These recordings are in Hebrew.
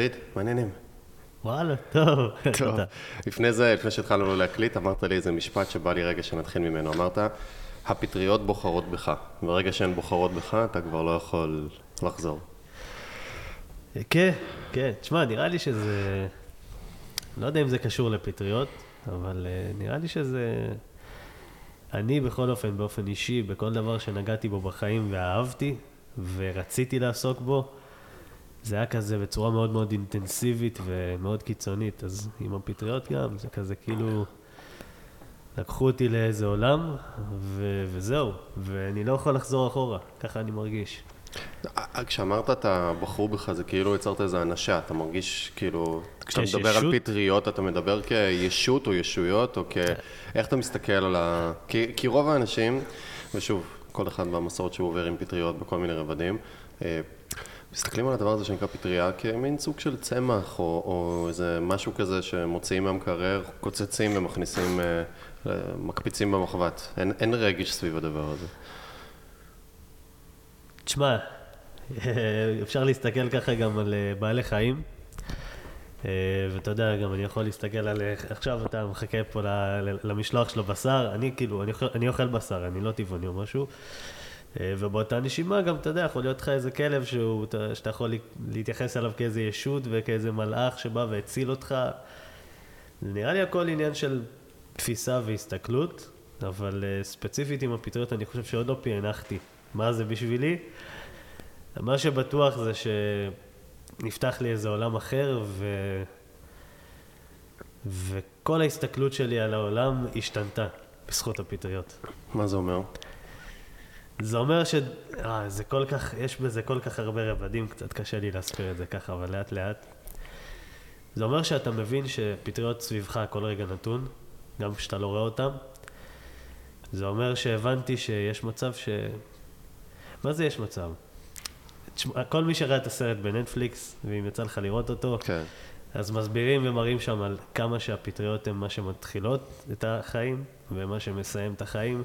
דוד, מעניינים. וואלה, טוב. טוב. לפני זה, לפני שהתחלנו להקליט, אמרת לי איזה משפט שבא לי רגע שנתחיל ממנו. אמרת, הפטריות בוחרות בך. ברגע שהן בוחרות בך, אתה כבר לא יכול לחזור. כן, כן. תשמע, נראה לי שזה... לא יודע אם זה קשור לפטריות, אבל אה, נראה לי שזה... אני בכל אופן, באופן אישי, בכל דבר שנגעתי בו בחיים ואהבתי ורציתי לעסוק בו, זה היה כזה בצורה מאוד מאוד אינטנסיבית ומאוד קיצונית. אז עם הפטריות גם, זה כזה כאילו... לקחו אותי לאיזה עולם, ו- וזהו. ואני לא יכול לחזור אחורה, ככה אני מרגיש. כשאמרת אתה בחרו בך, זה כאילו יצרת איזה אנשה, אתה מרגיש כאילו, כשאתה מדבר על ישות? פטריות, אתה מדבר כישות או ישויות, או כ... איך אתה מסתכל על ה... כי, כי רוב האנשים, ושוב, כל אחד במסורת שהוא עובר עם פטריות בכל מיני רבדים, אה, מסתכלים על הדבר הזה שנקרא פטריה כמין סוג של צמח, או, או איזה משהו כזה שמוציאים מהמקרר, קוצצים ומכניסים, אה, אה, מקפיצים במחבת. אין, אין רגש סביב הדבר הזה. תשמע, אפשר להסתכל ככה גם על אה, בעלי חיים, ואתה יודע, גם אני יכול להסתכל על... איך- עכשיו אתה מחכה פה למשלוח של הבשר, אני כאילו, אני אוכל, אני אוכל בשר, אני לא טבעוני או משהו, ובאותה נשימה גם, אתה יודע, יכול להיות לך איזה כלב שהוא, אתה- שאתה יכול לה- להתייחס אליו כאיזה ישות וכאיזה מלאך שבא והציל אותך. זה נראה לי הכל עניין של תפיסה והסתכלות, אבל אה, ספציפית עם הפטריות אני חושב שעוד לא פענחתי מה זה בשבילי. מה שבטוח זה שנפתח לי איזה עולם אחר, ו... וכל ההסתכלות שלי על העולם השתנתה בזכות הפטריות. מה זה אומר? זה אומר ש... אה, זה כל כך, יש בזה כל כך הרבה רבדים, קצת קשה לי להסביר את זה ככה, אבל לאט לאט. זה אומר שאתה מבין שפטריות סביבך כל רגע נתון, גם כשאתה לא רואה אותם. זה אומר שהבנתי שיש מצב ש... מה זה יש מצב? כל מי שראה את הסרט בנטפליקס, ואם יצא לך לראות אותו, כן. אז מסבירים ומראים שם על כמה שהפטריות הן מה שמתחילות את החיים, ומה שמסיים את החיים.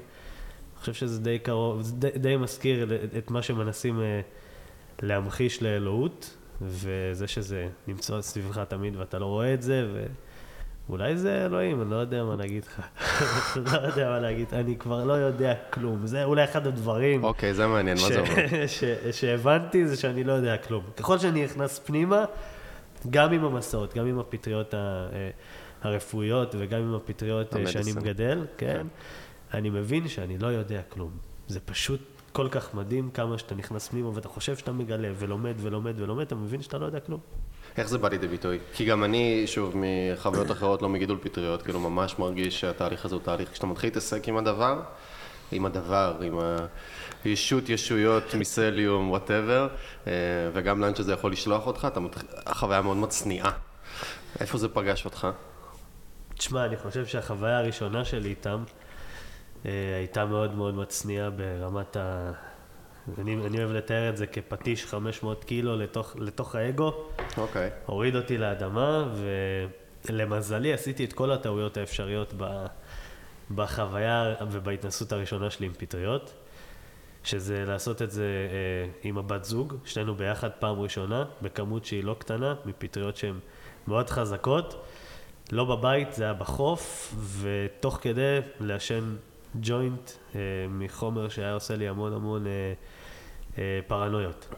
אני חושב שזה די קרוב, זה די, די מזכיר את מה שמנסים אה, להמחיש לאלוהות, וזה שזה נמצא סביבך תמיד ואתה לא רואה את זה, ואולי זה אלוהים, אני לא יודע מה להגיד לך. לא יודע מה להגיד, אני כבר לא יודע כלום. זה אולי אחד הדברים אוקיי, זה מעניין, מה זה אומר? שהבנתי זה שאני לא יודע כלום. ככל שאני נכנס פנימה, גם עם המסעות, גם עם הפטריות אה, הרפואיות וגם עם הפטריות אה, שאני. מגדל, כן, אני מבין שאני לא יודע כלום. זה פשוט כל כך מדהים כמה שאתה נכנס פנימה ואתה חושב שאתה מגלה ולומד ולומד ולומד, אתה מבין שאתה לא יודע כלום. איך זה בא לידי ביטוי? כי גם אני, שוב, מחוויות אחרות, לא מגידול פטריות, כאילו ממש מרגיש שהתהליך הזה הוא תהליך, כשאתה מתחיל להתעסק עם הדבר, עם הדבר, עם הישות, ישויות, מיסליום, וואטאבר, וגם לאן שזה יכול לשלוח אותך, אתה מתח... החוויה מאוד מצניעה. איפה זה פגש אותך? תשמע, אני חושב שהחוויה הראשונה שלי איתם אה, הייתה מאוד מאוד מצניעה ברמת ה... אני, אני אוהב לתאר את זה כפטיש 500 קילו לתוך, לתוך האגו, אוקיי. הוריד אותי לאדמה, ולמזלי עשיתי את כל הטעויות האפשריות ב, בחוויה ובהתנסות הראשונה שלי עם פטריות, שזה לעשות את זה אה, עם הבת זוג, שנינו ביחד פעם ראשונה, בכמות שהיא לא קטנה, מפטריות שהן מאוד חזקות. לא בבית, זה היה בחוף, ותוך כדי לעשן ג'וינט אה, מחומר שהיה עושה לי המון המון אה, אה, פרנויות.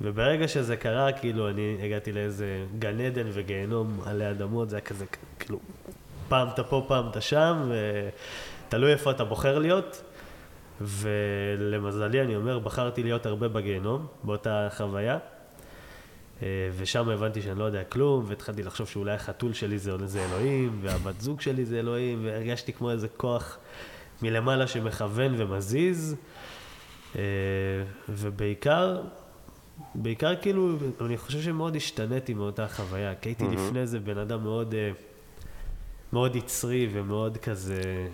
וברגע שזה קרה, כאילו, אני הגעתי לאיזה גן עדן וגיהנום עלי אדמות, זה היה כזה, כאילו, פעם אתה פה, פעם אתה שם, ותלוי איפה אתה בוחר להיות. ולמזלי, אני אומר, בחרתי להיות הרבה בגיהנום, באותה חוויה. אה, ושם הבנתי שאני לא יודע כלום, והתחלתי לחשוב שאולי החתול שלי זה, זה אלוהים, והבת זוג שלי זה אלוהים, והרגשתי כמו איזה כוח מלמעלה שמכוון ומזיז. אה, ובעיקר, בעיקר כאילו, אני חושב שמאוד השתניתי מאותה חוויה, כי הייתי לפני זה בן אדם מאוד, אה, מאוד יצרי ומאוד כזה,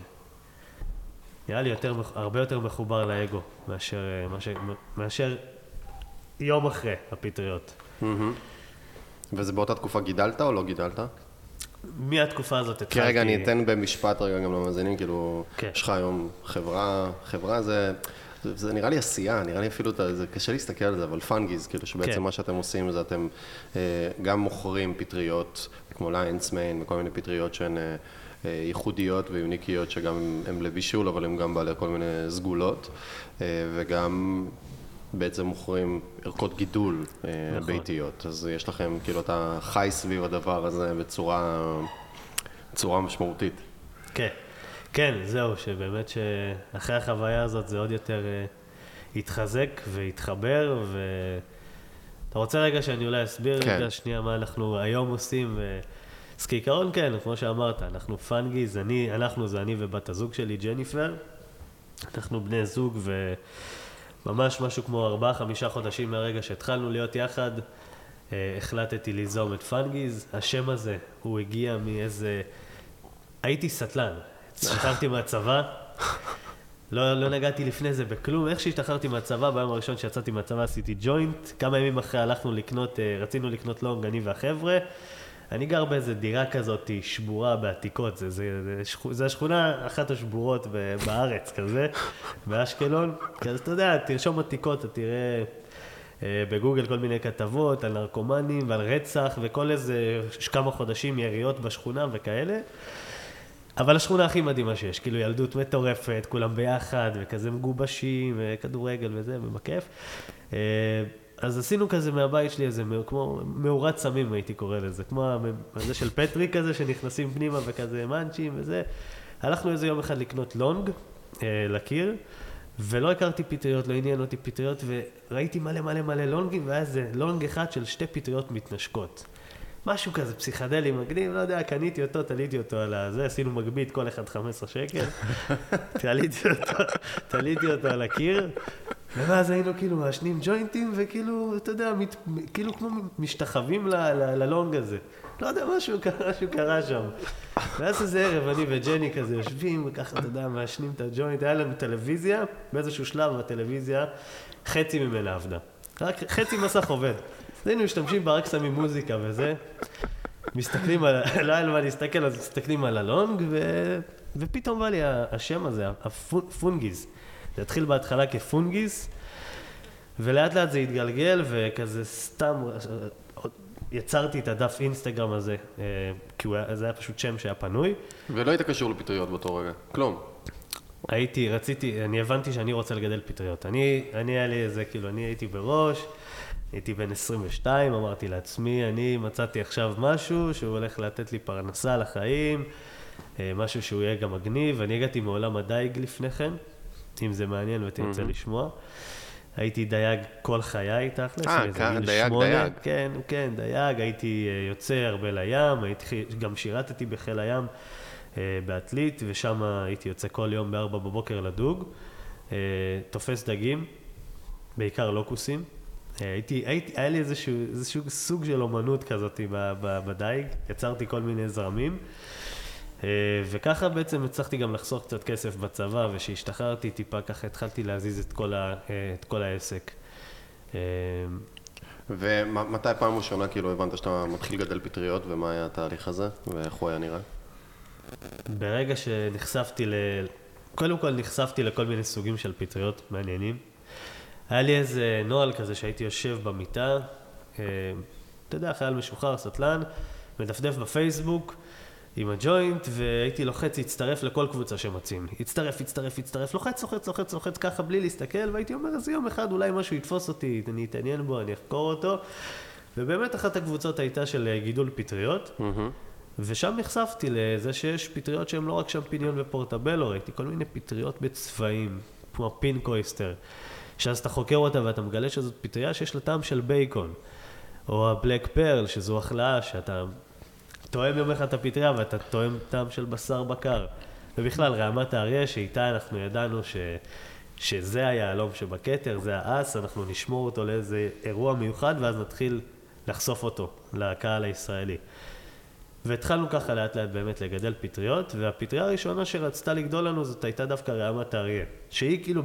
נראה לי יותר, הרבה יותר מחובר לאגו מאשר, אה, מאשר, מאשר יום אחרי הפטריות. מהמם. וזה באותה תקופה גידלת או לא גידלת? מהתקופה הזאת התחלתי... כי רגע, אני אתן במשפט רגע גם למאזינים, כאילו, כן. יש לך היום חברה, חברה זה, זה, זה נראה לי עשייה, נראה לי אפילו, זה קשה להסתכל על זה, אבל פאנגיז, כאילו שבעצם כן. מה שאתם עושים זה אתם אה, גם מוכרים פטריות, כמו ליינס מיין וכל מיני פטריות שהן אה, אה, ייחודיות ויוניקיות, שגם הם לבישול, אבל הם גם בעלי כל מיני סגולות, אה, וגם בעצם מוכרים ערכות גידול אה, נכון. ביתיות. אז יש לכם, כאילו, אתה חי סביב הדבר הזה בצורה, בצורה משמעותית. כן, כן, זהו, שבאמת שאחרי החוויה הזאת זה עוד יותר אה, התחזק והתחבר, ו... אתה רוצה רגע שאני אולי אסביר כן. רגע שנייה מה אנחנו היום עושים? ו... אז כעיקרון כן, כמו שאמרת, אנחנו פאנגיז, אני, אנחנו זה אני ובת הזוג שלי, ג'ניפר. אנחנו בני זוג וממש משהו כמו ארבעה, חמישה חודשים מהרגע שהתחלנו להיות יחד, אה, החלטתי ליזום את פאנגיז. השם הזה, הוא הגיע מאיזה... הייתי סטלן, השתחררתי מהצבא, לא, לא נגעתי לפני זה בכלום. איך שהשתחררתי מהצבא, ביום הראשון שיצאתי מהצבא עשיתי ג'וינט. כמה ימים אחרי הלכנו לקנות, אה, רצינו לקנות לונג, אני והחבר'ה. אני גר באיזה דירה כזאת שבורה בעתיקות, זה, זה, זה, שכו- זה השכונה אחת השבורות בארץ כזה, באשקלון. אז אתה יודע, תרשום עתיקות, אתה תראה אה, בגוגל כל מיני כתבות על נרקומנים ועל רצח וכל איזה כמה חודשים יריות בשכונה וכאלה. אבל השכונה הכי מדהימה שיש, כאילו ילדות מטורפת, כולם ביחד, וכזה מגובשים, וכדורגל וזה, ובכיף. אז עשינו כזה מהבית שלי איזה, כמו מאורת סמים הייתי קורא לזה, כמו הזה של פטרי כזה, שנכנסים פנימה וכזה מאנצ'ים וזה. הלכנו איזה יום אחד לקנות לונג אה, לקיר, ולא הכרתי פטריות, לא עניין אותי פטריות, וראיתי מלא מלא מלא לונגים, והיה איזה לונג אחד של שתי פטריות מתנשקות. משהו כזה פסיכדלי מגניב, לא יודע, קניתי אותו, תליתי אותו על הזה, עשינו מגבית, כל אחד 15 שקל, תליתי אותו, תליתי אותו על הקיר, ואז היינו כאילו מעשנים ג'וינטים, וכאילו, אתה יודע, מת, כאילו כמו משתחווים ללונג הזה. לא יודע, משהו, משהו קרה שם. ואז איזה ערב, אני וג'ני כזה יושבים, וככה, אתה יודע, מעשנים את הג'וינט, היה לנו טלוויזיה, באיזשהו שלב הטלוויזיה, חצי ממנה עבדה. רק חצי מסך עובד. אז היינו משתמשים בה, רק שמים מוזיקה וזה. מסתכלים על, לא היה על מה להסתכל, אז מסתכלים על הלונג, ו... ופתאום בא לי השם הזה, הפונגיז. זה התחיל בהתחלה כפונגיז, ולאט לאט זה התגלגל, וכזה סתם אה, יצרתי את הדף אינסטגרם הזה, אה, כי היה, זה היה פשוט שם שהיה פנוי. ולא היית קשור לפטריות באותו רגע, כלום. הייתי, רציתי, אני הבנתי שאני רוצה לגדל פטריות. אני, אני היה לי איזה, כאילו, אני הייתי בראש, הייתי בן 22, אמרתי לעצמי, אני מצאתי עכשיו משהו שהוא הולך לתת לי פרנסה לחיים, אה, משהו שהוא יהיה גם מגניב. אני הגעתי מעולם הדייג לפני כן, אם זה מעניין ותרצה לשמוע. הייתי דייג כל חיי תכלס. אה, מאיזה כ- גיל דייג, שמונה. דייג. כן, כן, דייג, הייתי אה, יוצא הרבה לים, הייתי, גם שירתתי בחיל הים אה, בעתלית, ושם הייתי יוצא כל יום ב-4 בבוקר לדוג, תופס דגים, בעיקר לוקוסים. אה, הייתי, הייתי, היה לי איזשהו, איזשהו סוג של אומנות כזאת בדייג, יצרתי כל מיני זרמים. אה, וככה בעצם הצלחתי גם לחסוך קצת כסף בצבא, וכשהשתחררתי טיפה ככה התחלתי להזיז את כל, ה, אה, את כל העסק. ומתי פעם ראשונה כאילו הבנת שאתה מתחיל לגדל פטריות, ומה היה התהליך הזה, ואיך הוא היה נראה? ברגע שנחשפתי ל... קודם כל נחשפתי לכל מיני סוגים של פטריות מעניינים. היה לי איזה נוהל כזה שהייתי יושב במיטה, אה, אתה יודע, חייל משוחרר, סטלן, מדפדף בפייסבוק עם הג'וינט, והייתי לוחץ הצטרף לכל קבוצה לי. הצטרף, הצטרף, הצטרף, לוחץ, לוחץ, לוחץ, לוחץ ככה בלי להסתכל, והייתי אומר, אז יום אחד אולי משהו יתפוס אותי, אני אתעניין בו, אני אחקור אותו. ובאמת אחת הקבוצות הייתה של אה, גידול פטריות. ושם נחשפתי לזה שיש פטריות שהן לא רק שמפיניון ופורטבלו, ראיתי כל מיני פטריות בצבעים, כמו pink oyster, שאז אתה חוקר אותה ואתה מגלה שזאת פטריה שיש לה טעם של בייקון, או ה black pearl, שזו החלאה שאתה טועם יום אחד את הפטריה ואתה טועם טעם של בשר בקר. ובכלל, רעמת האריה, שאיתה אנחנו ידענו ש... שזה היהלום שבכתר, זה האס, אנחנו נשמור אותו לאיזה אירוע מיוחד ואז נתחיל לחשוף אותו לקהל הישראלי. והתחלנו ככה לאט לאט באמת לגדל פטריות, והפטריה הראשונה שרצתה לגדול לנו זאת הייתה דווקא רעמת האריה. שהיא כאילו,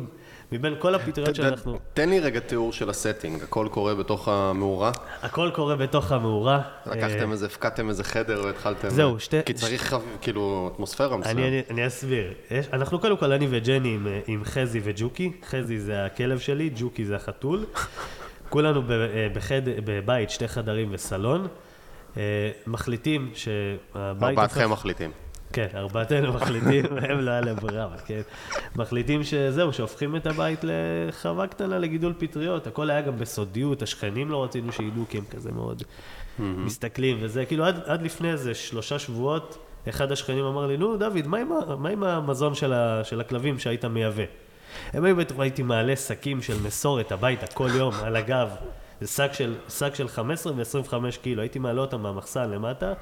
מבין כל הפטריות שאנחנו... תן לי רגע תיאור של הסטינג, הכל קורה בתוך המאורה? הכל קורה בתוך המאורה. לקחתם אה, איזה, הפקדתם איזה חדר והתחלתם... זהו, שתי- כי צריך כאילו אטמוספירה מסוימת. אני, אסביר. אנחנו קודם כל, אני וג'ני עם, אה, עם חזי וג'וקי. חזי זה הכלב שלי, ג'וקי זה החתול. כולנו אה, בבית, שתי חדרים וסלון. מחליטים שהבית... ארבעתכם מחליטים. כן, ארבעתנו מחליטים, הם לא היה להם ברירה, אבל כן. מחליטים שזהו, שהופכים את הבית לחווה קטנה לגידול פטריות. הכל היה גם בסודיות, השכנים לא רצינו שידעו, כי הם כזה מאוד מסתכלים וזה. כאילו, עד, עד לפני איזה שלושה שבועות, אחד השכנים אמר לי, נו, דוד, מה עם, מה עם המזון של, ה, של הכלבים שהיית מייבא? הם היו בטח, הייתי מעלה שקים של מסורת הביתה כל יום על הגב. זה שק של, שק של 15 ו-25 קילו, הייתי מעלה אותם מהמחסן למטה,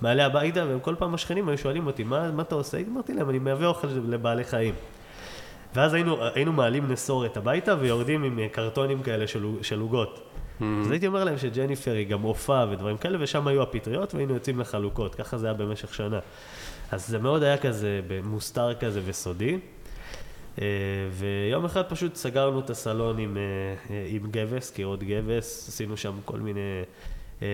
מעלה הביתה, וכל פעם השכנים היו שואלים אותי, מה, מה אתה עושה? אמרתי להם, אני מייבא אוכל לבעלי חיים. ואז היינו, היינו מעלים נסורת הביתה ויורדים עם אה, קרטונים כאלה של, של עוגות. אז הייתי אומר להם שג'ניפר היא גם הופעה ודברים כאלה, ושם היו הפטריות והיינו יוצאים לחלוקות, ככה זה היה במשך שנה. אז זה מאוד היה כזה מוסתר כזה וסודי. אה, ויום אחד פשוט סגרנו את הסלון עם, אה, עם גבס, קירות גבס, עשינו שם כל מיני,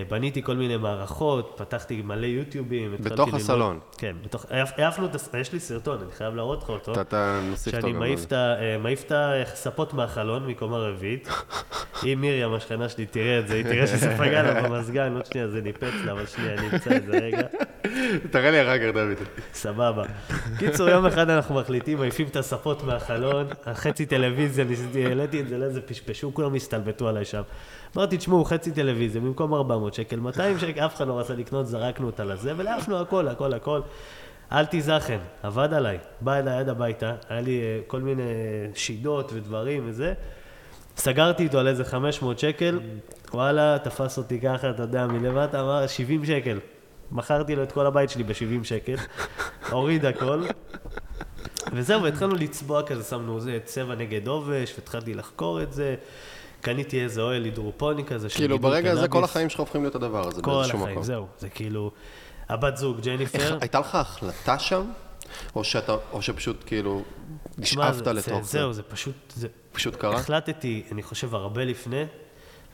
בניתי כל מיני מערכות, פתחתי מלא יוטיובים. בתוך ללמוד- הסלון? כן, בתוך, העפ- העפנו את, הס- יש לי סרטון, אני חייב להראות לך אותו. אתה- נוסיף אותו שאני גם. אה, מעיף את הספות מהחלון מקומה רביעית. אם מרים, השכנה שלי, תראה את זה, היא תראה שזה פגע לה במזגן, עוד שנייה זה ניפץ לה, אבל שנייה, אני אמצא את זה רגע. תראה לי אחר כך, דוד. סבבה. קיצור, יום אחד אנחנו מחליטים, מעיפים את הספות מהחלון, חצי טלוויזיה, העליתי את זה לאיזה פשפשו, כולם הסתלבטו עליי שם. אמרתי, תשמעו, חצי טלוויזיה, במקום 400 שקל, 200 שקל, אף אחד לא רצה לקנות, זרקנו אותה לזה, ולעפנו הכל, הכל, הכל. אל תיזכן, עבד עליי, בא אליי עד הביתה, היה לי אה, כל מיני שידות ודברים וזה. סגרתי איתו על איזה 500 שקל, וואלה, תפס אותי ככה, אתה יודע, מלמטה, אמר 70 שקל. מכרתי לו את כל הבית שלי ב-70 שקל, הוריד הכל, וזהו, והתחלנו לצבוע כזה, שמנו זה, צבע נגד עובש, והתחלתי לחקור את זה. קניתי איזה אוהל הידרופוני כזה של כאילו גידול ברגע הזה כל. החיים שלך הופכים להיות הדבר הזה כל באיזשהו החיים, מקום. זהו. זה כאילו, הבת זוג, איך- ג'ניפר, הייתה לך החלטה שם? או שאתה, או שפשוט כאילו תשמע, נשאפת זה- לתוך זה? זהו, זה פשוט, זה פשוט קרה? החלטתי, אני חושב, הרבה לפני,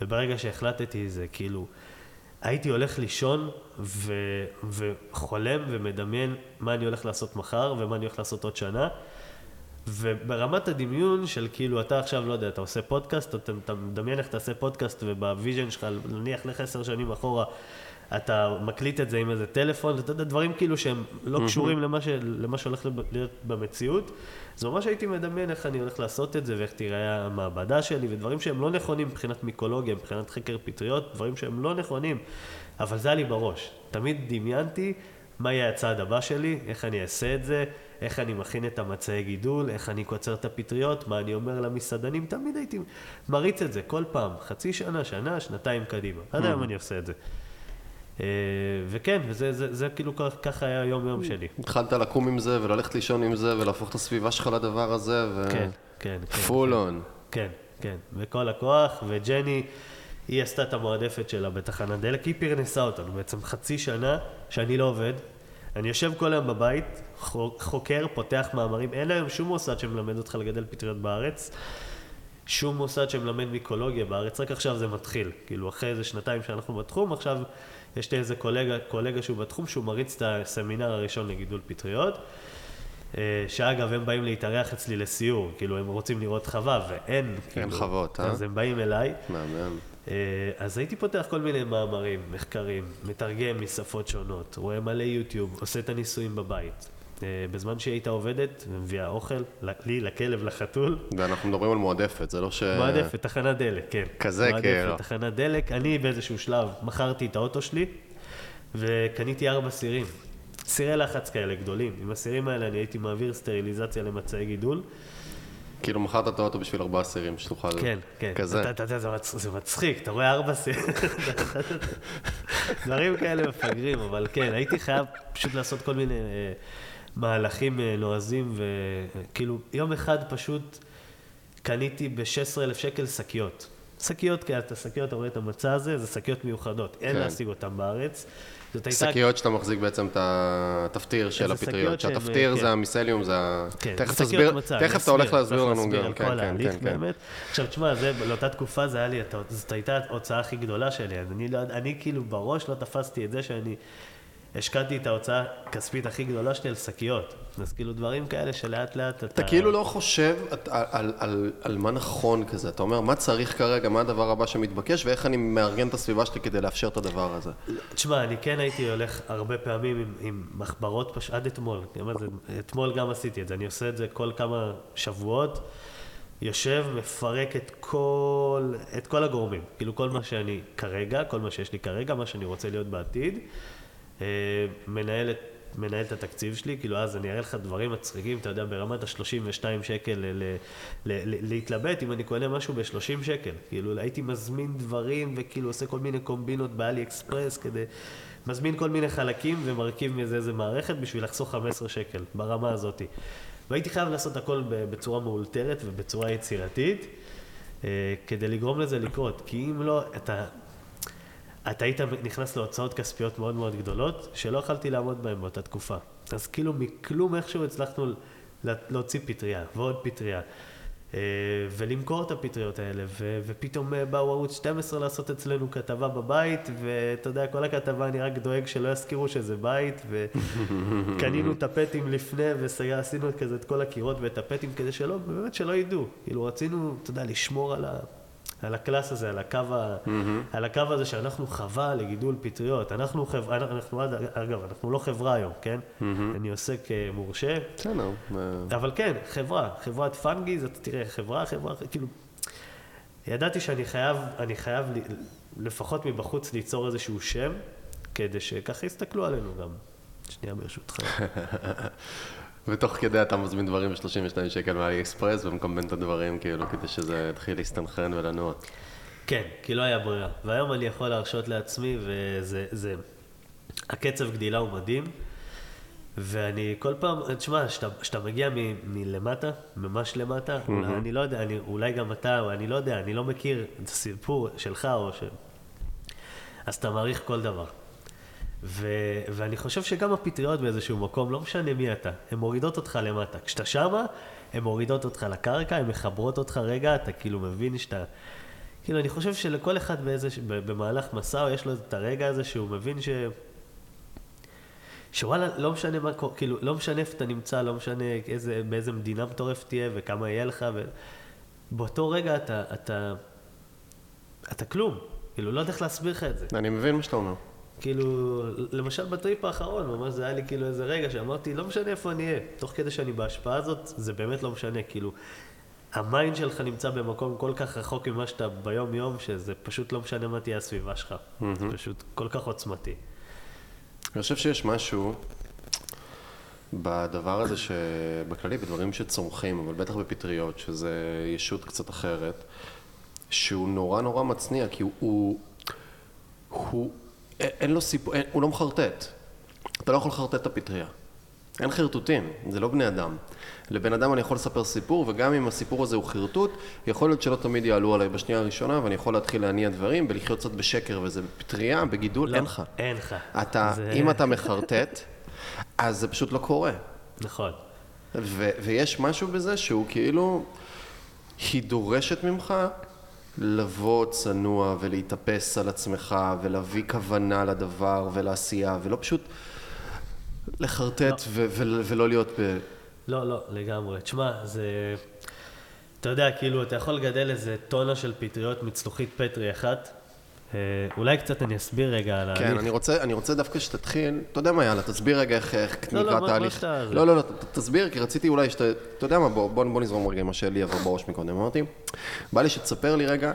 וברגע שהחלטתי זה כאילו, הייתי הולך לישון ו, וחולם ומדמיין מה אני הולך לעשות מחר ומה אני הולך לעשות עוד שנה. וברמת הדמיון של כאילו, אתה עכשיו, לא יודע, אתה עושה פודקאסט, אתה, אתה מדמיין איך תעשה פודקאסט, וב vision שלך, נניח לך עשר שנים אחורה, אתה מקליט את זה עם איזה טלפון, אתה יודע, דברים כאילו שהם לא קשורים למה, ש, למה שהולך להיות במציאות. אז ממש הייתי מדמיין איך אני הולך לעשות את זה, ואיך תיראה המעבדה שלי, ודברים שהם לא נכונים מבחינת מיקולוגיה, מבחינת חקר פטריות, דברים שהם לא נכונים, אבל זה היה לי בראש. תמיד דמיינתי מה יהיה הצעד הבא שלי, איך אני אעשה את זה, איך אני מכין את המצעי גידול, איך אני קוצר את הפטריות, מה אני אומר למסעדנים, תמיד הייתי מריץ את זה כל פעם, חצי שנה, שנה, שנתיים קדימה. עד היום אני עושה את זה. אה, וכן, וזה זה, זה כאילו כך- ככה היה היום-יום שלי. התחלת לקום עם זה וללכת לישון עם זה ולהפוך את הסביבה שלך לדבר הזה ו... כן, כן, כן. פול און. כן, כן, בכל הכוח, וג'ני, היא עשתה את המועדפת שלה בתחנת דלק, היא פרנסה אותנו בעצם חצי שנה שאני לא עובד. אני יושב כל היום בבית, חו- חוקר, פותח מאמרים, אין היום שום מוסד שמלמד אותך לגדל פטריות בארץ, שום מוסד שמלמד מיקולוגיה בארץ, רק עכשיו זה מתחיל. כאילו, אחרי איזה שנתיים שאנחנו בתחום, עכשיו יש לי איזה קולגה, קולגה שהוא בתחום, שהוא מריץ את הסמינר הראשון לגידול פטריות. אה, שאגב, הם באים להתארח אצלי לסיור, כאילו, הם רוצים לראות חווה, ואין, כאילו. חוות, אה? אז הם באים אליי. מהמם. אה, אז הייתי פותח כל מיני מאמרים, מחקרים, מתרגם משפות שונות, רואה מלא יוטיוב, עושה את הניסויים בבית. אה, בזמן שהיא הייתה עובדת, מביאה אוכל, לי, לכלב, לחתול. ואנחנו מדברים על מועדפת, זה לא ש... מועדפת, תחנת דלק, כן. כזה, מועדפת, כאילו. תחנת דלק. אני באיזשהו שלב מכרתי את האוטו שלי, וקניתי ארבע סירים. סירי לחץ כאלה גדולים. עם הסירים האלה אני הייתי מעביר סטריליזציה למצעי גידול. כאילו מכרת את האוטו בשביל ארבעה סירים שתוכל... כן, כן. כזה. אתה- יודע, זה מצ- זה מצחיק, אתה רואה ארבע סירים. דברים כאלה מפגרים, אבל כן, הייתי חייב פשוט לעשות כל מיני אה, מהלכים אה, נועזים, וכאילו, יום אחד פשוט קניתי ב-16,000 שקל שקיות. שקיות כאלה, את השקיות, אתה רואה את המצע הזה, זה שקיות מיוחדות, אין כן. להשיג אותן בארץ. זאת הייתה... שקיות שאתה מחזיק בעצם את התפטיר של הפטריות, שהתפטיר כן. זה המיסליום, זה ה... כן, תכף שקיות תסביר, אני תכף אתה הולך להסביר לנו גם, כן, כן, ההליך כן, כן. באמת. עכשיו, תשמע, זה, לאותה תקופה זה היה לי, זאת הייתה ההוצאה הכי גדולה שלי, לא, אני כאילו בראש לא תפסתי את זה שאני השקעתי את ההוצאה הכספית הכי גדולה שלי על שקיות. אז כאילו דברים כאלה שלאט לאט אתה... אתה כאילו לא חושב את- על- על- על- על מה נכון כזה, אתה אומר, מה צריך כרגע, מה הדבר הבא שמתבקש, ואיך אני מארגן את הסביבה שלי כדי לאפשר את הדבר הזה. תשמע, אני כן הייתי הולך הרבה פעמים עם, עם מחברות, פש... עד אתמול. אתמול גם עשיתי את זה, אני עושה את זה כל כמה שבועות. יושב, מפרק את כל, את כל הגורמים. כאילו כל מה שאני כרגע, כל מה שיש לי כרגע, מה שאני רוצה להיות בעתיד. אה, מנהל, את- מנהל את התקציב שלי, כאילו אז אני אראה לך דברים מצחיקים, אתה יודע, ברמת ה-32 שקל ל- ל- ל- להתלבט אם אני קונה משהו ב-30 שקל. כאילו הייתי מזמין דברים וכאילו עושה כל מיני קומבינות באלי אקספרס כדי... מזמין כל מיני חלקים ומרכיב מזה איזה מערכת בשביל לחסוך 15 שקל, ברמה הזאתי. והייתי חייב לעשות הכל בצורה מאולתרת ובצורה יצירתית, אה, כדי לגרום לזה לקרות. כי אם לא, אתה, אתה היית נכנס להוצאות כספיות מאוד מאוד גדולות, שלא יכלתי לעמוד בהן באותה תקופה. אז כאילו מכלום איכשהו הצלחנו לה- להוציא פטריה, ועוד פטריה. אה, ולמכור את הפטריות האלה, ו- ופתאום אה, באו ערוץ 12 לעשות אצלנו כתבה בבית, ואתה יודע, כל הכתבה אני רק דואג שלא יזכירו שזה בית, וקנינו טפטים לפני, ועשינו כזה את כל הקירות וטפטים כדי שלא, באמת שלא ידעו. כאילו רצינו, אתה יודע, לשמור על ה... על ה class הזה, על הקו, ה... על הקו הזה שאנחנו חווה לגידול פטריות. אנחנו חברה, אנחנו עד, אגב, אנחנו לא חברה היום, כן? אני עוסק אה, מורשה, בסדר. אה, אבל כן, חברה, חברת פאנגיז, אתה תראה, חברה, חברה, כאילו... ידעתי שאני חייב, אני חייב לפחות מבחוץ ליצור איזשהו שם, כדי שככה יסתכלו עלינו גם. שנייה ברשותך. ותוך כדי אתה מזמין דברים ב-32 שקל מ AliExpress ומקמבן את הדברים, כאילו, כדי שזה יתחיל להסתנכרן ולנוע. כן, כי לא היה ברירה. והיום אני יכול להרשות לעצמי, וזה... זה... הקצב גדילה הוא מדהים, ואני כל פעם, תשמע, כשאתה מגיע מ, מלמטה, ממש למטה, mm-hmm. אולי, אני לא יודע, אני, אולי גם אתה, או אני לא יודע, אני לא מכיר את הסיפור שלך, או ש... אז אתה מעריך כל דבר. ו, ואני חושב שגם הפטריות באיזשהו מקום, לא משנה מי אתה, הן מורידות אותך למטה. כשאתה שמה, הן מורידות אותך לקרקע, הן מחברות אותך רגע, אתה כאילו מבין שאתה... כאילו, אני חושב שלכל אחד באיזה, במהלך מסע, יש לו את הרגע הזה שהוא מבין ש... שוואלה, לא משנה מה, קורה, כאילו, לא משנה איפה אתה נמצא, לא משנה איזה, באיזה מדינה מטורף תהיה וכמה יהיה לך, ובאותו רגע אתה, אתה, אתה כלום. כאילו, לא יודע איך להסביר לך את זה. אני מבין מה שאתה אומר. כאילו, למשל בטריפ האחרון, ממש זה היה לי כאילו איזה רגע שאמרתי, לא משנה איפה אני אהיה. תוך כדי שאני בהשפעה הזאת, זה באמת לא משנה. כאילו, ה mind שלך נמצא במקום כל כך רחוק ממה שאתה ביום-יום, שזה פשוט לא משנה מה תהיה הסביבה שלך. זה פשוט כל כך עוצמתי. אני חושב שיש משהו בדבר הזה שבכללי, בדברים שצומחים, אבל בטח בפטריות, שזה ישות קצת אחרת, שהוא נורא נורא מצניע, כי הוא, הוא, הוא אין, לו סיפור, אין, הוא לא מחרטט. אתה לא יכול לחרטט את הפטריה. אין חרטוטים, זה לא בני אדם. לבן אדם אני יכול לספר סיפור, וגם אם הסיפור הזה הוא חרטוט, יכול להיות שלא תמיד יעלו עליי בשנייה הראשונה, ואני יכול להתחיל להניע דברים ולחיות קצת בשקר, וזה פטריה, בגידול, לא, אין לך. אין לך. אתה, זה- אם אתה מחרטט, אז זה פשוט לא קורה. נכון. ו- ויש משהו בזה שהוא כאילו, היא דורשת ממך לבוא צנוע ולהתאפס על עצמך ולהביא כוונה לדבר ולעשייה, ולא פשוט לחרטט ו- ו- ולא להיות ב... לא, לא, לגמרי. תשמע, זה... אתה יודע, כאילו, אתה יכול לגדל איזה טונה של פטריות מצלוחית פטרי אחת. אה, אולי קצת אני אסביר רגע על כן, ההליך. אני רוצה, אני רוצה דווקא שתתחיל, אתה יודע מה, יאללה, תסביר רגע איך, איך לא, נקרא מה- מה תהליך. שאתה- לא, לא, לא, ת- תסביר, כי רציתי אולי שאתה, אתה יודע מה, בוא, בוא, בוא נזרום רגע עם מה שלי עבר בראש מקודם. אמרתי, בא לי שתספר לי רגע,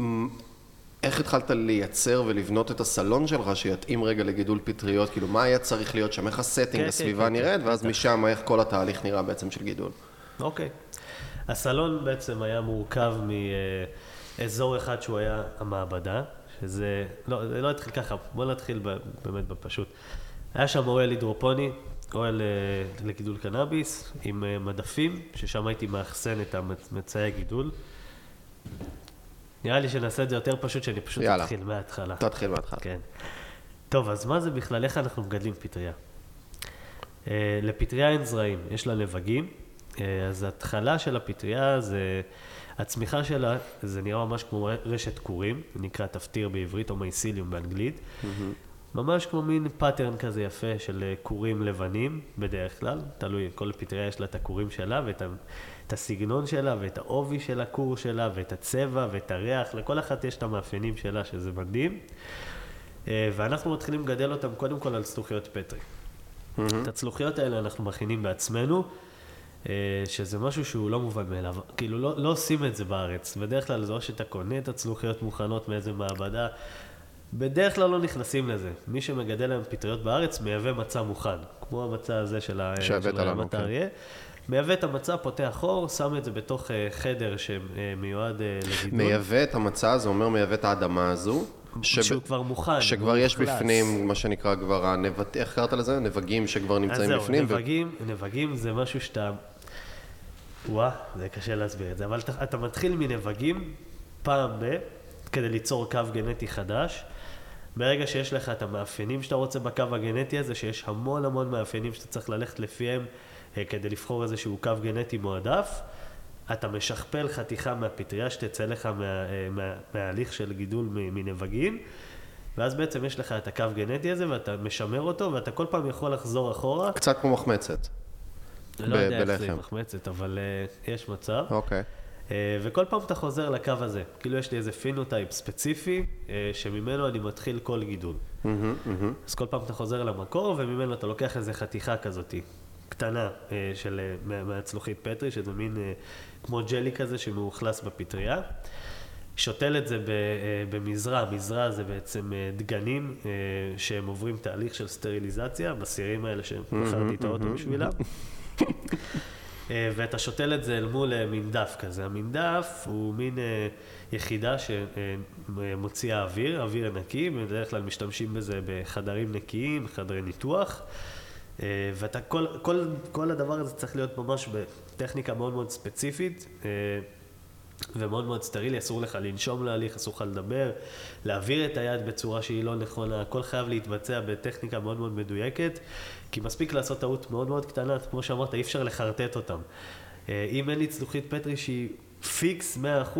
מ- איך התחלת לייצר ולבנות את הסלון שלך שיתאים רגע לגידול פטריות, כאילו מה היה צריך להיות שם, איך ה setting, כן, הסביבה כן, כן, נראית, כן, ואז בטח. משם איך כל התהליך נראה בעצם של גידול. אוקיי. הסלון בעצם היה מורכב מאזור אחד שהוא היה המעבדה, שזה, לא, זה לא התחיל ככה, בוא נתחיל באמת בפשוט. היה שם אוהל הידרופוני, אוהל אה, לגידול קנאביס, עם אה, מדפים, ששם הייתי מאחסן את המצאי הגידול. נראה לי שנעשה את זה יותר פשוט, שאני פשוט יאללה. אתחיל מההתחלה. תתחיל מההתחלה. כן. טוב, אז מה זה בכלל, איך אנחנו מגדלים פטריה? אה, לפטריה אין זרעים, יש לה נבגים, אה, אז ההתחלה של הפטריה זה, הצמיחה שלה, זה נראה ממש כמו רשת קורים, זה נקרא תפטיר בעברית או mycelium באנגלית. ממש כמו מין pattern כזה יפה של אה, קורים לבנים, בדרך כלל, תלוי, כל פטריה יש לה את הקורים שלה ואת ה, את הסגנון שלה ואת העובי של הקור שלה ואת הצבע ואת הריח, לכל אחת יש את המאפיינים שלה שזה מדהים. אה, ואנחנו מתחילים לגדל אותם קודם כל על זלוחיות פטרי. את הצלוחיות האלה אנחנו מכינים בעצמנו, אה, שזה משהו שהוא לא מובן מאליו. כאילו, לא, לא עושים את זה בארץ. בדרך כלל זה או שאתה קונה את הצלוחיות מוכנות מאיזה מעבדה, בדרך כלל לא נכנסים לזה. מי שמגדל היום פטריות בארץ מייבא מצע מוכן, כמו המצע הזה של רמת כן. האריה. מייבא את המצע, פותח חור, שם את זה בתוך אה, חדר שמיועד אה, לגידול. מייבא את המצע, זה אומר מייבא את האדמה הזו. שב- שהוא כבר מוכן. שכבר יש מאוכלס. בפנים, מה שנקרא כבר, הנבט... איך קראת לזה? נבגים שכבר אז נמצאים זהו, בפנים. ו- נבגים, נבגים זה משהו שאתה... וואה, זה קשה להסביר את זה, אבל אתה, אתה מתחיל מנבגים פעם ב... כדי ליצור קו גנטי חדש. ברגע שיש לך את המאפיינים שאתה רוצה בקו הגנטי הזה, שיש המון המון מאפיינים שאתה צריך ללכת לפיהם אה, כדי לבחור איזשהו קו גנטי מועדף, אתה משכפל חתיכה מהפטריה שתצא לך מה, אה, מה, מההליך של גידול מנבגים, ואז בעצם יש לך את הקו גנטי הזה ואתה משמר אותו, ואתה כל פעם יכול לחזור אחורה. קצת כמו מחמצת. לא ב- יודע איך זה. עם מחמצת, אבל אה, יש מצב. אוקיי. אה, וכל פעם אתה חוזר לקו הזה. כאילו יש לי איזה phenotype ספציפי, אה, שממנו אני מתחיל כל גידול. מהמם, מהמם. אז כל פעם אתה חוזר למקור, וממנו אתה לוקח איזה חתיכה כזאת, קטנה, uh, של, מה- מהצלוחית פטרי, שזה מין כמו ג'לי כזה שמאוכלס בפטריה. שותל את זה במזרע, מזרע זה בעצם דגנים שהם עוברים תהליך של סטריליזציה, בסירים האלה שמכרתי את האוטו בשבילם. אה, ואתה שותל את זה אל מול אה, מין דף כזה. המינדף הוא מין אה, יחידה שמוציאה אוויר, אוויר נקי, בדרך כלל משתמשים בזה בחדרים נקיים, חדרי ניתוח. ואתה, כל, כל, כל הדבר הזה צריך להיות ממש בטכניקה מאוד מאוד ספציפית. ומאוד מאוד סטרילי, אסור לך לנשום להליך, אסור לך לדבר, להעביר את היד בצורה שהיא לא נכונה, הכל חייב להתבצע בטכניקה מאוד מאוד מדויקת, כי מספיק לעשות טעות מאוד מאוד קטנה, כמו שאמרת, אי אפשר לחרטט אותם. אה, אם אין לי צלוחית פטרי שהיא פיקס 100%,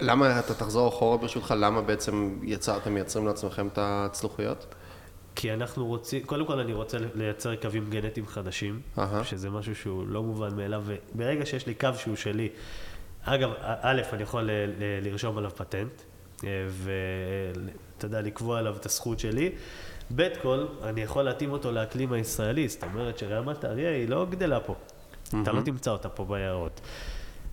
למה, אתה תחזור אחורה ברשותך, למה בעצם יצא, אתם מייצרים לעצמכם את הצלוחיות? כי אנחנו רוצים, קודם כל אני רוצה לייצר קווים גנטיים חדשים, אהה. שזה משהו שהוא לא מובן מאליו, וברגע שיש לי קו שהוא שלי, אגב, א', אני יכול ל- ל- לרשום עליו פטנט, ואתה יודע, לקבוע עליו את הזכות שלי. ב' כל, אני יכול להתאים אותו לאקלים הישראלי, זאת אומרת שרמת האריה היא לא גדלה פה. אתה לא תמצא אותה פה ביערות.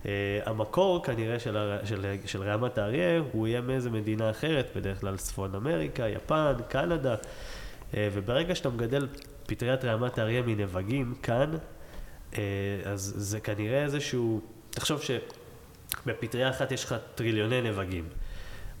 Uh, המקור כנראה של, הר... של, של רמת האריה, הוא יהיה מאיזה מדינה אחרת, בדרך כלל צפון אמריקה, יפן, קנדה. Uh, וברגע שאתה מגדל פטריית רמת האריה מנבגים כאן, uh, אז זה כנראה איזשהו... תחשוב שבפטריה אחת יש לך טריליוני נבגים.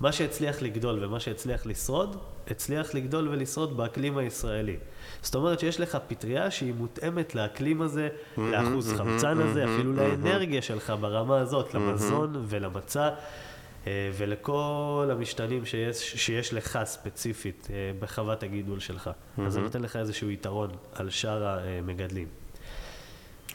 מה שהצליח לגדול ומה שהצליח לשרוד, הצליח לגדול ולשרוד באקלים הישראלי. זאת אומרת שיש לך פטריה שהיא מותאמת לאקלים הזה, לאחוז חמצן הזה, אפילו לאנרגיה שלך ברמה הזאת, למזון ולמצע. אה, ולכל המשתנים שיש, שיש לך ספציפית אה, בחוות הגידול שלך. אז זה נותן לך איזשהו יתרון על שאר המגדלים.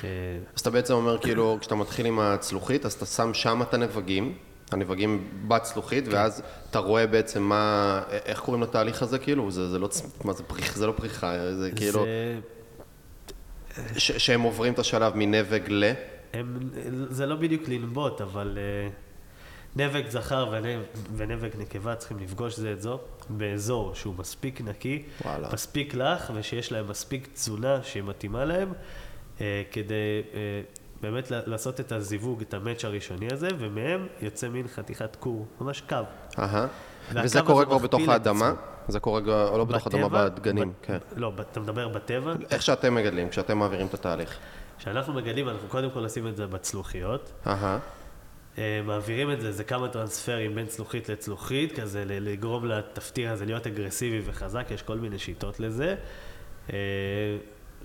אה, אז אתה בעצם אומר, כאילו, כשאתה מתחיל עם הצלוחית, אז אתה שם שם את הנבגים, הנבגים בצלוחית, ואז אתה רואה בעצם מה, איך קוראים לתהליך הזה, כאילו? זה, זה לא, מה זה פריחה, זה לא פריחה, זה כאילו, זה, ש, שהם עוברים את השלב מנבג ל... הם, זה לא בדיוק לנבוט, אבל uh, נבק זכר ונב, ונבק נקבה צריכים לפגוש זה את זו באזור שהוא מספיק נקי, וואלה. מספיק לח, ושיש להם מספיק תזונה שהיא מתאימה להם, uh, כדי uh, באמת לעשות את הזיווג, את המאץ' הראשוני הזה, ומהם יוצא מין חתיכת כור, ממש קו. אהה. וזה קורה כבר בתוך האדמה? זה קורה לא בתוך האדמה, בדגנים, כן. לא, אתה מדבר בטבע, איך שאתם מגדלים, כשאתם מעבירים את התהליך. כשאנחנו מגדלים, אנחנו קודם כל עושים את זה בצלוחיות. אהה. אה, מעבירים את זה, זה כמה טרנספרים בין צלוחית לצלוחית, כזה לגרום לתפטיר הזה להיות אגרסיבי וחזק, יש כל מיני שיטות לזה.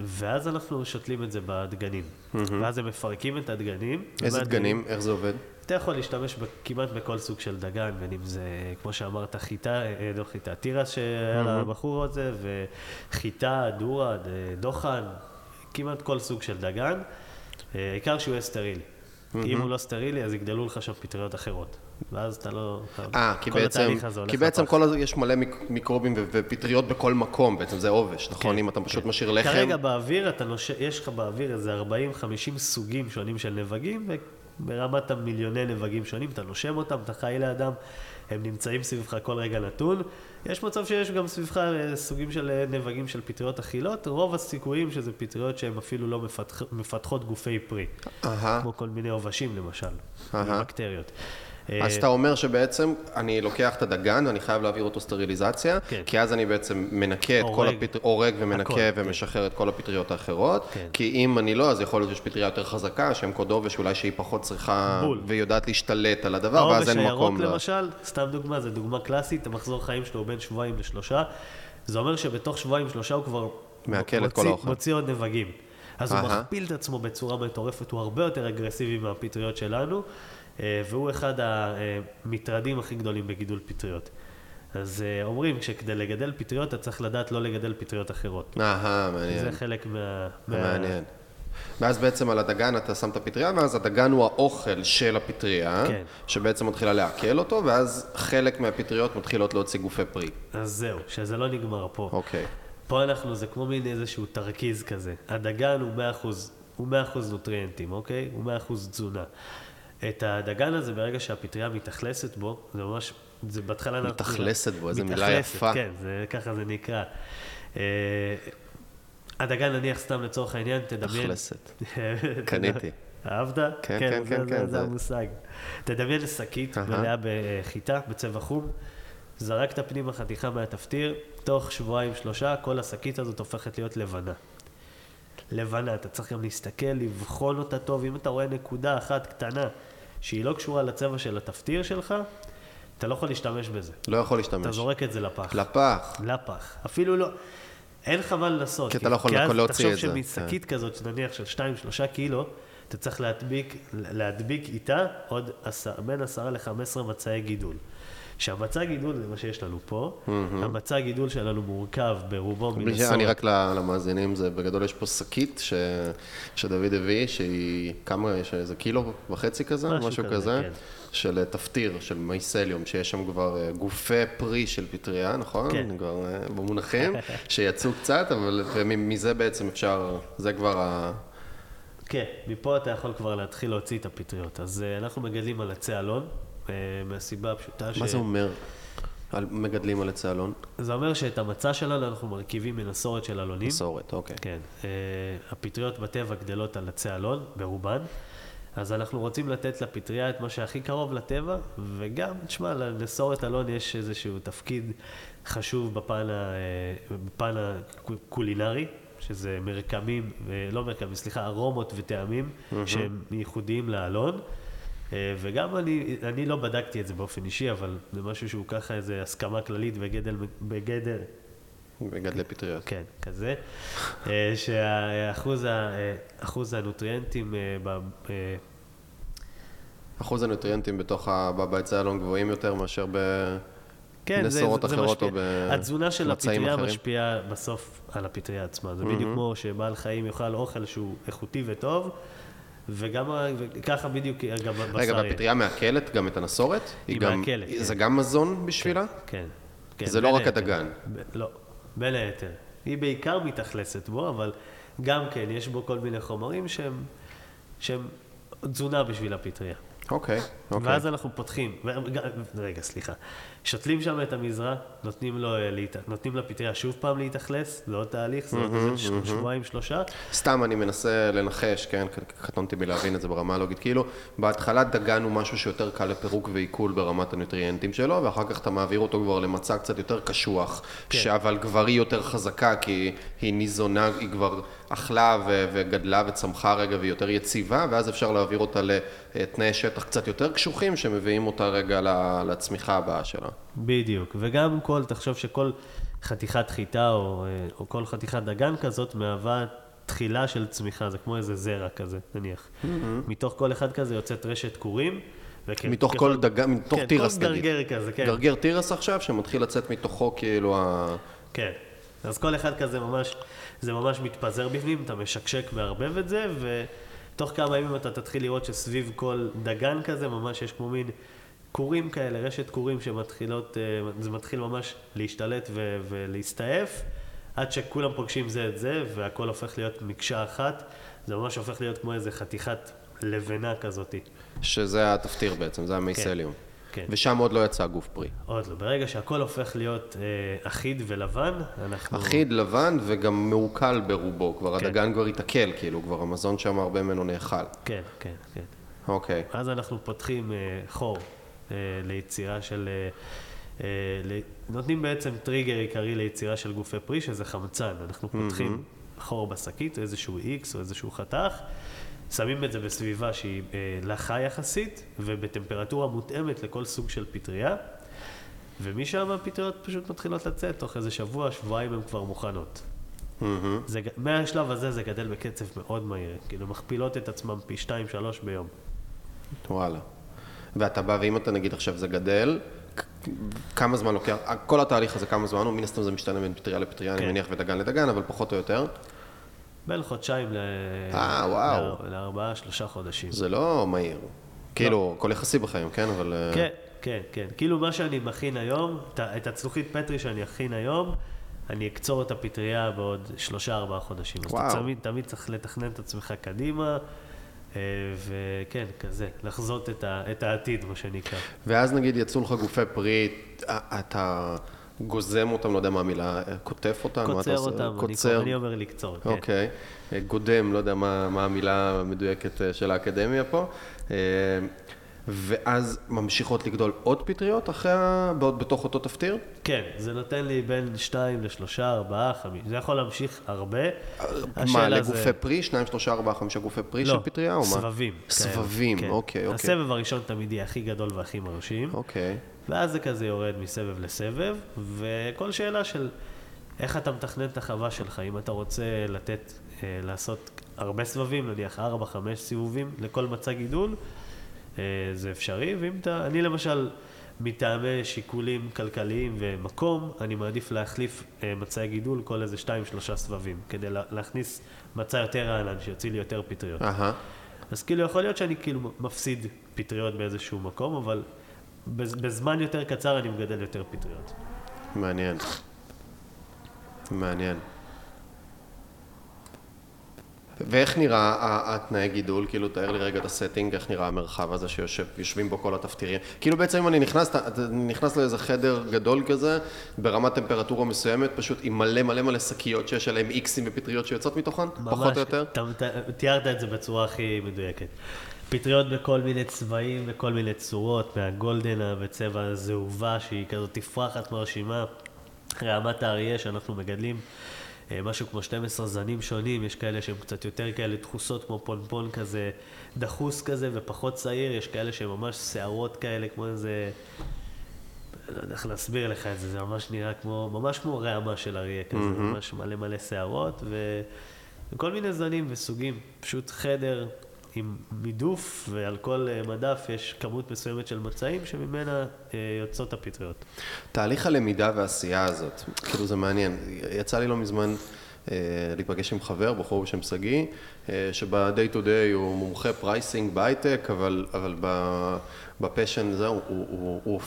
אה, ואז אנחנו שותלים את זה בדגנים. ואז הם מפרקים את הדגנים. איזה דגנים? איך זה עובד? אתה יכול להשתמש כמעט בכל סוג של דגן, בין אם זה, כמו שאמרת, חיטה, אה, לא חיטה, תירס שהיה לבחור הזה, וחיטה, דורד, אה, דוחן, כמעט כל סוג של דגן, אה, העיקר שהוא יהיה סטרילי. אם הוא לא סטרילי, אז יגדלו לך שם פטריות אחרות. ואז אתה לא... אה, כי בעצם, הזה כי בעצם. כל הזמן יש מלא מיק- מיקרובים ו- ופטריות בכל מקום, בעצם זה עובש, נכון? כן, אם אתה פשוט כן. משאיר לחם... כרגע באוויר, אתה נוש... יש לך באוויר איזה 40-50 סוגים שונים של נבגים, וברמת המיליוני נבגים שונים, אתה נושם אותם, אתה חי לידם, הם נמצאים סביבך כל רגע נתון. יש מצב שיש גם סביבך אה, סוגים של אה, נבגים של פטריות אכילות, רוב הסיכויים שזה פטריות שהן אפילו לא מפתח... מפתחות גופי פרי, אהה. כמו כל מיני עובשים למשל, אהה. בקטריות. אז אתה אומר שבעצם אני לוקח את הדגן, אני חייב להעביר אותו סטריליזציה, כן. כי אז אני בעצם מנקה את כל. הפטריות, הורג ומנקה הכל, כן. ומשחרר את כל הפטריות האחרות, כן. כי אם אני לא, אז יכול להיות שיש פטריה יותר חזקה, שהם קוד עובש, אולי שהיא פחות צריכה, בול. ויודעת להשתלט על הדבר, ואז העובש אין הירוק מקום ל... למשל, סתם דוגמה, זו דוגמה קלאסית, המחזור חיים שלו הוא בין שבועיים לשלושה. זה אומר שבתוך שבועיים שלושה הוא כבר מעכל את מוציא- כל האוכל. מוציא עוד נבגים. אז הוא. מכפיל את עצמו בצורה מטורפת, הוא הרבה יותר אגרסיבי מהפטריות שלנו, אה, והוא אחד המטרדים הכי גדולים בגידול פטריות. אז אה, אומרים, שכדי לגדל פטריות, אתה צריך לדעת לא לגדל פטריות אחרות. אהה, מעניין. זה חלק מה... מעניין. ואז בעצם על הדגן אתה שם את הפטריה, ואז הדגן הוא האוכל של הפטריה, כן. שבעצם מתחילה לעכל אותו, ואז חלק מהפטריות מתחילות להוציא גופי פרי. אז זהו, שזה לא נגמר פה. אוקיי. פה אנחנו, זה כמו מין איזשהו תרכיז כזה. הדגן הוא 100%, הוא 100% נוטריאנטים, אוקיי? הוא 100% תזונה. את הדגן הזה, ברגע שהפטריה מתאכלסת בו, זה ממש, זה בהתחלה... מתאכלסת בו, איזה מילה מתאכלסת, יפה. כן, זה, ככה זה נקרא. אה, הדגן, נניח סתם לצורך העניין, תדמיין... תאכלסת. קניתי. אהבת? כן, כן, כן, זה- כן, זה זה- המושג. תדמיין שקית. מלאה בחיטה, בצבע חום, זרקת פנימה חתיכה מהתפטיר, תוך שבועיים שלושה כל השקית הזאת הופכת להיות לבנה. לבנה, אתה צריך גם להסתכל, לבחון אותה טוב, אם אתה רואה נקודה אחת קטנה שהיא לא קשורה לצבע של התפטיר שלך, אתה לא יכול להשתמש בזה. לא יכול אתה להשתמש. זורק את זה לפח. לפח. לפח. אפילו לא... אין לך מה לנסות. כי אתה לא יכול להוציא את זה, כי אז תחשוב שמשקית כזאת, נניח של 2-3 קילו, אתה צריך להדביק, להדביק איתה עוד עשר, בין 10 ל-15 מצעי גידול. שהמצע גידול זה מה שיש לנו פה, המצע גידול שלנו מורכב ברובו מנסות. שאני רק למאזינים, זה בגדול יש פה שקית ש... שדוד הביא, שהיא כמה, איזה קילו וחצי כזה, משהו משהו כזה, כזה, כן. של תפטיר, של מייסליום, שיש שם כבר אה, גופי פרי של פטריה, נכון? כן. כבר אה, במונחים, שיצאו קצת, אבל ומזה בעצם אפשר, זה כבר ה... כן, מפה אתה יכול כבר להתחיל להוציא את הפטריות. אז אנחנו מגדלים על עצי אלון, מהסיבה הפשוטה ש... מה זה אומר? על מגדלים על עצי אלון? זה אומר שאת המצע שלנו אנחנו מרכיבים מנסורת של אלונים. מסורת, אוקיי. כן. Uh, הפטריות בטבע גדלות על עצי אלון, ברובן. אז אנחנו רוצים לתת לפטריה את מה שהכי קרוב לטבע, וגם, תשמע, לנסורת אלון יש איזשהו תפקיד חשוב בפן, ה, אה, בפן הקולינרי, שזה מרקמים, אה, לא מרקמים, סליחה, ארומות וטעמים שהם ייחודיים לאלון. אה, וגם אני, אני לא בדקתי את זה באופן אישי, אבל זה משהו שהוא ככה איזה הסכמה כללית בגדל, בגדר, מגדלי פטריות. כן, כזה, אה, שהאחוז ה- אה, הנוטריאנטים ב- אחוז הנוטריאנטים בתוך ה... ב- בעצי אלון גבוהים יותר מאשר ב... כן, זה, נסורות זה, זה אחרות או משפיע. התזונה של במצעים הפטריה אחרים? משפיעה בסוף על הפטריה עצמה. זה בדיוק כמו שבעל חיים יאכל אוכל שהוא איכותי וטוב, וגם ה- וככה בדיוק גם בבשר. רגע. והפטריה מעכלת גם את הנסורת? היא מעכלת, זה כן. גם מזון בשבילה? כן, כן. זה לא רק. הדגן. לא, בין היתר. היא בעיקר מתאכלסת בו, אבל גם כן, יש בו כל מיני חומרים שהם, שהם תזונה בשביל הפטריה. אוקיי, אוקיי. ואז אנחנו פותחים, רגע, סליחה. שותלים שם את המזרע, נותנים, לו, אה. נותנים לפטריה שוב פעם להתאכלס, זה עוד תהליך, זה עוד איזה שבועיים, שלושה. סתם אני מנסה לנחש, כן, קטונתי מלהבין את זה ברמה הלוגית, כאילו, בהתחלה דגן הוא משהו שיותר קל לפירוק ועיכול ברמת הנוטריאנטים שלו, ואחר כך אתה מעביר אותו כבר למצע קצת יותר קשוח, כן. שאבל כבר היא יותר חזקה, כי היא ניזונה, היא כבר אכלה ו- וגדלה וצמחה רגע והיא יותר יציבה, ואז אפשר להעביר אותה לתנאי שטח קצת יותר קשוחים, שמביאים אותה רגע לצמיחה הבאה שלה. בדיוק, וגם כל, תחשוב שכל חתיכת חיטה או, אה, או כל חתיכת דגן כזאת מהווה התחילה של צמיחה, זה כמו איזה זרע כזה, נניח. מתוך כל אחד כזה יוצאת רשת קורים. וכן, מתוך ככל- כל דגן, מתוך כן, תירס נגיד. גרגר כזה, כן. גרגר תירס עכשיו, שמתחיל לצאת מתוכו כאילו ה... כן. אז כל אחד כזה ממש, זה ממש מתפזר בפנים, אתה משקשק, מערבב את זה, ותוך כמה ימים אתה תתחיל לראות שסביב כל דגן כזה, ממש יש כמו מין קורים כאלה, רשת קורים שמתחילות, אה, זה מתחיל ממש להשתלט ו- ולהסתעף, עד שכולם פוגשים זה את זה, והכל הופך להיות מקשה אחת, זה ממש הופך להיות כמו איזה חתיכת לבנה כזאתי. שזה התפטיר בעצם, זה המייסליום. כן. ושם עוד לא יצא גוף פרי. עוד לא, ברגע שהכל הופך להיות אה, אחיד ולבן, אנחנו... אחיד, לבן וגם מעוקל ברובו, כבר כן. הדגן כבר התעכל, כאילו, כבר המזון שם הרבה ממנו נאכל. כן, כן, כן. אוקיי. אז אנחנו פותחים אה, חור אה, ליצירה של... אה, אה, ל... נותנים בעצם טריגר עיקרי ליצירה של גופי פרי, שזה חמצן. אנחנו פותחים חור בשקית, איזשהו X או איזשהו חתך, שמים את זה בסביבה שהיא אה, לחה יחסית, ובטמפרטורה מותאמת לכל סוג של פטריה, ומשם הפטריות פשוט מתחילות לצאת, תוך איזה שבוע, שבועיים הן כבר מוכנות. מהמם. זה, מהשלב הזה זה גדל בקצב מאוד מהיר, כאילו מכפילות את עצמם פי 2-3 ביום. וואלה. ואתה בא, ואם אתה נגיד עכשיו זה גדל, כמה זמן לוקח, כל התהליך הזה כמה זמן הוא, מן הסתם זה משתנה בין פטריה לפטריה, אני כן. מניח, ודגן לדגן, אבל פחות או יותר. בין חודשיים ל... אה, וואו. לארבעה, שלושה חודשים. זה לא מהיר. כאילו, הכל יחסי בחיים, כן? אבל... אה, כן, כן, כן. כאילו מה שאני מכין היום, את הצלוחית פטרי שאני אכין היום, אני אקצור את הפטריה בעוד שלושה, ארבעה חודשים. אז וואו. אתה תמיד, תמיד צריך לתכנן את עצמך קדימה, אה, וכן, כזה, לחזות את, ה, את העתיד, מה שנקרא. ואז נגיד יצאו לך גופי פרי, אתה גוזם אותם, לא יודע מה המילה, קוטף אותם? קוצר עושה? אותם, אני, קוצר. אני אומר לקצור, כן. אוקיי. אה, גודם, לא יודע מה, מה המילה המדויקת אה, של האקדמיה פה. אה, ואז ממשיכות לגדול עוד פטריות אחרי, ה- בעוד בתוך אותו תפטיר? כן, זה נותן לי בין שתיים לשלושה, ארבעה, חמישה, זה יכול להמשיך הרבה. מה, לגופי זה- פרי? שניים, שלושה, ארבעה, חמישה גופי פרי לא, של פטריה? או מה? סבבים. סבבים, כאלה. אוקיי, כן. אוקיי. הסבב הראשון תמיד יהיה הכי גדול והכי מרשים, אוקיי. ואז זה כזה יורד מסבב לסבב, וכל שאלה של איך אתה מתכנן את החווה שלך, אם אתה רוצה לתת, אה, לעשות הרבה סבבים, נניח 4-5 סיבובים לכל מצע גידול, אה, זה אפשרי, ואם אתה, אני למשל, מטעמי שיקולים כלכליים ומקום, אני מעדיף להחליף אה, מצעי גידול כל איזה 2-3 סבבים, כדי לה- להכניס מצע יותר רענן, שיוציא לי יותר פטריות. אהה. אז כאילו יכול להיות שאני כאילו מפסיד פטריות באיזשהו מקום, אבל בזמן יותר קצר אני מגדל יותר פטריות. מעניין. מעניין. ואיך נראה התנאי גידול? כאילו, תאר לי רגע את הסטינג, איך נראה המרחב הזה שיושבים בו כל התפטירים. כאילו בעצם אם אני נכנס, אתה נכנס לאיזה חדר גדול כזה, ברמת טמפרטורה מסוימת, פשוט עם מלא מלא מלא שקיות שיש עליהם איקסים ופטריות שיוצאות מתוכן, פחות או יותר? אתה, תיארת את זה בצורה הכי מדויקת. פטריות בכל מיני צבעים, בכל מיני צורות, מהגולדנה בצבע זהובה שהיא כזאת תפרחת מרשימה. רעמת האריה שאנחנו מגדלים, אה, משהו כמו 12 זנים שונים, יש כאלה שהם קצת יותר כאלה דחוסות כמו פונפון כזה, דחוס כזה ופחות צעיר, יש כאלה שהם ממש שערות כאלה, כמו איזה... לא יודע איך להסביר לך את זה, זה ממש נראה כמו, ממש כמו רעמה של אריה כזה, mm-hmm. ממש מלא מלא שערות, ו... וכל מיני זנים וסוגים, פשוט חדר עם מידוף, ועל כל אה, מדף יש כמות מסוימת של מצעים שממנה אה, יוצאות הפטריות. תהליך הלמידה והעשייה הזאת, כאילו זה מעניין. יצא לי לא מזמן אה, להיפגש עם חבר, בחור בשם שגיא, שב-day to day הוא מומחה pricing בהייטק, אבל, אבל ב passion זה הוא, הוא, הוא, הוא.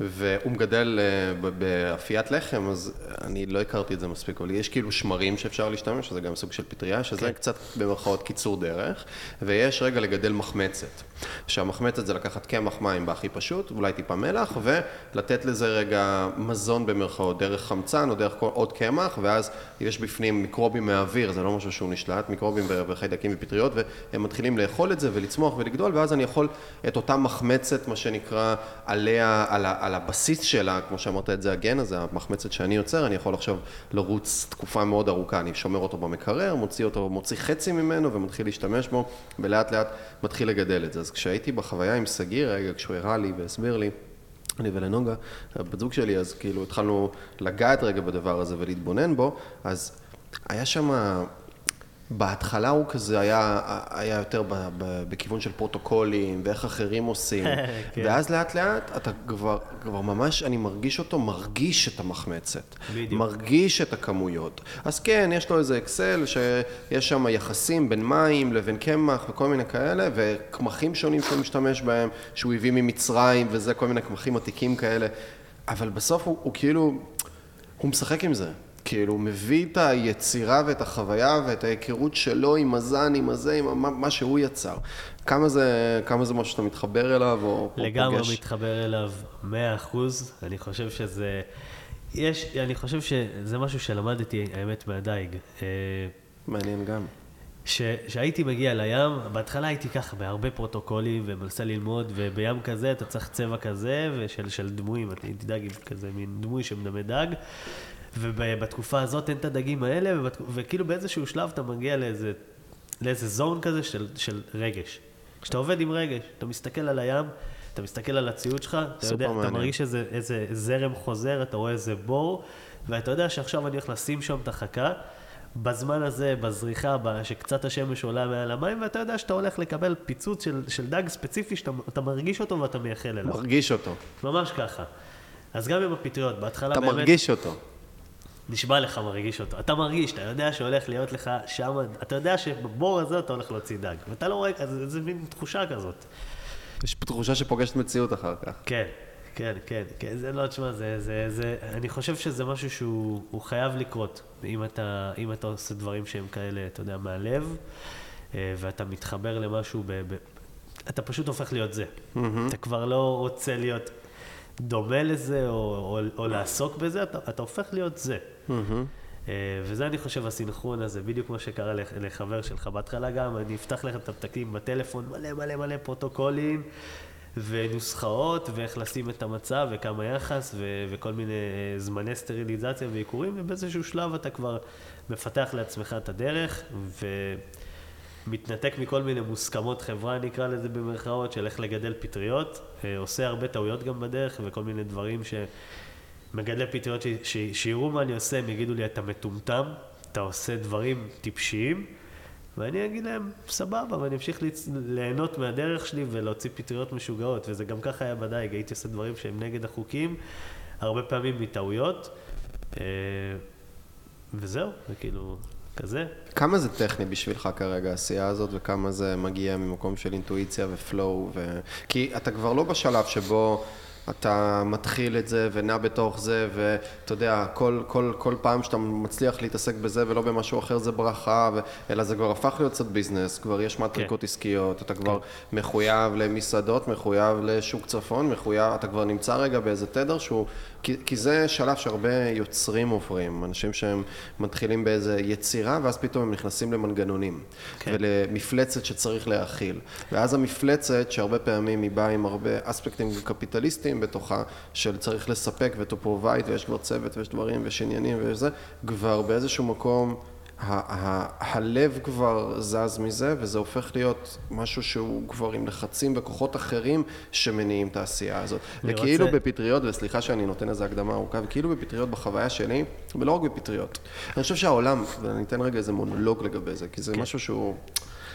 והוא מגדל אה, באפיית לחם, אז אני לא הכרתי את זה מספיק, אבל יש כאילו שמרים שאפשר להשתמש, שזה גם סוג של פטריה, שזה כן. קצת במרכאות קיצור דרך, ויש רגע לגדל מחמצת. שהמחמצת זה לקחת קמח מים בהכי פשוט, אולי טיפה מלח, ולתת לזה רגע מזון במרכאות, דרך חמצן או דרך כל- עוד קמח, ואז יש בפנים מיקרובים מהאוויר, זה לא משהו שהוא נשלט, מיקרובים וחיידקים ופטריות, והם מתחילים לאכול את זה ולצמוח ולגדול, ואז אני יכול את אותה מחמצת, מה שנקרא, עליה, על, ה- על הבסיס שלה, כמו שאמרת את זה, הגן הזה, המחמצת שאני יוצר, אני יכול עכשיו לרוץ תקופה מאוד ארוכה, אני שומר אותו במקרר, מוציא אותו, מוציא חצי ממנו ומתחיל להשתמש בו, ולאט לאט מתחיל לגדל את זה. אז כשהייתי בחוויה עם שגיא רגע, כשהוא הראה לי והסביר לי, אני ולנוגה, הבת זוג שלי, אז כאילו התחלנו לגעת רגע בדבר הזה ולהתבונן בו, אז היה שם בהתחלה הוא כזה היה, היה יותר ב, ב, בכיוון של פרוטוקולים ואיך אחרים עושים, כן. ואז לאט לאט אתה כבר, כבר ממש, אני מרגיש אותו, מרגיש את המחמצת, בדיוק. מרגיש את הכמויות. אז כן, יש לו איזה אקסל שיש שם יחסים בין מים לבין קמח וכל מיני כאלה, וקמחים שונים שהוא משתמש בהם, שהוא הביא ממצרים וזה, כל מיני קמחים עתיקים כאלה, אבל בסוף הוא, הוא כאילו, הוא משחק עם זה. כאילו, מביא את היצירה ואת החוויה ואת ההיכרות שלו עם הזן, עם הזה, עם מה, מה שהוא יצר. כמה זה, כמה זה משהו שאתה מתחבר אליו או, לגמרי או פוגש? מתחבר אליו 100 אחוז. אני חושב שזה... יש, אני חושב שזה משהו שלמדתי, האמת, מהדייג. אה, מעניין גם. כשהייתי מגיע לים, בהתחלה הייתי ככה בהרבה פרוטוקולים ומנסה ללמוד, ובים כזה אתה צריך צבע כזה, ושל של דמויים, אתה הייתי דג עם כזה מין דמוי שמדמה דג, ובתקופה הזאת אין את הדגים האלה, ובת, וכאילו באיזשהו שלב אתה מגיע לאיזה, לאיזה זון כזה של, של רגש. כשאתה עובד עם רגש, אתה מסתכל על הים, אתה מסתכל על הציוד שלך, אתה יודע, אתה מעניין. מרגיש איזה, איזה זרם חוזר, אתה רואה איזה בור, ואתה יודע שעכשיו אני הולך לשים שם את החכה. בזמן הזה, בזריחה, שקצת השמש עולה מעל המים, ואתה יודע שאתה הולך לקבל פיצוץ של, של דג ספציפי, שאתה אתה מרגיש אותו ואתה מייחל אליו. מרגיש אותו. ממש ככה. אז גם עם הפטריות, בהתחלה אתה באמת, מרגיש אותו. נשבע לך מרגיש אותו. אתה מרגיש, אתה יודע שהולך להיות לך שם, אתה יודע שבבור הזה אתה הולך להוציא דג. ואתה לא רואה, אז זה, מין תחושה כזאת. יש תחושה שפוגשת מציאות אחר כך. כן, כן, כן, כן, זה לא, תשמע, זה, זה, זה, אני חושב שזה משהו שהוא הוא חייב לקרות, אם אתה, אם אתה עושה דברים שהם כאלה, אתה יודע, מהלב, אה, ואתה מתחבר למשהו, ב, ב, אתה פשוט הופך להיות זה. אתה כבר לא רוצה להיות דומה לזה, או, או, או לעסוק בזה, אתה, אתה הופך להיות זה. אה, וזה אני חושב הסינכרון הזה, בדיוק מה שקרה לח- לחבר שלך. בהתחלה גם, אני אפתח לכם את הפתקים בטלפון, מלא מלא מלא פרוטוקולים ונוסחאות, ואיך לשים את המצב, וכמה יחס, ו- וכל מיני אה, זמני סטריליזציה ועיקורים, ובאיזשהו שלב אתה כבר מפתח לעצמך את הדרך, ומתנתק מכל מיני מוסכמות חברה, נקרא לזה במרכאות, של איך לגדל פטריות. אה, עושה הרבה טעויות גם בדרך, וכל מיני דברים ש... מגדלי פטריות שיראו מה אני עושה, הם יגידו לי, אתה מטומטם, אתה עושה דברים טיפשיים, ואני אגיד להם, סבבה, ואני אמשיך. ליהנות מהדרך שלי ולהוציא פטריות משוגעות, וזה גם ככה היה בדייג, הייתי עושה דברים שהם נגד החוקים, הרבה פעמים מטעויות, אה, וזהו, וכאילו, כזה. כמה זה טכני בשבילך כרגע, העשייה הזאת, וכמה זה מגיע ממקום של אינטואיציה ופלואו, ו... כי אתה כבר לא בשלב שבו אתה מתחיל את זה ונע בתוך זה, ואתה יודע, כל, כל, כל פעם שאתה מצליח להתעסק בזה ולא במשהו אחר זה ברכה, ו... אלא זה כבר הפך להיות קצת ביזנס, כבר יש מטריקות עסקיות, אתה כבר מחויב למסעדות, מחויב לשוק צפון, מחויב, אתה כבר נמצא רגע באיזה תדר שהוא... כי, כי זה שלב שהרבה יוצרים עוברים, אנשים שהם מתחילים באיזה יצירה ואז פתאום הם נכנסים למנגנונים כן. ולמפלצת שצריך להכיל. ואז המפלצת, שהרבה פעמים היא באה עם הרבה אספקטים קפיטליסטיים בתוכה, של צריך לספק ו-to provide, ויש כבר צוות ויש דברים ויש עניינים ויש זה, כבר באיזשהו מקום הלב כבר זז מזה, וזה הופך להיות משהו שהוא כבר עם לחצים וכוחות אחרים שמניעים את העשייה הזאת. וכאילו רוצה- בפטריות, וסליחה שאני נותן לזה הקדמה ארוכה, וכאילו בפטריות בחוויה שלי, ולא רק בפטריות. אני חושב שהעולם, ואני אתן רגע איזה מונולוג לגבי זה, כי זה כן. משהו שהוא,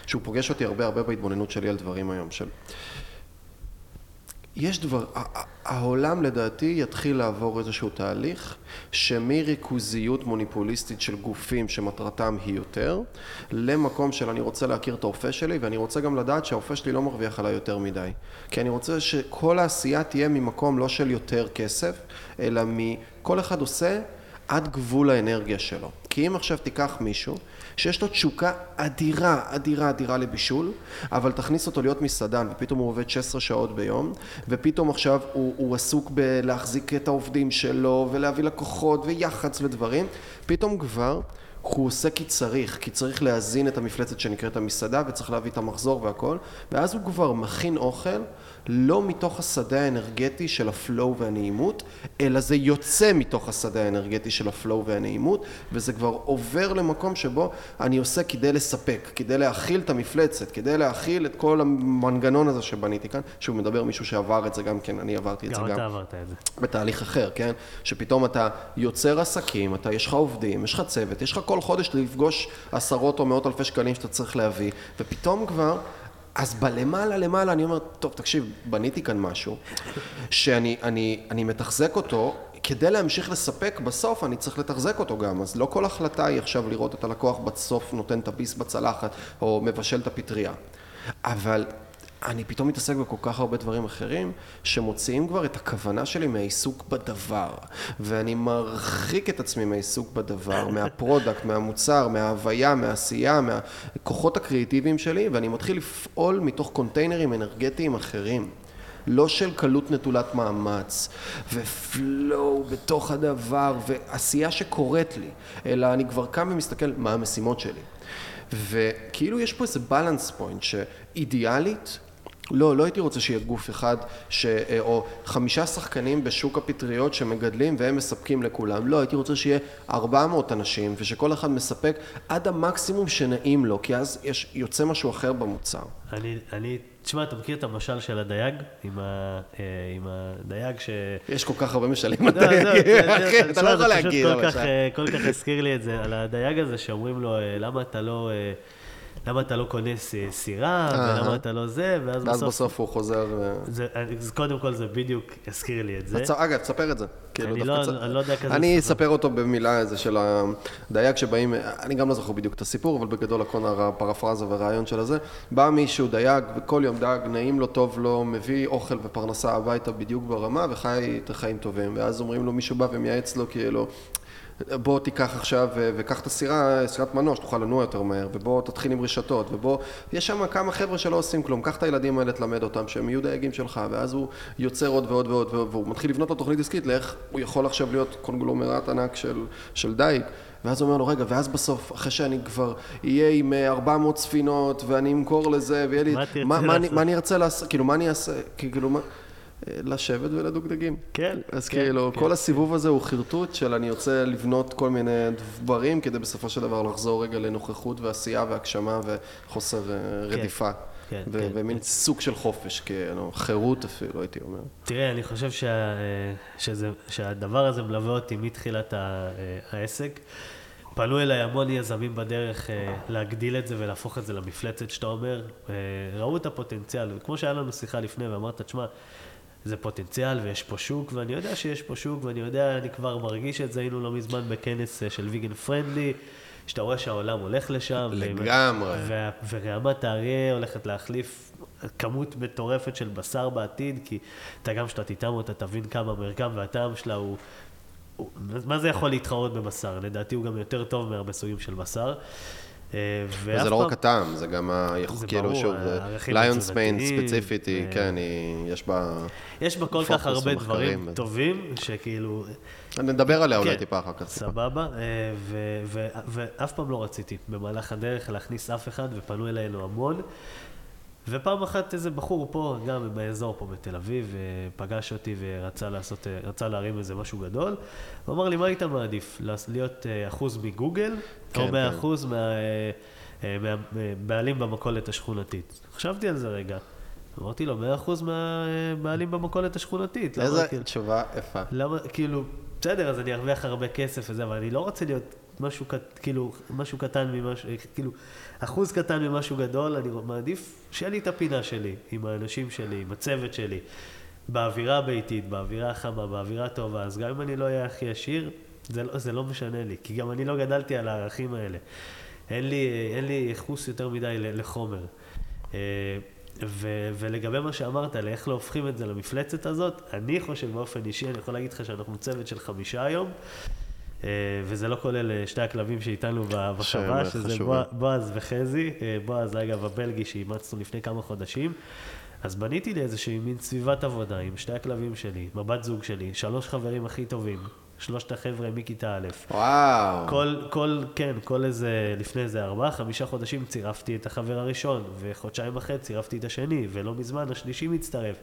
שהוא פוגש אותי הרבה הרבה בהתבוננות שלי על דברים היום, של... יש דבר, העולם לדעתי יתחיל לעבור איזשהו תהליך שמריכוזיות מוניפוליסטית של גופים שמטרתם היא יותר, למקום של אני רוצה להכיר את האופה שלי ואני רוצה גם לדעת שהאופה שלי לא מרוויח עליי יותר מדי. כי אני רוצה שכל העשייה תהיה ממקום לא של יותר כסף, אלא מכל אחד עושה עד גבול האנרגיה שלו. כי אם עכשיו תיקח מישהו שיש לו תשוקה אדירה, אדירה, אדירה לבישול, אבל תכניס אותו להיות מסעדן, ופתאום הוא עובד 16 שעות ביום, ופתאום עכשיו הוא, הוא עסוק בלהחזיק את העובדים שלו, ולהביא לקוחות, ויח"צ ודברים, פתאום כבר הוא עושה כי צריך, כי צריך להזין את המפלצת שנקראת המסעדה, וצריך להביא את המחזור והכל, ואז הוא כבר מכין אוכל לא מתוך השדה האנרגטי של ה flow והנעימות, אלא זה יוצא מתוך השדה האנרגטי של ה flow והנעימות, וזה כבר עובר למקום שבו אני עושה כדי לספק, כדי להכיל את המפלצת, כדי להכיל את כל המנגנון הזה שבניתי כאן, שהוא מדבר מישהו שעבר את זה גם כן, אני עברתי את זה גם גם. אתה עברת את זה. בתהליך אחר, כן? שפתאום אתה יוצר עסקים, אתה, יש לך עובדים, יש לך צוות, יש לך כל חודש לפגוש עשרות או מאות אלפי שקלים שאתה צריך להביא, ופתאום כבר... אז בלמעלה למעלה אני אומר, טוב תקשיב, בניתי כאן משהו שאני אני, אני מתחזק אותו, כדי להמשיך לספק בסוף אני צריך לתחזק אותו גם, אז לא כל החלטה היא עכשיו לראות את הלקוח בסוף נותן את הביס בצלחת או מבשל את הפטריה, אבל אני פתאום מתעסק בכל כך הרבה דברים אחרים, שמוציאים כבר את הכוונה שלי מהעיסוק בדבר. ואני מרחיק את עצמי מהעיסוק בדבר, מה product, מהמוצר, מההוויה, מהעשייה, מהכוחות הקריאיטיביים שלי, ואני מתחיל לפעול מתוך קונטיינרים אנרגטיים אחרים. לא של קלות נטולת מאמץ, ו flow בתוך הדבר, ועשייה שקורית לי, אלא אני כבר קם ומסתכל מה המשימות שלי. וכאילו יש פה איזה balance point שאידיאלית לא, לא הייתי רוצה שיהיה גוף אחד, ש... אה, או חמישה שחקנים בשוק הפטריות שמגדלים והם מספקים לכולם. לא, הייתי רוצה שיהיה 400 אנשים ושכל אחד מספק עד המקסימום שנעים לו, כי אז יש, יוצא משהו אחר במוצר. אני, אני, תשמע, אתה מכיר את המשל של הדייג? עם, ה, אה, עם הדייג ש... יש כל כך הרבה משלים על דייג, אחי, אתה לא יכול להגיד. זה פשוט אה, כל כך הזכיר לי את זה, על הדייג הזה שאומרים לו, למה אתה לא... למה אתה לא קונה סירה, ולמה אתה לא זה, ואז בסוף... ואז בסוף הוא חוזר... זה, קודם כל זה בדיוק הזכיר לי את זה. אגב, תספר את זה. כאילו, אני לא, לא יודע כזה... אני אספר אותו במילה איזה של הדייג שבאים, אני גם לא זוכר בדיוק את הסיפור, אבל בגדול הכל הפרפרזה והרעיון של הזה. בא מישהו, דייג, וכל יום דייג, נעים לו, טוב לו, מביא אוכל ופרנסה הביתה בדיוק ברמה, וחי את החיים טובים. ואז אומרים לו, מישהו בא ומייעץ לו, כאילו... בוא תיקח עכשיו וקח את הסירה, סירת מנוע, שתוכל לנוע יותר מהר, ובוא תתחיל עם רשתות, ובוא, יש שם כמה חבר'ה שלא עושים כלום, קח את הילדים האלה, תלמד אותם, שהם יהיו דייגים שלך, ואז הוא יוצר עוד ועוד ועוד, והוא מתחיל לבנות לו תוכנית עסקית לאיך הוא יכול עכשיו להיות קונגלומרט ענק של, של דייג. ואז הוא אומר לו, רגע, ואז בסוף, אחרי שאני כבר אהיה עם 400 ספינות, ואני אמכור לזה, ויהיה לי... מה, מה, מה אני ארצה לעשות? כאילו, מה אני אעשה? כאילו, מה... לשבת ולדוגדגים. כן. אז כן, כאילו, כן. כל הסיבוב הזה הוא חרטוט של אני רוצה לבנות כל מיני דברים כדי בסופו של דבר לחזור רגע לנוכחות ועשייה והגשמה וחוסר אה, כן. רדיפה. כן, ו- כן, ומין כן. סוג של חופש, כאילו, חירות אפילו, הייתי אומר. תראה, אני חושב שה, אה, שזה, שהדבר הזה מלווה אותי מתחילת ה- אה, העסק. פנו אליי המון יזמים בדרך אה, להגדיל את זה ולהפוך את זה למפלצת שאתה אומר. אה, ראו את הפוטנציאל, וכמו שהיה לנו שיחה לפני ואמרת, תשמע, זה פוטנציאל ויש פה שוק, ואני יודע שיש פה שוק, ואני יודע, אני כבר מרגיש את זה, היינו לא מזמן בכנס אה, של ויגן פרנדלי, שאתה רואה שהעולם הולך לשם. לגמרי. ו- ורעמת האריה הולכת להחליף כמות מטורפת של בשר בעתיד, כי אתה גם כשאתה תטעם אותה, תבין כמה המרקם והטעם שלה הוא... הוא- מה זה יכול להתחרות בבשר? לדעתי הוא גם יותר טוב מהרבה סוגים של בשר. אה, וזה לא רק הטעם, זה גם ה... זה כאילו, שוב, ליונס מיין ספציפית, היא, כן, יש בה... יש בה כל כך הרבה דברים. טובים, שכאילו... נדבר עליה אולי כן, טיפה אחר כך. סבבה, אה, ואף פעם לא רציתי במהלך הדרך להכניס אף אחד, ופנו אלינו המון. ופעם אחת איזה בחור פה, גם באזור פה בתל אביב, אה, פגש אותי ורצה לעשות, רצה להרים איזה משהו גדול. הוא אמר לי, מה היית מעדיף? להיות אחוז מגוגל, או כן. מאה אחוז מה- אה, אה, מהבעלים במכולת השכונתית? חשבתי על זה רגע. אמרתי לו, מאה אחוז מהבעלים במכולת השכונתית. למה, איזה כאילו- תשובה יפה. למה, כאילו, בסדר, אז אני ארוויח הרבה כסף וזה, אבל אני לא רוצה להיות משהו, כאילו, משהו קטן ממשהו, כאילו, אחוז קטן ממשהו גדול, אני מעדיף שיהיה לי את הפינה שלי, עם האנשים שלי, עם הצוות שלי, באווירה הביתית, באווירה החמה, באווירה הטובה, אז גם אם אני לא אהיה הכי עשיר, זה לא, זה לא משנה לי, כי גם אני לא גדלתי על הערכים האלה. אין לי, אין לי ייחוס יותר מדי לחומר. אה, ו- ולגבי מה שאמרת, לאיך לא הופכים את זה למפלצת הזאת, אני חושב באופן אישי, אני יכול להגיד לך שאנחנו צוות של חמישה היום, אה, וזה לא כולל אה, שתי הכלבים שאיתנו בחווה, שזה בועז וחזי, בועז אגב הבלגי שאימצנו לפני כמה חודשים, אז בניתי לי איזושהי מין סביבת עבודה עם שתי הכלבים שלי, עם הבת זוג שלי, שלוש חברים הכי טובים, שלושת החבר'ה מכיתה א'. וואו. כל, כל, כן, כל איזה, לפני איזה ארבעה, חמישה חודשים צירפתי את החבר הראשון, וחודשיים אחרי צירפתי את השני, ולא מזמן השלישי מצטרף.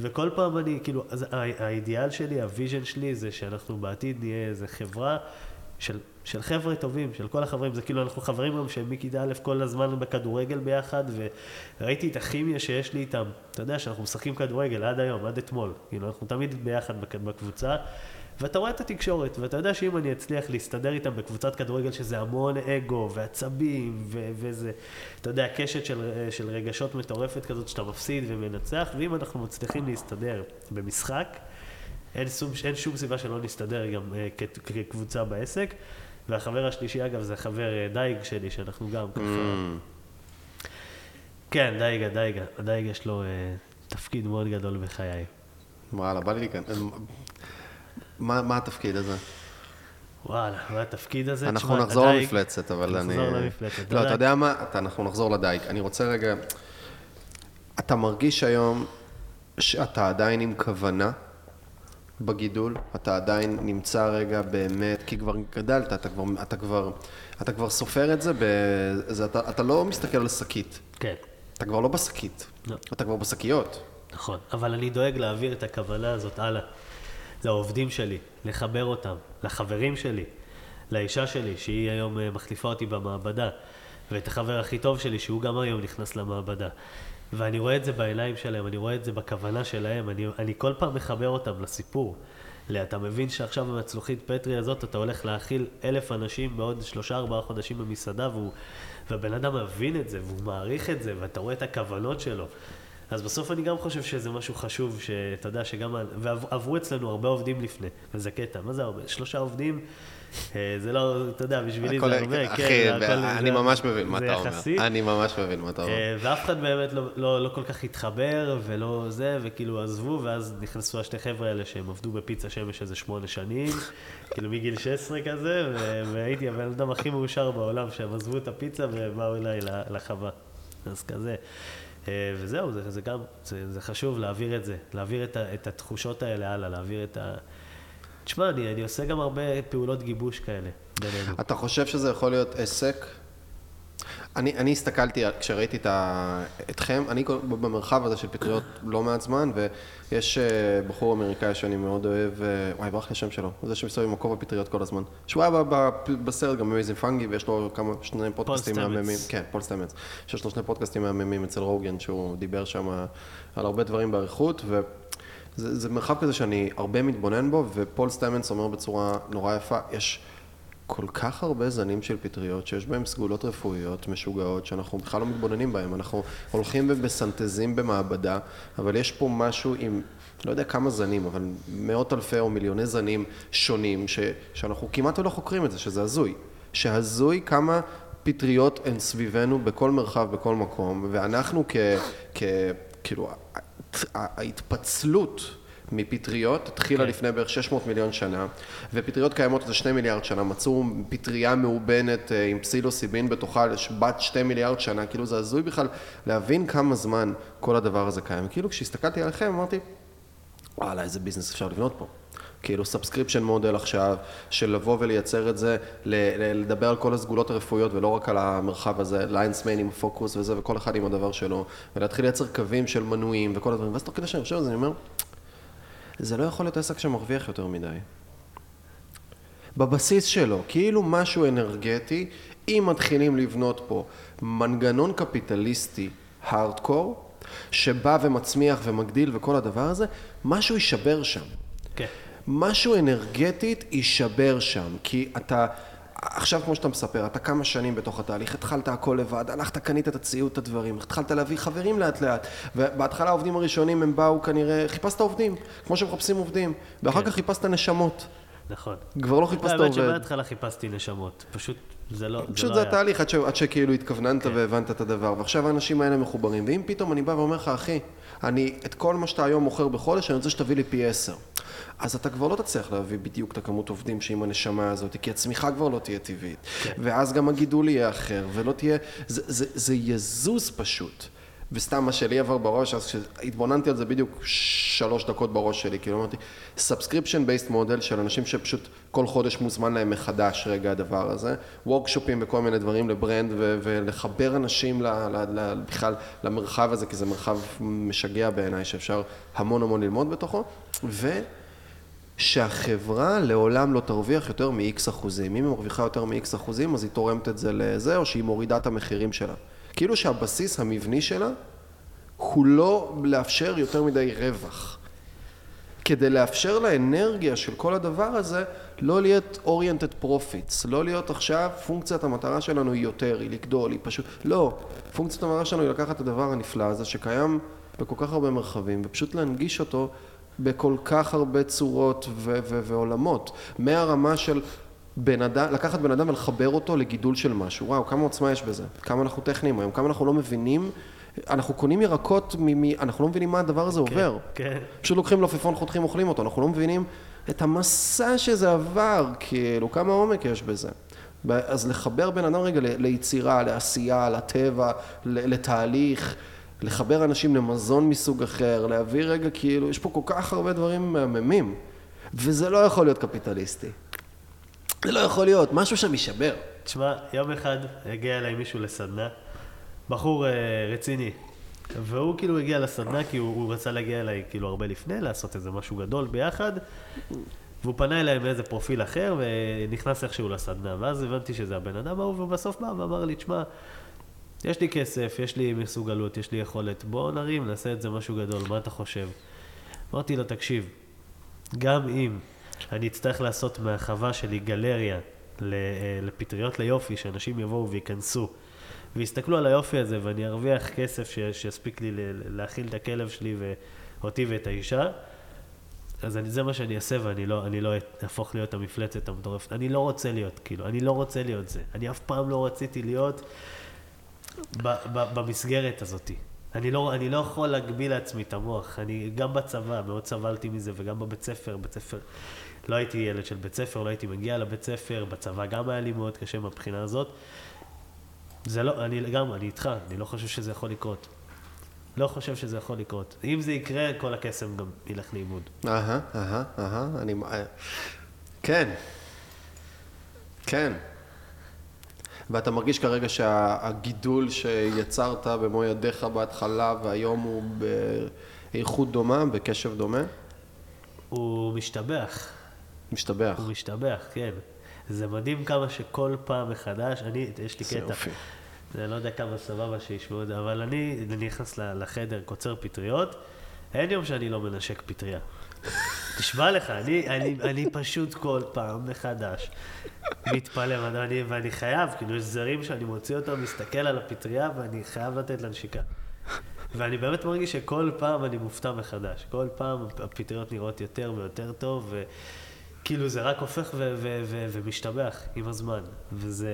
וכל פעם אני, כאילו, אז האידיאל שלי, ה vision שלי, זה שאנחנו בעתיד נהיה איזה חברה של, של חבר'ה טובים, של כל החברים, זה כאילו, אנחנו חברים גם שהם מכיתה א' כל הזמן בכדורגל ביחד, וראיתי את הכימיה שיש לי איתם. אתה יודע שאנחנו משחקים כדורגל עד היום, עד אתמול. כאילו, אנחנו תמיד ביחד בק- בקבוצה. ואתה רואה את התקשורת, ואתה יודע שאם אני אצליח להסתדר איתם בקבוצת כדורגל שזה המון אגו ועצבים ו- וזה, אתה יודע, קשת של, של רגשות מטורפת כזאת שאתה מפסיד ומנצח, ואם אנחנו מצליחים להסתדר במשחק, אין, שום, אין שום סיבה שלא נסתדר גם uh, כ- כקבוצה בעסק. והחבר השלישי, אגב, זה חבר uh, דייג שלי, שאנחנו גם ככה... Mm. כן, דייגה, דייגה. דייגה יש לו uh, תפקיד מאוד גדול בחיי. וואלה, בא לי להיכנס. מה מה התפקיד הזה? וואלה, מה התפקיד הזה? אנחנו תשמע, נחזור הדייג- למפלצת, אבל אני... נחזור למפלצת. לא, אתה הדייג- יודע מה? אתה- אנחנו נחזור לדייג. אני רוצה רגע... אתה מרגיש היום שאתה עדיין עם כוונה בגידול? אתה עדיין נמצא רגע באמת, כי כבר גדלת, אתה כבר, אתה כבר, אתה כבר סופר את זה, בזה, אתה, אתה לא מסתכל על שקית. כן, אתה כבר לא בשקית. לא. אתה כבר בשקיות. נכון. אבל אני דואג להעביר את הכוונה הזאת הלאה. לעובדים שלי, לחבר אותם, לחברים שלי, לאישה שלי, שהיא היום אה, מחליפה אותי במעבדה, ואת החבר הכי טוב שלי, שהוא גם היום נכנס למעבדה. ואני רואה את זה בעיניים שלהם, אני רואה את זה בכוונה שלהם, אני, אני כל פעם מחבר אותם לסיפור. אתה מבין שעכשיו עם הצלוחית פטרי הזאת אתה הולך להאכיל אלף אנשים בעוד שלושה ארבעה חודשים במסעדה והוא, והבן אדם מבין את זה והוא מעריך את זה ואתה רואה את הכוונות שלו. אז בסוף אני גם חושב שזה משהו חשוב, שאתה יודע שגם, ועברו אצלנו הרבה עובדים לפני, וזה קטע, מה זה הרבה? שלושה עובדים, אה, זה לא, אתה יודע, בשבילי זה הרבה, כן, אחי, זה הכל- אני זה- ממש מבין מה אתה אומר. יחסי. אני ממש מבין מה אתה אומר. אה, ואף אחד באמת לא, לא, לא כל כך התחבר ולא זה, וכאילו עזבו, ואז נכנסו השתי חבר'ה האלה שהם עבדו בפיצה שמש איזה שמונה שנים, כאילו מגיל 16 כזה, והייתי הבן אדם הכי מאושר בעולם, שהם עזבו את הפיצה ובאו אליי לחווה. אז כזה. אה, וזהו, זה, זה גם, זה, זה חשוב להעביר את זה, להעביר את, ה, את התחושות האלה הלאה, להעביר את ה... תשמע, אני, אני עושה גם הרבה פעולות גיבוש כאלה בינינו. אתה חושב שזה יכול להיות עסק? אני, אני הסתכלתי, כשראיתי את ה, אתכם, אני במרחב הזה של פטריות לא מעט זמן, ויש אה, בחור אמריקאי שאני מאוד אוהב, אה, וואי, ברח לי השם שלו, זה שמסתובב עם הכובע פטריות כל הזמן. שהוא היה בסרט גם amazing fungi, ויש לו כמה, שני פודקאסטים. מהממים. כן, פול סטמץ. שיש לו שני פודקאסטים מהממים אצל רוגן, שהוא דיבר שם על הרבה דברים באריכות, ו... זה, זה מרחב כזה שאני הרבה מתבונן בו, ופול סטמץ אומר בצורה נורא יפה, יש כל כך הרבה זנים של פטריות שיש בהם סגולות רפואיות משוגעות שאנחנו בכלל לא מתבוננים בהם. אנחנו הולכים ומסנתזים במעבדה, אבל יש פה משהו עם, לא יודע כמה זנים, אבל מאות אלפי או מיליוני זנים שונים, ש, שאנחנו כמעט לא חוקרים את זה, שזה הזוי. שהזוי כמה פטריות הן סביבנו בכל מרחב, בכל מקום, ואנחנו כ... כ כאילו, ההתפצלות מפטריות התחילה כן. לפני בערך 600 מיליון שנה, ופטריות קיימות איזה 2 מיליארד שנה, מצאו פטריה מאובנת אה, עם פסילוסיבין בתוכה בת 2 מיליארד שנה, כאילו זה הזוי בכלל להבין כמה זמן כל הדבר הזה קיים. כאילו כשהסתכלתי עליכם אמרתי, וואלה, איזה ביזנס אפשר לבנות פה. כאילו subscription model עכשיו, של לבוא ולייצר את זה, לדבר על כל הסגולות הרפואיות ולא רק על המרחב הזה, lion's mane עם פוקוס וזה, וכל אחד עם הדבר שלו, ולהתחיל לייצר קווים של מנויים וכל הדברים, ואז תוך כדי שאני חושב על זה, אני אומר, זה לא יכול להיות עסק שמרוויח יותר מדי. בבסיס שלו, כאילו משהו אנרגטי, אם מתחילים לבנות פה מנגנון קפיטליסטי הארדקור, שבא ומצמיח ומגדיל וכל הדבר הזה, משהו יישבר שם. כן. משהו אנרגטית יישבר שם, כי אתה, עכשיו כמו שאתה מספר, אתה כמה שנים בתוך התהליך, התחלת הכל לבד, הלכת, קנית את הציוד, את הדברים, התחלת להביא חברים לאט לאט, ובהתחלה העובדים הראשונים הם באו כנראה, חיפשת עובדים, כמו שמחפשים עובדים, ואחר כן. כך חיפשת נשמות, נכון. כבר לא חיפשת האמת עובד. שבהתחלה חיפשתי נשמות, פשוט זה לא, פשוט לא זה היה. התהליך עד, ש... עד שכאילו התכווננת כן. והבנת את הדבר, ועכשיו האנשים האלה מחוברים, ואם פתאום אני בא ואומר לך, אחי, אני את כל מה שאתה היום מוכר בחודש, אני רוצה שתביא לי פי עשר. אז אתה כבר לא תצליח להביא בדיוק את הכמות עובדים שעם הנשמה הזאת, כי הצמיחה כבר לא תהיה טבעית. כן. ואז גם הגידול יהיה אחר, ולא תהיה... זה, זה, זה יזוז פשוט. וסתם מה שלי עבר בראש, אז כשהתבוננתי על זה בדיוק שלוש דקות בראש שלי, כאילו אמרתי, subscription based model של אנשים שפשוט כל חודש מוזמן להם מחדש רגע הדבר הזה, וורקשופים וכל מיני דברים לברנד ו- ולחבר אנשים ל- ל- ל- בכלל למרחב הזה, כי זה מרחב משגע בעיניי שאפשר המון המון ללמוד בתוכו, ושהחברה לעולם לא תרוויח יותר מ-X אחוזים. אם היא מרוויחה יותר מ-X אחוזים, אז היא תורמת את זה לזה, או שהיא מורידה את המחירים שלה. כאילו שהבסיס המבני שלה הוא לא לאפשר יותר מדי רווח. כדי לאפשר לאנרגיה של כל הדבר הזה לא להיות oriented profits, לא להיות עכשיו פונקציית המטרה שלנו היא יותר, היא לגדול, היא פשוט, לא, פונקציית המטרה שלנו היא לקחת את הדבר הנפלא הזה שקיים בכל כך הרבה מרחבים ופשוט להנגיש אותו בכל כך הרבה צורות ו- ו- ועולמות, מהרמה של בן אדם, לקחת בן אדם ולחבר אותו לגידול של משהו, וואו, כמה עוצמה יש בזה, כמה אנחנו טכניים היום, כמה אנחנו לא מבינים, אנחנו קונים ירקות, מ- מ- אנחנו לא מבינים מה הדבר הזה עובר. כן. פשוט לוקחים לופפון, חותכים, אוכלים אותו, אנחנו לא מבינים את המסע שזה עבר, כאילו, כמה עומק יש בזה. אז לחבר בן אדם רגע ל- ליצירה, לעשייה, לטבע, ל- לתהליך, לחבר אנשים למזון מסוג אחר, להביא רגע, כאילו, יש פה כל כך הרבה דברים מהממים, וזה לא יכול להיות קפיטליסטי. זה לא יכול להיות, משהו שם יישבר. תשמע, יום אחד הגיע אליי מישהו לסדנה, בחור אה, רציני, והוא כאילו הגיע לסדנה כי הוא, הוא רצה להגיע אליי כאילו הרבה לפני, לעשות איזה משהו גדול ביחד, והוא פנה אליי מאיזה פרופיל אחר ונכנס איכשהו לסדנה, ואז הבנתי שזה הבן אדם ההוא, ובסוף בא ואמר לי, תשמע, יש לי כסף, יש לי מסוגלות, יש לי יכולת, בוא נרים, נעשה את זה משהו גדול, מה אתה חושב? אמרתי לו, תקשיב, גם אם אני אצטרך לעשות מהחווה שלי גלריה אה, לפטריות ליופי, שאנשים יבואו וייכנסו ויסתכלו על היופי הזה ואני ארוויח כסף שיספיק לי להאכיל את הכלב שלי ואותי ואת האישה, אז אני, זה מה שאני אעשה ואני לא, אני לא אהפוך להיות המפלצת המטורפת. אני לא רוצה להיות, כאילו, אני לא רוצה להיות זה. אני אף פעם לא רציתי להיות ב- ב- במסגרת הזאת. אני לא, אני לא יכול להגביל לעצמי את המוח. אני גם בצבא, מאוד סבלתי מזה, וגם בבית ספר, בית ספר, לא הייתי ילד של בית ספר, לא הייתי מגיע לבית ספר, בצבא גם היה לי מאוד קשה מהבחינה הזאת. זה לא, אני לגמרי, אני איתך, אני לא חושב שזה יכול לקרות. לא חושב שזה יכול לקרות. אם זה יקרה, כל הקסם גם ילך לאיבוד. אהה, אהה, אהה, אני... אה, כן. כן. ואתה מרגיש כרגע שהגידול שיצרת במו ידיך בהתחלה והיום הוא באיכות דומה, בקשב דומה? הוא משתבח. משתבח. הוא משתבח, כן. זה מדהים כמה שכל פעם מחדש, אני, יש לי זה קטע. אני לא יודע כמה סבבה שישמעו את זה, אבל אני, אני נכנס לחדר, קוצר פטריות, אין יום שאני לא מנשק פטריה. תשמע לך, אני, אני, אני פשוט כל פעם מחדש מתפלא, ואני, ואני חייב, כאילו יש זרים שאני מוציא אותם, מסתכל על הפטריה, ואני חייב לתת לה נשיקה. ואני באמת מרגיש שכל פעם אני מופתע מחדש. כל פעם הפטריות נראות יותר ויותר טוב, וכאילו זה רק הופך ו- ו- ו- ומשתבח עם הזמן. וזה...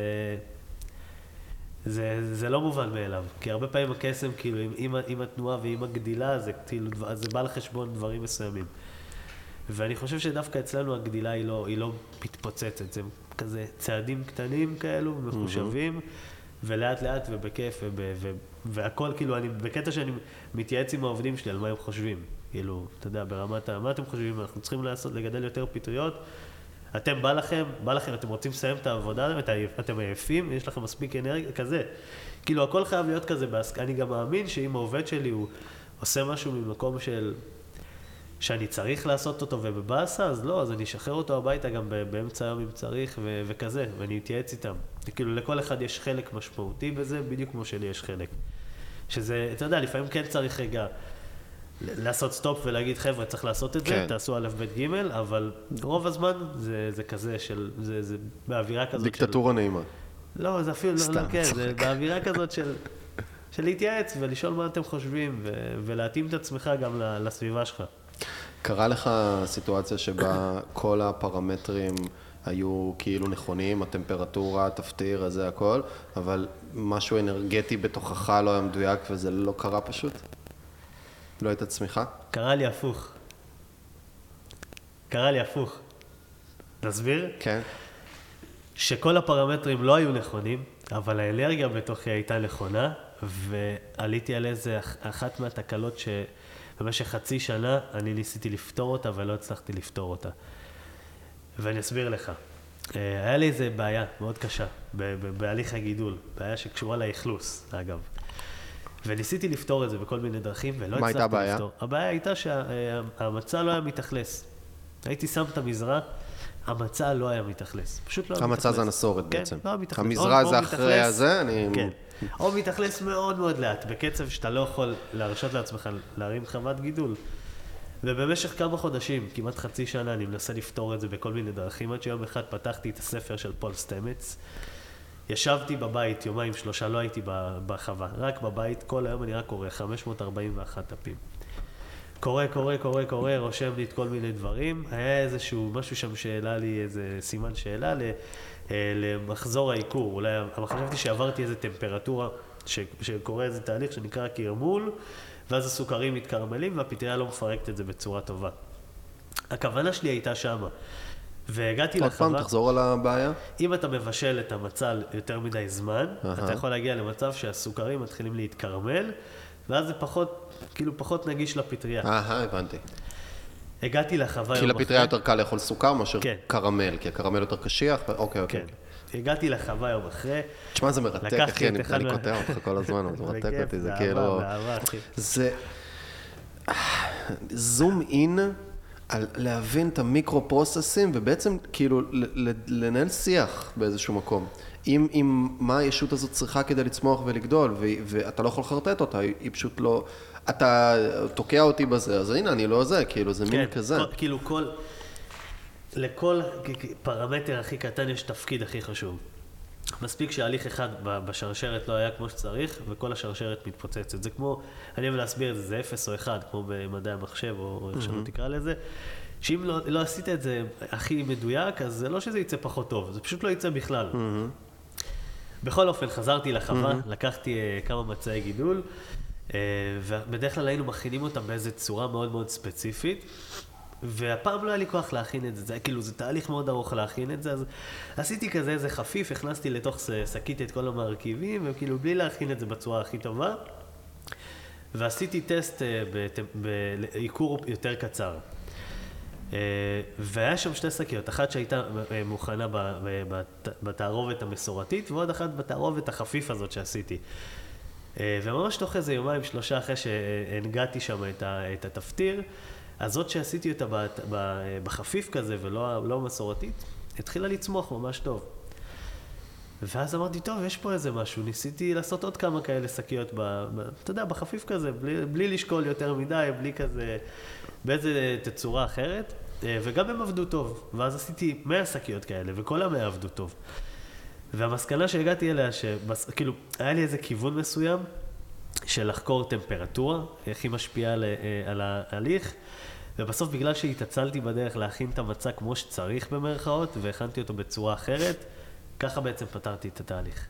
זה, זה לא מובן מאליו, כי הרבה פעמים הקסם, כאילו, עם, עם, עם התנועה ועם הגדילה, זה כאילו, זה בא על חשבון דברים מסוימים. ואני חושב שדווקא אצלנו הגדילה היא לא, היא לא מתפוצצת, זה כזה צעדים קטנים כאלו, מחושבים, ולאט לאט ובכיף, וב, ו, והכל כאילו, אני בקטע שאני מתייעץ עם העובדים שלי על מה הם חושבים. כאילו, אתה יודע, ברמת ה... מה אתם חושבים? אנחנו צריכים לעשות, לגדל יותר פטריות? אתם, בא לכם, בא לכם, אתם רוצים לסיים את העבודה, את העייפ- אתם עייפים, יש לכם מספיק אנרגיה, כזה. כאילו, הכל חייב להיות כזה, בהסק... אני גם מאמין שאם העובד שלי הוא עושה משהו ממקום של... שאני צריך לעשות אותו ובבאסה, אז לא, אז אני אשחרר אותו הביתה גם באמצע היום אם צריך, ו- וכזה, ואני אתייעץ איתם. כאילו, לכל אחד יש חלק משמעותי בזה, בדיוק כמו שלי יש חלק. שזה, אתה יודע, לפעמים כן צריך רגע לעשות סטופ ולהגיד, חבר'ה, צריך לעשות את זה, כן. תעשו א', ב', ג', אבל רוב הזמן זה, זה כזה של, זה, זה באווירה כזאת של... דיקטטורה נעימה. לא, זה אפילו, לא, סתם, לא, כן, זה. באווירה כזאת של, של להתייעץ ולשאול מה אתם חושבים, ו- ולהתאים את עצמך גם לסביבה שלך. קרה לך סיטואציה שבה כל הפרמטרים היו כאילו נכונים, הטמפרטורה, התפטיר, הזה הכל, אבל משהו אנרגטי בתוכך לא היה מדויק וזה לא קרה פשוט? לא הייתה צמיחה? קרה לי הפוך. קרה לי הפוך. תסביר? כן. שכל הפרמטרים לא היו נכונים, אבל האנרגיה בתוכי הייתה נכונה, ועליתי על איזה אח- אחת מהתקלות שבמשך חצי שנה אני ניסיתי לפתור אותה ולא הצלחתי לפתור אותה. ואני אסביר לך. אה, היה לי איזה בעיה מאוד קשה בהליך הגידול, בעיה שקשורה לאכלוס, אגב. וניסיתי לפתור את זה בכל מיני דרכים, ולא מה הצלחתי הייתה הבעיה? לפתור. הבעיה הייתה שהמצע לא היה מתאכלס. הייתי שם את המזרע, המצע לא היה מתאכלס. פשוט לא היה מתאכלס. המצע זה הנסורת כן, בעצם. לא היה מתאכלס. המזרע זה אחרי הזה, אני... כן. או מתאכלס מאוד מאוד לאט, בקצב שאתה לא יכול להרשות לעצמך להרים חוות גידול. ובמשך כמה חודשים, כמעט חצי שנה, אני מנסה לפתור את זה בכל מיני דרכים, עד שיום אחד פתחתי את הספר של פול סטמץ. ישבתי בבית יומיים שלושה, לא הייתי בחווה, רק בבית, כל היום אני רק קורא 541 דפים. קורא, קורא, קורא, קורא, רושם לי את כל מיני דברים. היה איזשהו משהו שם שהעלה לי איזה סימן שאלה אה, למחזור העיקור. אולי, חשבתי שעברתי איזה טמפרטורה, שקורה איזה תהליך שנקרא קרמול, ואז הסוכרים מתקרמלים והפטריה לא מפרקת את זה בצורה טובה. הכוונה שלי הייתה שמה. והגעתי עוד פעם, לחווה, תחזור על הבעיה. אם אתה מבשל את המצל יותר מדי זמן, אהה. אתה יכול להגיע למצב שהסוכרים מתחילים להתקרמל, ואז זה פחות, כאילו פחות נגיש לפטריה. אהה, הבנתי. הגעתי לחווה כי לפטריה. יותר קל לאכול סוכר מאשר כן. קרמל, כי הקרמל יותר קשיח, אוקיי, אוקיי. כן. הגעתי לחווה יום אחרי. תשמע, זה מרתק, אחי, אני אני קוטע אותך כל הזמן, זה מרתק אותי, זה כאילו... זה זום אין על להבין את המיקרו פרוססים ובעצם כאילו לנהל שיח באיזשהו מקום. עם, עם מה הישות הזאת צריכה כדי לצמוח ולגדול, ו- ואתה לא יכול לחרטט אותה, היא, פשוט לא... אתה תוקע אותי בזה, אז הנה, אני לא זה, כאילו, זה מין כזה. כל, כאילו כל, לכל פרמטר הכי קטן יש תפקיד הכי חשוב. מספיק שהליך אחד בשרשרת לא היה כמו שצריך, וכל השרשרת מתפוצצת. זה כמו, אני אוהב להסביר את זה, זה אפס או אחד, כמו במדעי המחשב, או איך שלא תקרא לזה, שאם לא, לא עשית את זה הכי מדויק, אז זה לא שזה יצא פחות טוב, זה פשוט לא יצא בכלל. בכל אופן, חזרתי לחווה, לקחתי אה, כמה מצעי גידול, אה, ובדרך כלל היינו מכינים אותם באיזו צורה מאוד מאוד ספציפית, והפעם לא היה לי כוח להכין את זה, זה היה כאילו, זה תהליך מאוד ארוך להכין את זה, אז עשיתי כזה איזה חפיף, הכנסתי לתוך שקית את כל המרכיבים, וכאילו בלי להכין את זה בצורה הכי טובה, ועשיתי טסט אה, בעיקור יותר קצר. אה, והיה שם שתי שקיות, אחת שהייתה אה, מוכנה בתערובת המסורתית, ועוד אחת בתערובת החפיף הזאת שעשיתי. וממש תוך איזה יומיים, שלושה אחרי שהנגעתי שם את התפטיר, אז זאת שעשיתי אותה בחפיף כזה ולא לא מסורתית, התחילה לצמוח ממש טוב. ואז אמרתי, טוב, יש פה איזה משהו, ניסיתי לעשות עוד כמה כאלה שקיות, ב, ב, אתה יודע, בחפיף כזה, בלי, בלי לשקול יותר מדי, בלי כזה, באיזה תצורה אחרת, אה, וגם הם עבדו טוב. ואז עשיתי 100 שקיות כאלה, וכל המאה עבדו טוב. והמסקנה שהגעתי אליה, שכאילו, היה לי איזה כיוון מסוים של לחקור טמפרטורה, איך היא משפיעה אה, על ההליך, ובסוף בגלל שהתעצלתי בדרך להכין את המצע כמו שצריך במרכאות, והכנתי אותו בצורה אחרת, ככה בעצם פתרתי את התהליך.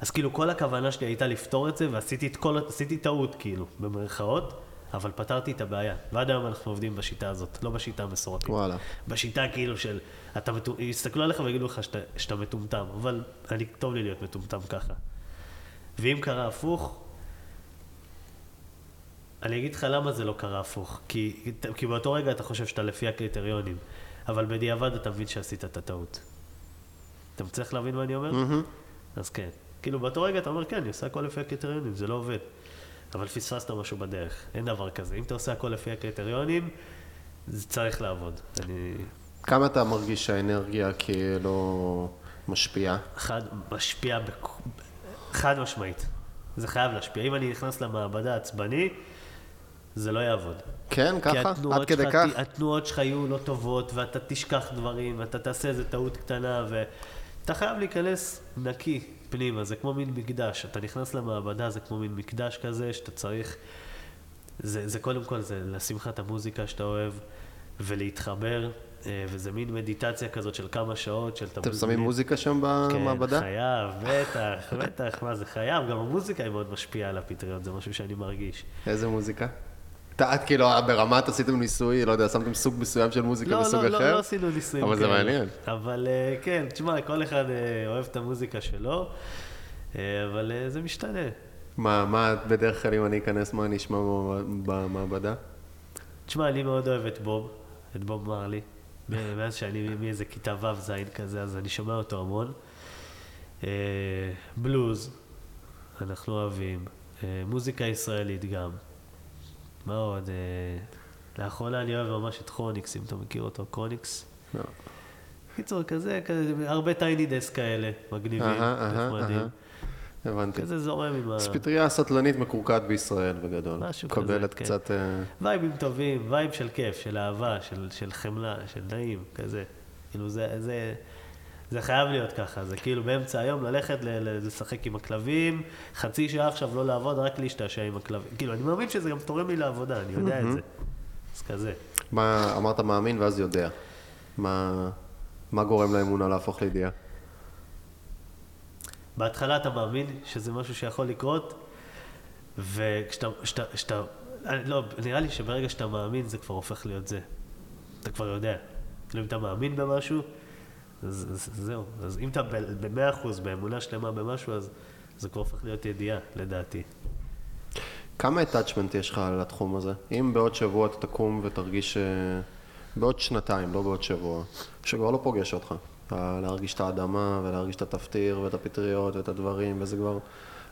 אז כאילו כל הכוונה שלי הייתה לפתור את זה, ועשיתי את כל, עשיתי טעות כאילו, במרכאות, אבל פתרתי את הבעיה. ועד היום אנחנו עובדים בשיטה הזאת, לא בשיטה המסורתית. וואלה. בשיטה כאילו של, אתה מטומ... יסתכלו עליך ויגידו לך שאתה, שאתה מטומטם, אבל אני, טוב לי להיות מטומטם ככה. ואם קרה הפוך, אני אגיד לך למה זה לא קרה הפוך. כי, כי באותו רגע אתה חושב שאתה לפי הקריטריונים, אבל בדיעבד אתה מבין שעשית את הטעות. אתה מצליח להבין מה אני אומר? אז כן. כאילו באותו רגע אתה אומר, כן, אני עושה הכל לפי הקריטריונים, זה לא עובד. אבל פספסת משהו בדרך, אין דבר כזה. אם אתה עושה הכל לפי הקריטריונים, זה צריך לעבוד. אני... כמה אתה מרגיש שהאנרגיה כאילו משפיעה? חד משפיע, בכ... חד משמעית. זה חייב להשפיע. אם אני נכנס למעבדה עצבני, זה לא יעבוד. כן, כי ככה? עד כדי כך? התנועות שלך יהיו לא טובות, ואתה תשכח דברים, ואתה תעשה איזה טעות קטנה, ואתה חייב להיכנס נקי פנימה, זה כמו מין מקדש. אתה נכנס למעבדה, זה כמו מין מקדש כזה, שאתה צריך... זה, זה קודם כל, זה לשים לך את המוזיקה שאתה אוהב, ולהתחבר, אה, וזה מין מדיטציה כזאת של כמה שעות, של... אתם שמים מוזיקה שם במעבדה? כן, חייב, בטח, בטח, מה זה חייב, גם המוזיקה היא מאוד משפיעה על הפטריות, זה משהו שאני מרגיש. איזה מוזיקה? את כאילו ברמת עשיתם ניסוי, לא יודע, שמתם סוג מסוים של מוזיקה לא, מסוג לא, לא, אחר? לא עשינו ניסויים אבל זה כאלה. מעניין. אבל אה, כן, תשמע, כל אחד אה, אוהב את המוזיקה שלו, אה, אבל אה, זה משתנה. מה, מה בדרך כלל אם אני אכנס, מה אני אשמע במ- במעבדה? תשמע, אני מאוד אוהב את בוב, את בוב מרלי. מאז שאני מאיזה כיתה ו' ז' כזה, אז אני שומע אותו המון. אה, בלוז, אנחנו אוהבים. אה, מוזיקה ישראלית גם. מה עוד? אה, לאחרונה אני אוהב ממש את כרוניקס, אם אתה מכיר אותו, כרוניקס. לא. קיצור, כזה, כזה, הרבה Tiny Desk כאלה, מגניבים, נחמדים. הבנתי. כזה זורם עם ה... אז פטריה סטלנית מקורקעת בישראל בגדול. משהו כזה, מקבלת כן. קצת... אה, וייבים טובים, vibe של כיף, של אהבה, של, של חמלה, של נעים, כזה. כאילו זה, זה, זה חייב להיות ככה, זה כאילו באמצע היום ללכת לשחק עם הכלבים, חצי שעה עכשיו לא לעבוד, רק להשתעשע עם הכלבים. כאילו, אני מאמין שזה גם תורם לי לעבודה, אני יודע את זה. אז כזה. מה, אמרת מאמין ואז יודע. מה, מה גורם לאמונה להפוך לידיעה? בהתחלה אתה מאמין שזה משהו שיכול לקרות, וכשאתה, שאתה, לא, נראה לי שברגע שאתה מאמין זה כבר הופך להיות זה. אתה כבר יודע. כאילו אם אתה מאמין במשהו, אז, אז זהו. אז אם אתה במאה אחוז, באמונה שלמה במשהו, אז זה כבר הופך להיות ידיעה, לדעתי. כמה attachment יש לך לתחום הזה? אם בעוד שבוע אתה תקום ותרגיש... אה, בעוד שנתיים, לא בעוד שבוע, שכבר לא פוגש אותך. להרגיש את האדמה ולהרגיש את התפטיר ואת הפטריות ואת הדברים, וזה כבר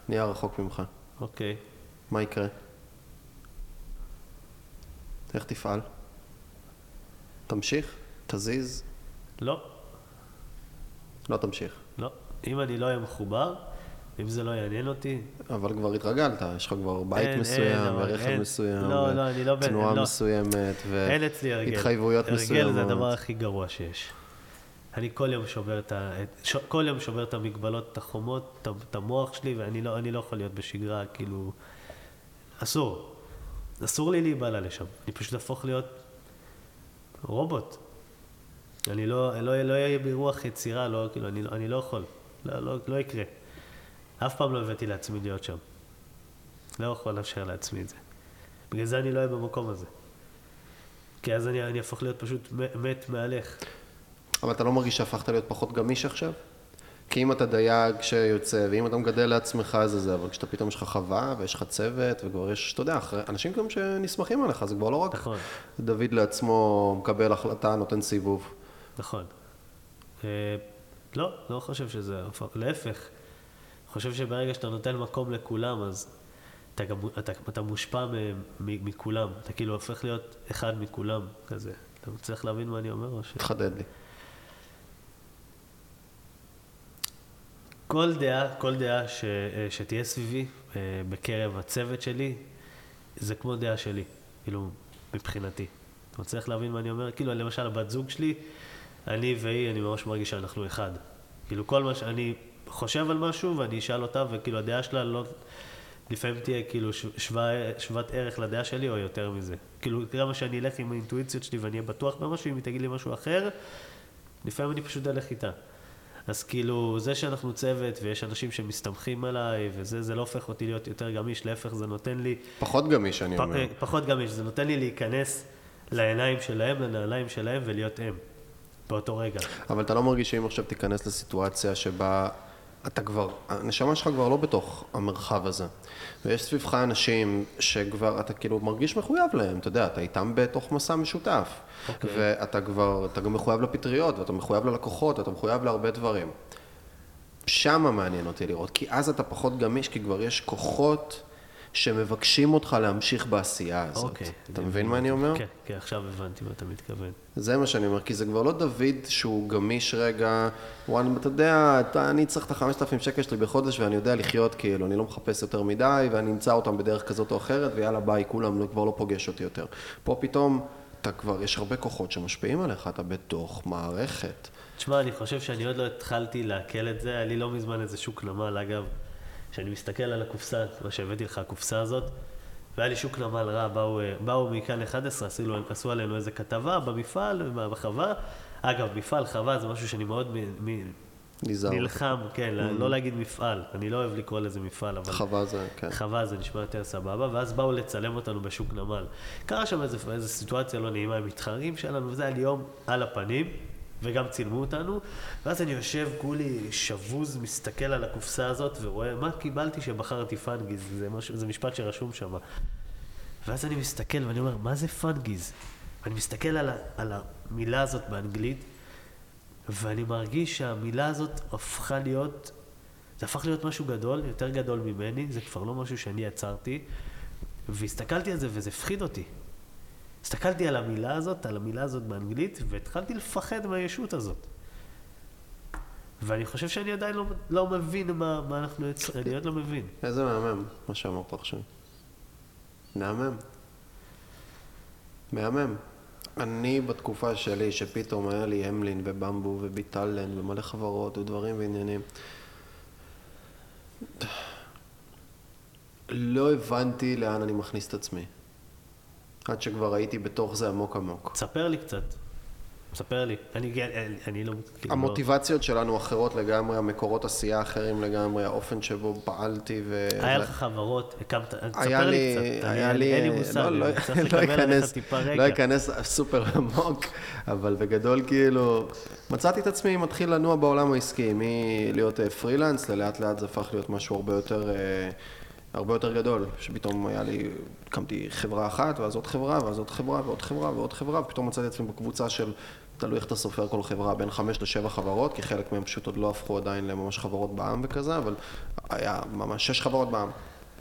נהיה רחוק ממך. אוקיי. מה יקרה? איך תפעל? תמשיך? תזיז? לא, לא תמשיך. לא. אם אני לא אהיה מחובר, אם זה לא יעניין אותי, אבל כבר התרגלת, יש לך כבר בית אין, מסוים, אין, ורכב אין. מסוים, לא, לא, אני לא ותנועה לא. מסוימת. והתחייבויות מסוימות. הרגל זה הדבר הכי גרוע שיש. אני כל יום שובר את ה... את- ש... כל יום שובר את המגבלות, את החומות, את המוח שלי, ואני לא, לא יכול להיות בשגרה, כאילו... אסור. אסור לי להיבלע לשם. אני פשוט אהפוך להיות רובוט. אני לא, לא, לא אהיה ברוח יצירה, לא, כאילו, אני, אני לא יכול. לא, לא, לא יקרה. אף פעם לא הבאתי לעצמי להיות שם. לא יכול לאפשר לעצמי את זה. בגלל זה אני לא אהיה במקום הזה. כי אז אני, אני אהפוך להיות פשוט מת מהלך. אבל אתה לא מרגיש שהפכת להיות פחות גמיש עכשיו? כי אם אתה דייג שיוצא, ואם אתה מגדל לעצמך זה זה, אבל כשאתה פתאום יש לך חווה, ויש לך צוות, וכבר יש, אתה יודע, אנשים גם שנסמכים עליך, זה כבר לא רק נכון. דוד לעצמו מקבל החלטה, נותן סיבוב. נכון. אה, לא, לא חושב שזה, הפך- להפך. חושב שברגע שאתה נותן מקום לכולם, אז אתה, גם, אתה, אתה מושפע מ, מ, מכולם. אתה כאילו הופך להיות אחד מכולם, כזה. אתה צריך להבין מה אני אומר? או ש... תחדד לי. כל דעה, כל דעה ש, אה, שתהיה סביבי, אה, בקרב הצוות שלי, זה כמו דעה שלי, כאילו, מבחינתי. אתה מצליח להבין מה אני אומר? כאילו, למשל, הבת זוג שלי, אני והיא, אני ממש מרגיש שאנחנו אחד. כאילו, כל מה שאני חושב על משהו, ואני אשאל אותה, וכאילו, הדעה שלה לא... לפעמים תהיה כאילו שווה, שוות ערך לדעה שלי, או יותר מזה. כאילו, כמה שאני אלך עם האינטואיציות שלי ואני אהיה בטוח במשהו, אם היא תגיד לי משהו אחר, לפעמים אני פשוט אלך איתה. אז כאילו, זה שאנחנו צוות ויש אנשים שמסתמכים עליי, וזה, זה לא הופך אותי להיות יותר גמיש, להפך, זה נותן לי, פחות גמיש, אני פ, אומר. אה, פחות גמיש, זה נותן לי להיכנס לעיניים שלהם, לנעליים שלהם, ולהיות הם, באותו רגע. אבל אתה לא מרגיש שאם עכשיו תיכנס לסיטואציה שבה אתה כבר, הנשמה שלך כבר לא בתוך המרחב הזה. ויש סביבך אנשים שכבר, אתה כאילו מרגיש מחויב להם, אתה יודע, אתה איתם בתוך מסע משותף. אוקיי. ואתה כבר, אתה גם מחויב לפטריות, ואתה מחויב ללקוחות, ואתה מחויב להרבה דברים. שמה מעניין אותי לראות, כי אז אתה פחות גמיש, כי כבר יש כוחות שמבקשים אותך להמשיך בעשייה הזאת. אוקיי. אתה מבין מה אני אומר? כן, כן, עכשיו הבנתי מה אתה מתכוון. זה מה שאני אומר, כי זה כבר לא דוד שהוא גמיש רגע, וואי, אתה יודע, אתה, אני צריך את החמשת אלפים שקל שלי בחודש ואני יודע לחיות, כאילו, אני לא מחפש יותר מדי, ואני אמצא אותם בדרך כזאת או אחרת, ויאללה ביי, כולם לא, כבר לא פוגש אותי יותר. פה פתאום, אתה כבר, יש הרבה כוחות שמשפיעים עליך, אתה בתוך מערכת. תשמע, אני חושב שאני עוד לא התחלתי לעכל את זה. היה לי לא מזמן איזה שוק נמל, אגב, כשאני מסתכל על הקופסה, מה שהבאתי לך, הקופסה הזאת, והיה לי שוק נמל רע, באו, באו מכאן 11, עשו, עשו עלינו איזה כתבה במפעל, בחווה. אגב, מפעל, חווה, זה משהו שאני מאוד מ, מ, נזהר. נלחם, כן, mm-hmm. לא להגיד מפעל. אני לא אוהב לקרוא לזה מפעל, אבל... חווה זה, כן. חווה זה נשמע יותר סבבה, ואז באו לצלם אותנו בשוק נמל. קרה שם איזה סיטואציה לא נעימה עם מתחרים שלנו, וזה היה לי יום על הפנים, וגם צילמו אותנו, ואז אני יושב כולי שבוז, מסתכל על הקופסה הזאת, ורואה מה קיבלתי שבחרתי פאנגיז, זה, משהו, זה משפט שרשום שם. ואז אני מסתכל ואני אומר, מה זה פאנגיז? ואני מסתכל על, ה, על המילה הזאת באנגלית, ואני מרגיש שהמילה הזאת הפכה להיות, זה הפך להיות משהו גדול, יותר גדול ממני, זה כבר לא משהו שאני יצרתי, והסתכלתי על זה וזה הפחיד אותי. הסתכלתי על המילה הזאת, על המילה הזאת באנגלית, והתחלתי לפחד מהישות הזאת. ואני חושב שאני עדיין לא, לא מבין מה, מה אנחנו יוצרים, אני עוד לא מבין. איזה מהמם, מה שאמרת עכשיו. מהמם. מהמם. אני בתקופה שלי, שפתאום היה לי המלין ובמבו וביטלן ומלא חברות ודברים ועניינים, לא הבנתי לאן אני מכניס את עצמי. עד שכבר הייתי בתוך זה עמוק עמוק. תספר לי קצת. תספר לי. אני, אני, אני לא... המוטיבציות שלנו אחרות לגמרי, המקורות עשייה אחרים לגמרי, האופן שבו פעלתי ו... היה לך חברות, הקמת... תספר לי, לי קצת. היה אני- לי, אין לי מושג, לא, לא, צריך לא לקבל עליך טיפה לא רקע. אכנס סופר עמוק, אבל בגדול כאילו, מצאתי את עצמי מתחיל לנוע בעולם העסקי, מלהיות אה, פרילנס, ללאט לאט זה הפך להיות משהו הרבה יותר, אה, הרבה יותר גדול, שפתאום היה לי, הקמתי חברה אחת, ואז עוד חברה, ואז עוד חברה, ועוד חברה, ועוד חברה, ופתאום מצאתי את עצמי בקבוצה של, תלוי איך אתה סופר כל חברה, בין חמש לשבע חברות, כי חלק מהן פשוט עוד לא הפכו עדיין לממש חברות בעם וכזה, אבל היה ממש שש חברות בעם.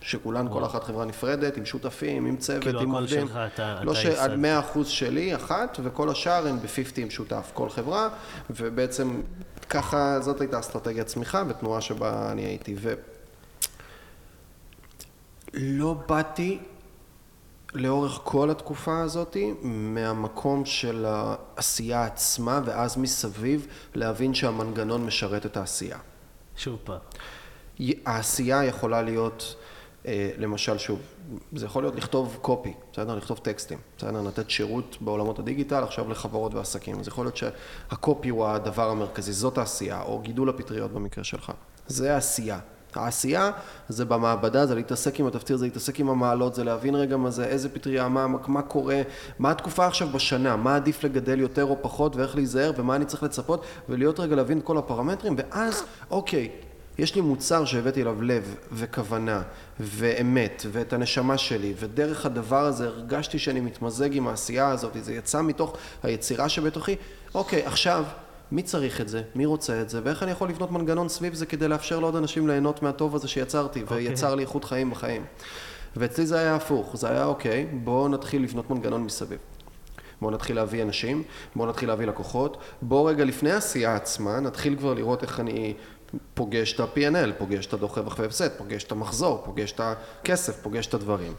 שכולן, כל אחת חברה נפרדת, עם שותפים, עם צוות, כאילו, עם הכל עובדים. שלך, אתה- לא שעד ייסדת. 100% שלי, אחת, וכל השאר הן ב-50 עם שותף, כל חברה, ובעצם ככה, זאת הייתה אסטרטגיית צמיחה ותנועה שבה אני הייתי. ו... לא באתי לאורך כל התקופה הזאת מהמקום של העשייה עצמה, ואז מסביב להבין שהמנגנון משרת את העשייה. שוב פעם. העשייה יכולה להיות, אה, למשל, שוב, זה יכול להיות לכתוב קופי, בסדר? לכתוב טקסטים, בסדר? לתת שירות בעולמות הדיגיטל עכשיו לחברות ועסקים. אז יכול להיות שהקופי הוא הדבר המרכזי, זאת העשייה, או גידול הפטריות במקרה שלך. זה העשייה. העשייה זה במעבדה, זה להתעסק עם התפטיר, זה להתעסק עם המעלות, זה להבין רגע מה זה, איזה פטריה, מה, מה קורה, מה התקופה עכשיו בשנה, מה עדיף לגדל יותר או פחות, ואיך להיזהר, ומה אני צריך לצפות, ולהיות רגע להבין את כל הפרמטרים, ואז, אוקיי, יש לי מוצר שהבאתי אליו לב וכוונה ואמת ואת הנשמה שלי ודרך הדבר הזה הרגשתי שאני מתמזג עם העשייה הזאת, זה יצא מתוך היצירה שבתוכי, אוקיי, עכשיו מי צריך את זה? מי רוצה את זה? ואיך אני יכול לבנות מנגנון סביב זה כדי לאפשר לעוד אנשים ליהנות מהטוב הזה שיצרתי ויצר לי איכות חיים בחיים. ואצלי זה היה הפוך, זה היה אוקיי, בואו נתחיל לבנות מנגנון מסביב. בואו נתחיל להביא אנשים, בואו נתחיל להביא לקוחות, בואו רגע לפני העשייה עצמה, נתחיל כבר לראות איך אני פוגש את ה-P&L, פוגש את הדוח רווח והפסד, פוגש את המחזור, פוגש את הכסף, פוגש את הדברים.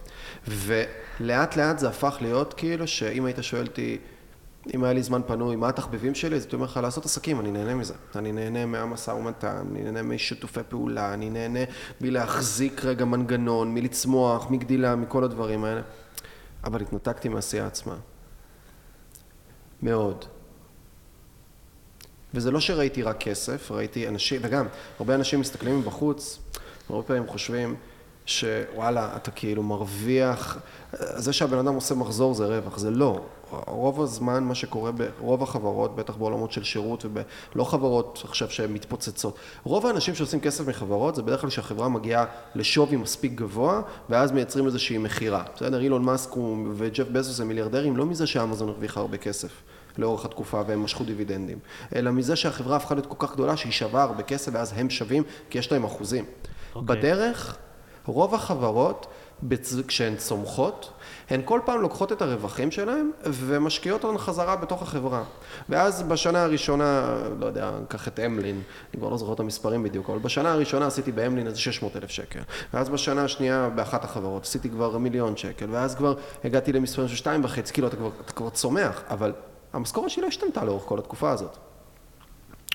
ולאט לאט זה הפך להיות כאילו שאם היית שואל אותי, אם היה לי זמן פנוי, מה התחביבים שלי, אז הייתי אומר לך לעשות עסקים, אני נהנה מזה. אני נהנה מהמשא ומתן, אני נהנה משיתופי פעולה, אני נהנה מלהחזיק רגע מנגנון, מלצמוח, מגדילה, מכל הדברים האלה. אבל התנתקתי מהעשייה עצמה. מאוד. וזה לא שראיתי רק כסף, ראיתי אנשים, וגם, הרבה אנשים מסתכלים מבחוץ, הרבה פעמים חושבים שוואלה, אתה כאילו מרוויח, זה שהבן אדם עושה מחזור זה רווח, זה לא. רוב הזמן מה שקורה ברוב החברות, בטח בעולמות של שירות ולא חברות עכשיו שהן מתפוצצות, רוב האנשים שעושים כסף מחברות זה בדרך כלל שהחברה מגיעה לשווי מספיק גבוה ואז מייצרים איזושהי מכירה. בסדר, אילון מאסק וג'ף בזוס הם מיליארדרים לא מזה שאמזון הרוויחה הרבה כסף. לאורך התקופה והם משכו דיבידנדים, אלא מזה שהחברה הפכה להיות כל כך גדולה שהיא שווה הרבה כסף ואז הם שווים כי יש להם אחוזים. Okay. בדרך, רוב החברות, כשהן צומחות, הן כל פעם לוקחות את הרווחים שלהן ומשקיעות אותן חזרה בתוך החברה. ואז בשנה הראשונה, לא יודע, קח את אמלין, אני כבר לא זוכר את המספרים בדיוק, אבל בשנה הראשונה עשיתי באמלין איזה 600 אלף שקל. ואז בשנה השנייה באחת החברות עשיתי כבר מיליון שקל, ואז כבר הגעתי למספרים של שתיים וחצי, כאילו אתה כבר, אתה כבר צומח, אבל המשכורת שלי לא השתנתה לאורך כל התקופה הזאת.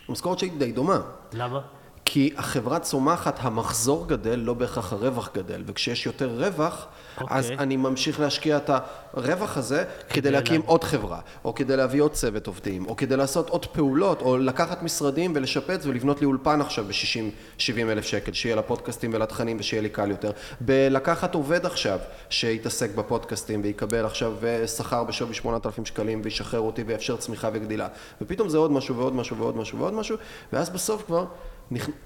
המשכורת שלי די דומה. למה? כי החברה צומחת, המחזור גדל, לא בהכרח הרווח גדל, וכשיש יותר רווח, okay. אז אני ממשיך להשקיע את הרווח הזה כדי, כדי להקים לה... עוד חברה, או כדי להביא עוד צוות עובדים, או כדי לעשות עוד פעולות, או לקחת משרדים ולשפץ ולבנות לי אולפן עכשיו ב-60-70 אלף שקל, שיהיה לפודקאסטים ולתכנים ושיהיה לי קל יותר. בלקחת עובד עכשיו, שיתעסק בפודקאסטים ויקבל עכשיו שכר בשווי 8,000 שקלים וישחרר אותי ויאפשר צמיחה וגדילה. ופתאום זה עוד משהו ועוד משהו ועוד משהו ועוד משהו, ואז בסוף כבר...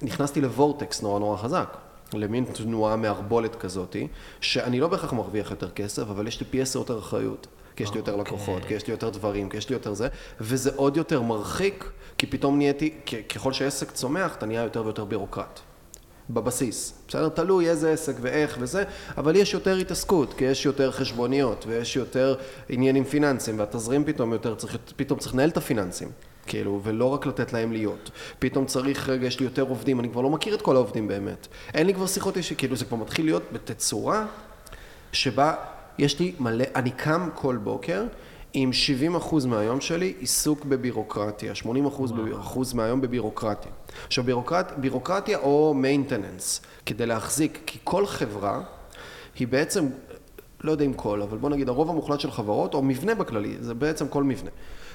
נכנסתי לוורטקס נורא נורא חזק, למין תנועה מערבולת כזאתי, שאני לא בהכרח מרוויח יותר כסף, אבל יש לי פי עשר יותר אחריות. כי יש לי יותר לקוחות, כי יש לי יותר דברים, כי יש לי יותר זה, וזה עוד יותר מרחיק, כי פתאום נהייתי, ככל שעסק צומח, אתה נהיה יותר ויותר בירוקרט. בבסיס, בסדר? תלוי איזה עסק ואיך וזה, אבל יש יותר התעסקות, כי יש יותר חשבוניות, ויש יותר עניינים פיננסיים, והתזרים פתאום יותר, צריך, פתאום צריך לנהל את הפיננסים. כאילו, ולא רק לתת להם להיות. פתאום צריך, רגע, יש לי יותר עובדים, אני כבר לא מכיר את כל העובדים באמת. אין לי כבר שיחות אישי, כאילו, זה כבר מתחיל להיות בתצורה שבה יש לי מלא, אני קם כל בוקר עם 70% מהיום שלי עיסוק בבירוקרטיה, 80% אחוז מהיום בבירוקרטיה. עכשיו בירוקרט, בירוקרטיה או maintenance, כדי להחזיק, כי כל חברה היא בעצם, לא יודע אם כל, אבל בוא נגיד הרוב המוחלט של חברות, או מבנה בכללי, זה בעצם כל מבנה.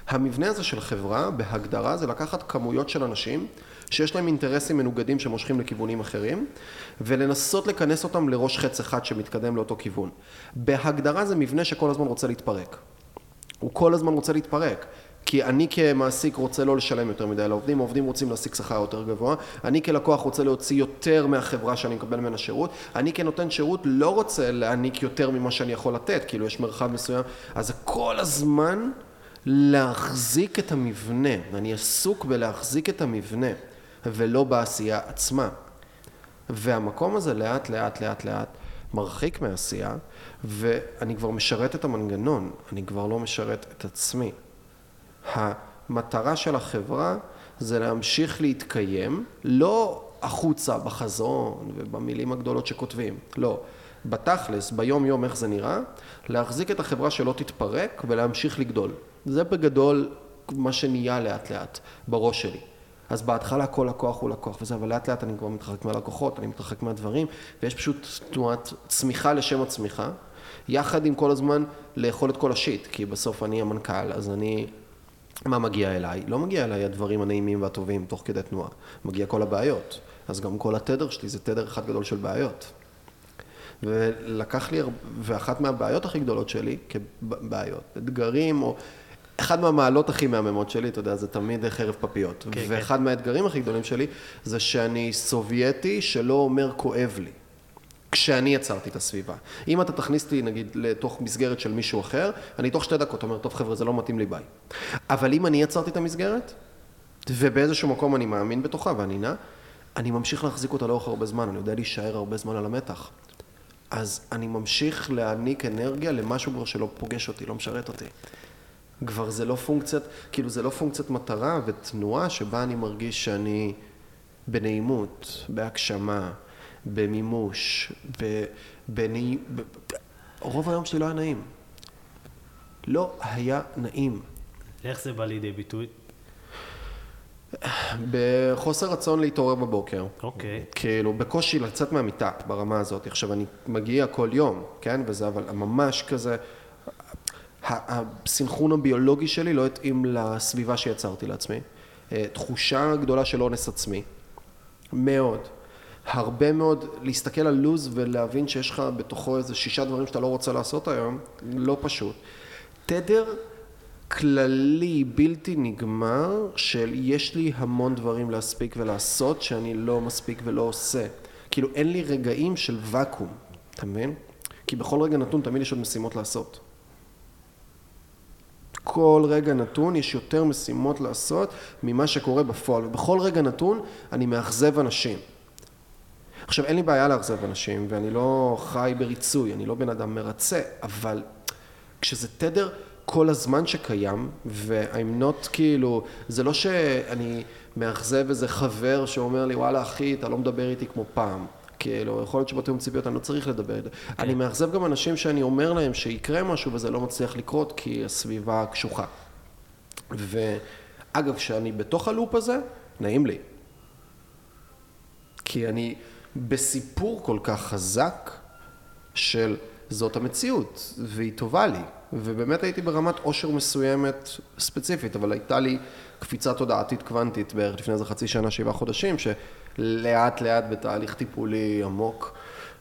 המבנה הזה של חברה, בהגדרה, זה לקחת כמויות של אנשים שיש להם אינטרסים מנוגדים שמושכים לכיוונים אחרים, ולנסות לכנס אותם לראש חץ אחד שמתקדם לאותו כיוון. בהגדרה זה מבנה שכל הזמן רוצה להתפרק. הוא כל הזמן רוצה להתפרק. כי אני כמעסיק רוצה לא לשלם יותר מדי לעובדים, העובדים רוצים להשיג שכר יותר גבוה, אני כלקוח רוצה להוציא יותר מהחברה שאני מקבל ממנה שירות, אני כנותן שירות לא רוצה להעניק יותר ממה שאני יכול לתת, כאילו יש מרחב מסוים, אז כל הזמן להחזיק את המבנה, אני עסוק בלהחזיק את המבנה, ולא בעשייה עצמה. והמקום הזה לאט לאט לאט לאט מרחיק מעשייה, ואני כבר משרת את המנגנון, אני כבר לא משרת את עצמי. המטרה של החברה זה להמשיך להתקיים, לא החוצה בחזון ובמילים הגדולות שכותבים, לא. בתכלס, ביום יום איך זה נראה, להחזיק את החברה שלא תתפרק ולהמשיך לגדול. זה בגדול מה שנהיה לאט לאט בראש שלי. אז בהתחלה כל לקוח הוא לקוח וזה, אבל לאט לאט אני כבר מתרחק מהלקוחות, אני מתרחק מהדברים, ויש פשוט תנועת צמיחה לשם הצמיחה, יחד עם כל הזמן לאכול את כל השיט, כי בסוף אני המנכ"ל, אז אני... מה מגיע אליי? לא מגיע אליי הדברים הנעימים והטובים תוך כדי תנועה, מגיע כל הבעיות. אז גם כל התדר שלי זה תדר אחד גדול של בעיות. ולקח לי, ואחת מהבעיות הכי גדולות שלי, כבעיות, אתגרים או אחד מהמעלות הכי מהממות שלי, אתה יודע, זה תמיד חרב פפיות. כן, ואחד כן. מהאתגרים הכי גדולים שלי, זה שאני סובייטי שלא אומר כואב לי. כשאני יצרתי את הסביבה. אם אתה תכניס אותי, נגיד, לתוך מסגרת של מישהו אחר, אני תוך שתי דקות אומר, טוב חבר'ה, זה לא מתאים לי, ביי. אבל אם אני יצרתי את המסגרת, ובאיזשהו מקום אני מאמין בתוכה ואני נע, אני ממשיך להחזיק אותה לאורך הרבה זמן, אני יודע להישאר הרבה זמן על המתח. אז אני ממשיך להעניק אנרגיה למשהו כבר שלא פוגש אותי, לא משרת אותי. כבר זה לא פונקציית, כאילו זה לא פונקציית מטרה ותנועה שבה אני מרגיש שאני בנעימות, בהגשמה, במימוש, ב... בנעי... ב... רוב היום שלי לא היה נעים. לא היה נעים. איך זה בא לידי ביטוי? בחוסר רצון להתעורר בבוקר. אוקיי. כאילו, בקושי לצאת מהמיטה ברמה הזאת. עכשיו, אני מגיע כל יום, כן? וזה אבל ממש כזה... הסנכרון הביולוגי שלי לא התאים לסביבה שיצרתי לעצמי. אה, תחושה גדולה של אונס עצמי. מאוד. הרבה מאוד להסתכל על לו"ז ולהבין שיש לך בתוכו איזה שישה דברים שאתה לא רוצה לעשות היום, לא פשוט. תדר כללי בלתי נגמר של יש לי המון דברים להספיק ולעשות שאני לא מספיק ולא עושה. כאילו אין לי רגעים של ואקום, אתה מבין? כי בכל רגע נתון תמיד יש עוד משימות לעשות. כל רגע נתון יש יותר משימות לעשות ממה שקורה בפועל, ובכל רגע נתון אני מאכזב אנשים. עכשיו אין לי בעיה לאכזב אנשים ואני לא חי בריצוי, אני לא בן אדם מרצה, אבל כשזה תדר כל הזמן שקיים ו-I'm not כאילו, זה לא שאני מאכזב איזה חבר שאומר לי וואלה אחי אתה לא מדבר איתי כמו פעם, כאילו יכול להיות שבתיאום ציפיות אני לא צריך לדבר, okay. אני מאכזב גם אנשים שאני אומר להם שיקרה משהו וזה לא מצליח לקרות כי הסביבה קשוחה. ואגב כשאני בתוך הלופ הזה, נעים לי. כי אני בסיפור כל כך חזק של זאת המציאות, והיא טובה לי. ובאמת הייתי ברמת עושר מסוימת ספציפית, אבל הייתה לי קפיצה תודעתית קוונטית בערך לפני איזה חצי שנה, שבעה חודשים, שלאט לאט בתהליך טיפולי עמוק.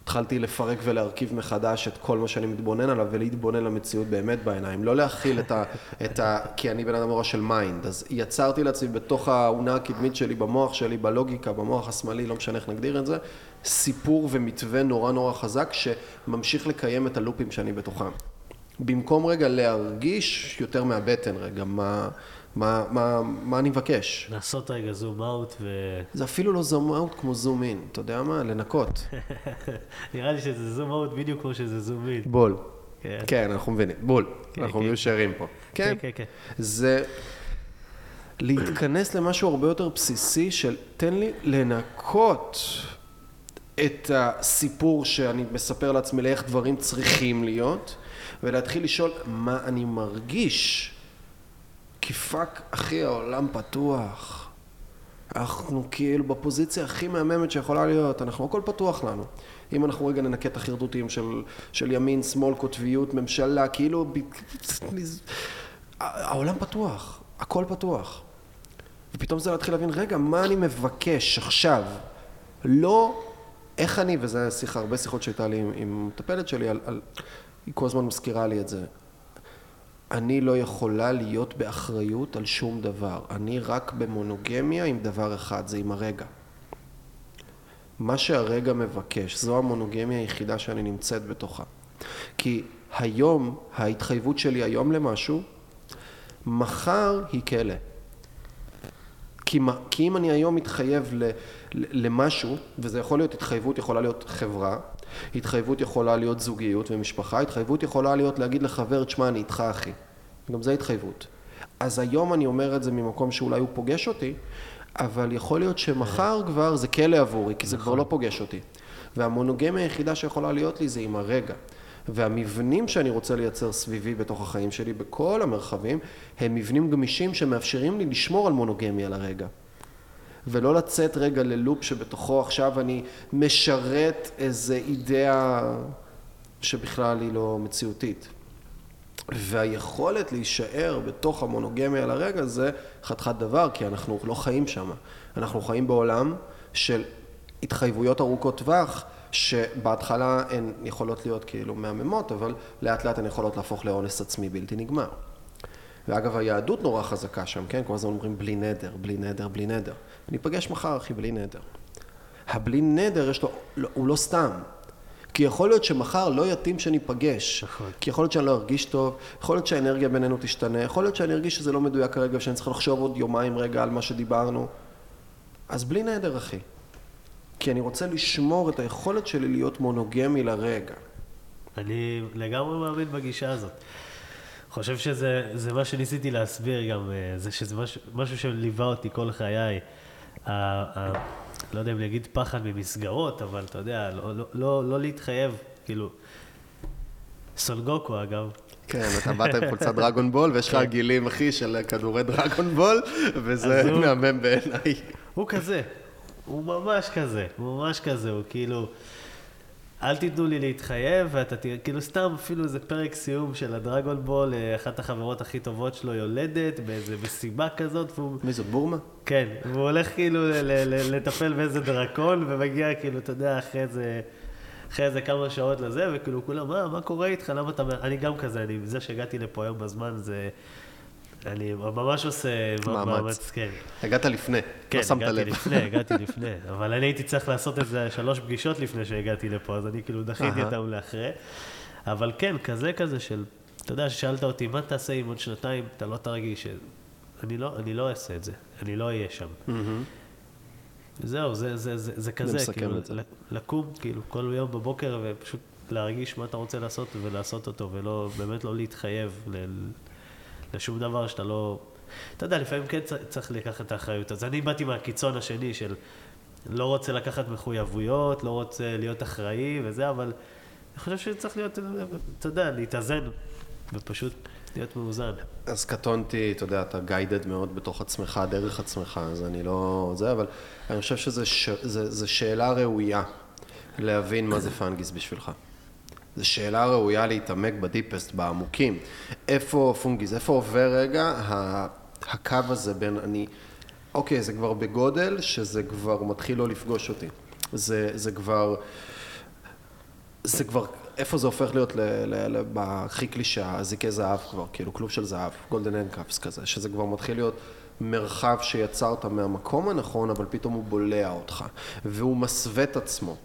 התחלתי לפרק ולהרכיב מחדש את כל מה שאני מתבונן עליו ולהתבונן למציאות באמת בעיניים, לא להכיל את ה... את ה כי אני בן אדם מורה של mind, אז יצרתי לעצמי בתוך האונה הקדמית שלי, במוח שלי, בלוגיקה, במוח השמאלי, לא משנה איך נגדיר את זה, סיפור ומתווה נורא נורא חזק שממשיך לקיים את הלופים שאני בתוכם. במקום רגע להרגיש יותר מהבטן רגע, מה, מה, מה, מה אני מבקש. לעשות רגע zoom out ו... זה אפילו לא zoom out כמו zoom in, אתה יודע מה? לנקות. נראה לי שזה zoom out בדיוק כמו שזה zoom in. בול. כן. כן, אנחנו מבינים, בול. כן, אנחנו כן. מיושרים פה. כן, כן, כן. זה... להתכנס למשהו הרבה יותר בסיסי של תן לי לנקות את הסיפור שאני מספר לעצמי לאיך דברים צריכים להיות, ולהתחיל לשאול מה אני מרגיש. כי fuck, אחי, העולם פתוח. אנחנו כאילו בפוזיציה הכי מהממת שיכולה להיות, אנחנו הכל פתוח לנו. אם אנחנו רגע ננקה את החרדותים של, של ימין, שמאל, קוטביות, ממשלה, כאילו... העולם פתוח, הכל פתוח. ופתאום זה להתחיל להבין, רגע, מה אני מבקש עכשיו? לא איך אני, וזו שיחה, הרבה שיחות שהייתה לי עם מטפלת שלי, על, על, היא כל הזמן מזכירה לי את זה. אני לא יכולה להיות באחריות על שום דבר. אני רק במונוגמיה עם דבר אחד, זה עם הרגע. מה שהרגע מבקש, זו המונוגמיה היחידה שאני נמצאת בתוכה. כי היום, ההתחייבות שלי היום למשהו, מחר היא כלא. כי, כי אם אני היום מתחייב ל, למשהו, וזה יכול להיות התחייבות, יכולה להיות חברה, התחייבות יכולה להיות זוגיות ומשפחה, התחייבות יכולה להיות להגיד לחבר, תשמע, אני איתך אחי. גם זה התחייבות. אז היום אני אומר את זה ממקום שאולי הוא פוגש אותי, אבל יכול להיות שמחר כבר זה כלא עבורי, כי זה כבר לא פוגש אותי. והמונוגמיה היחידה שיכולה להיות לי זה עם הרגע. והמבנים שאני רוצה לייצר סביבי בתוך החיים שלי, בכל המרחבים, הם מבנים גמישים שמאפשרים לי לשמור על מונוגמיה לרגע. ולא לצאת רגע ללופ שבתוכו עכשיו אני משרת איזה אידאה שבכלל היא לא מציאותית. והיכולת להישאר בתוך המונוגמיה לרגע זה חתיכת דבר, כי אנחנו לא חיים שם. אנחנו חיים בעולם של התחייבויות ארוכות טווח, שבהתחלה הן יכולות להיות כאילו מהממות, אבל לאט לאט הן יכולות להפוך לאונס עצמי בלתי נגמר. ואגב, היהדות נורא חזקה שם, כן? כל הזמן אומרים בלי נדר, בלי נדר, בלי נדר. ניפגש מחר, אחי, בלי נדר. הבלי נדר, יש לו, לא, הוא לא סתם. כי יכול להיות שמחר לא יתאים שניפגש. נכון. כי יכול להיות שאני לא ארגיש טוב, יכול להיות שהאנרגיה בינינו תשתנה, יכול להיות שאני ארגיש שזה לא מדויק כרגע ושאני צריך לחשוב עוד יומיים רגע על מה שדיברנו. אז בלי נדר, אחי. כי אני רוצה לשמור את היכולת שלי להיות מונוגמי לרגע. אני לגמרי מאמין בגישה הזאת. חושב שזה מה שניסיתי להסביר גם, אה, זה שזה משהו, משהו שליווה אותי כל חיי. לא יודע אם להגיד פחד ממסגרות, אבל אתה יודע, לא, לא, לא, לא להתחייב, כאילו, סולגוקו אגב. כן, אתה באת עם חולצת דרגון בול, ויש לך כן. גילים, אחי, של כדורי דרגון בול, וזה מהמם בעיניי. הוא כזה, הוא ממש כזה, הוא ממש כזה, הוא כאילו... אל תיתנו לי להתחייב, ואתה תראה, כאילו סתם אפילו איזה פרק סיום של הדרגון בול, אה, אחת החברות הכי טובות שלו יולדת, באיזה מסיבה כזאת, והוא... מי זאת, בורמה? כן, והוא הולך כאילו לטפל באיזה דרקון, ומגיע כאילו, אתה יודע, אחרי איזה... אחרי איזה כמה שעות לזה, וכאילו כולם, מה, מה קורה איתך, למה אתה... אני גם כזה, אני, זה שהגעתי לפה היום בזמן, זה... אני ממש עושה מאמץ, כן. הגעת לפני, לא כן, לא שמת לב. כן, הגעתי לפני, הגעתי לפני. אבל אני הייתי צריך לעשות איזה שלוש פגישות לפני שהגעתי לפה, אז אני כאילו דחיתי אותם לאחרי. אבל כן, כזה כזה של, אתה יודע, ששאלת אותי, מה תעשה אם עוד שנתיים אתה לא תרגיש? אני לא, אני לא אעשה את זה, אני לא אהיה שם. זהו, זה, זה, זה, זה כזה, כאילו, לקום, כאילו, כל יום בבוקר ופשוט להרגיש מה אתה רוצה לעשות ולעשות אותו, ולא, באמת לא להתחייב לשום דבר שאתה לא... אתה יודע, לפעמים כן צריך לקחת את האחריות. אז אני באתי מהקיצון השני של לא רוצה לקחת מחויבויות, לא רוצה להיות אחראי וזה, אבל אני חושב שצריך להיות, אתה יודע, להתאזן ופשוט להיות מאוזן. אז קטונתי, אתה יודע, אתה גיידד מאוד בתוך עצמך, דרך עצמך, אז אני לא... זה, אבל אני חושב שזו שאלה ראויה להבין מה זה פאנגיס בשבילך. זו שאלה ראויה להתעמק ב deepest, בעמוקים. איפה פונגיס, איפה עובר רגע הקו הזה בין אני, אוקיי, זה כבר בגודל שזה כבר מתחיל לא לפגוש אותי. זה, זה כבר, זה כבר, איפה זה הופך להיות הכי קלישה, אזיקי זהב כבר, כאילו כלוב של זהב, golden handcuffs כזה, שזה כבר מתחיל להיות מרחב שיצרת מהמקום הנכון, אבל פתאום הוא בולע אותך, והוא מסווה את עצמו.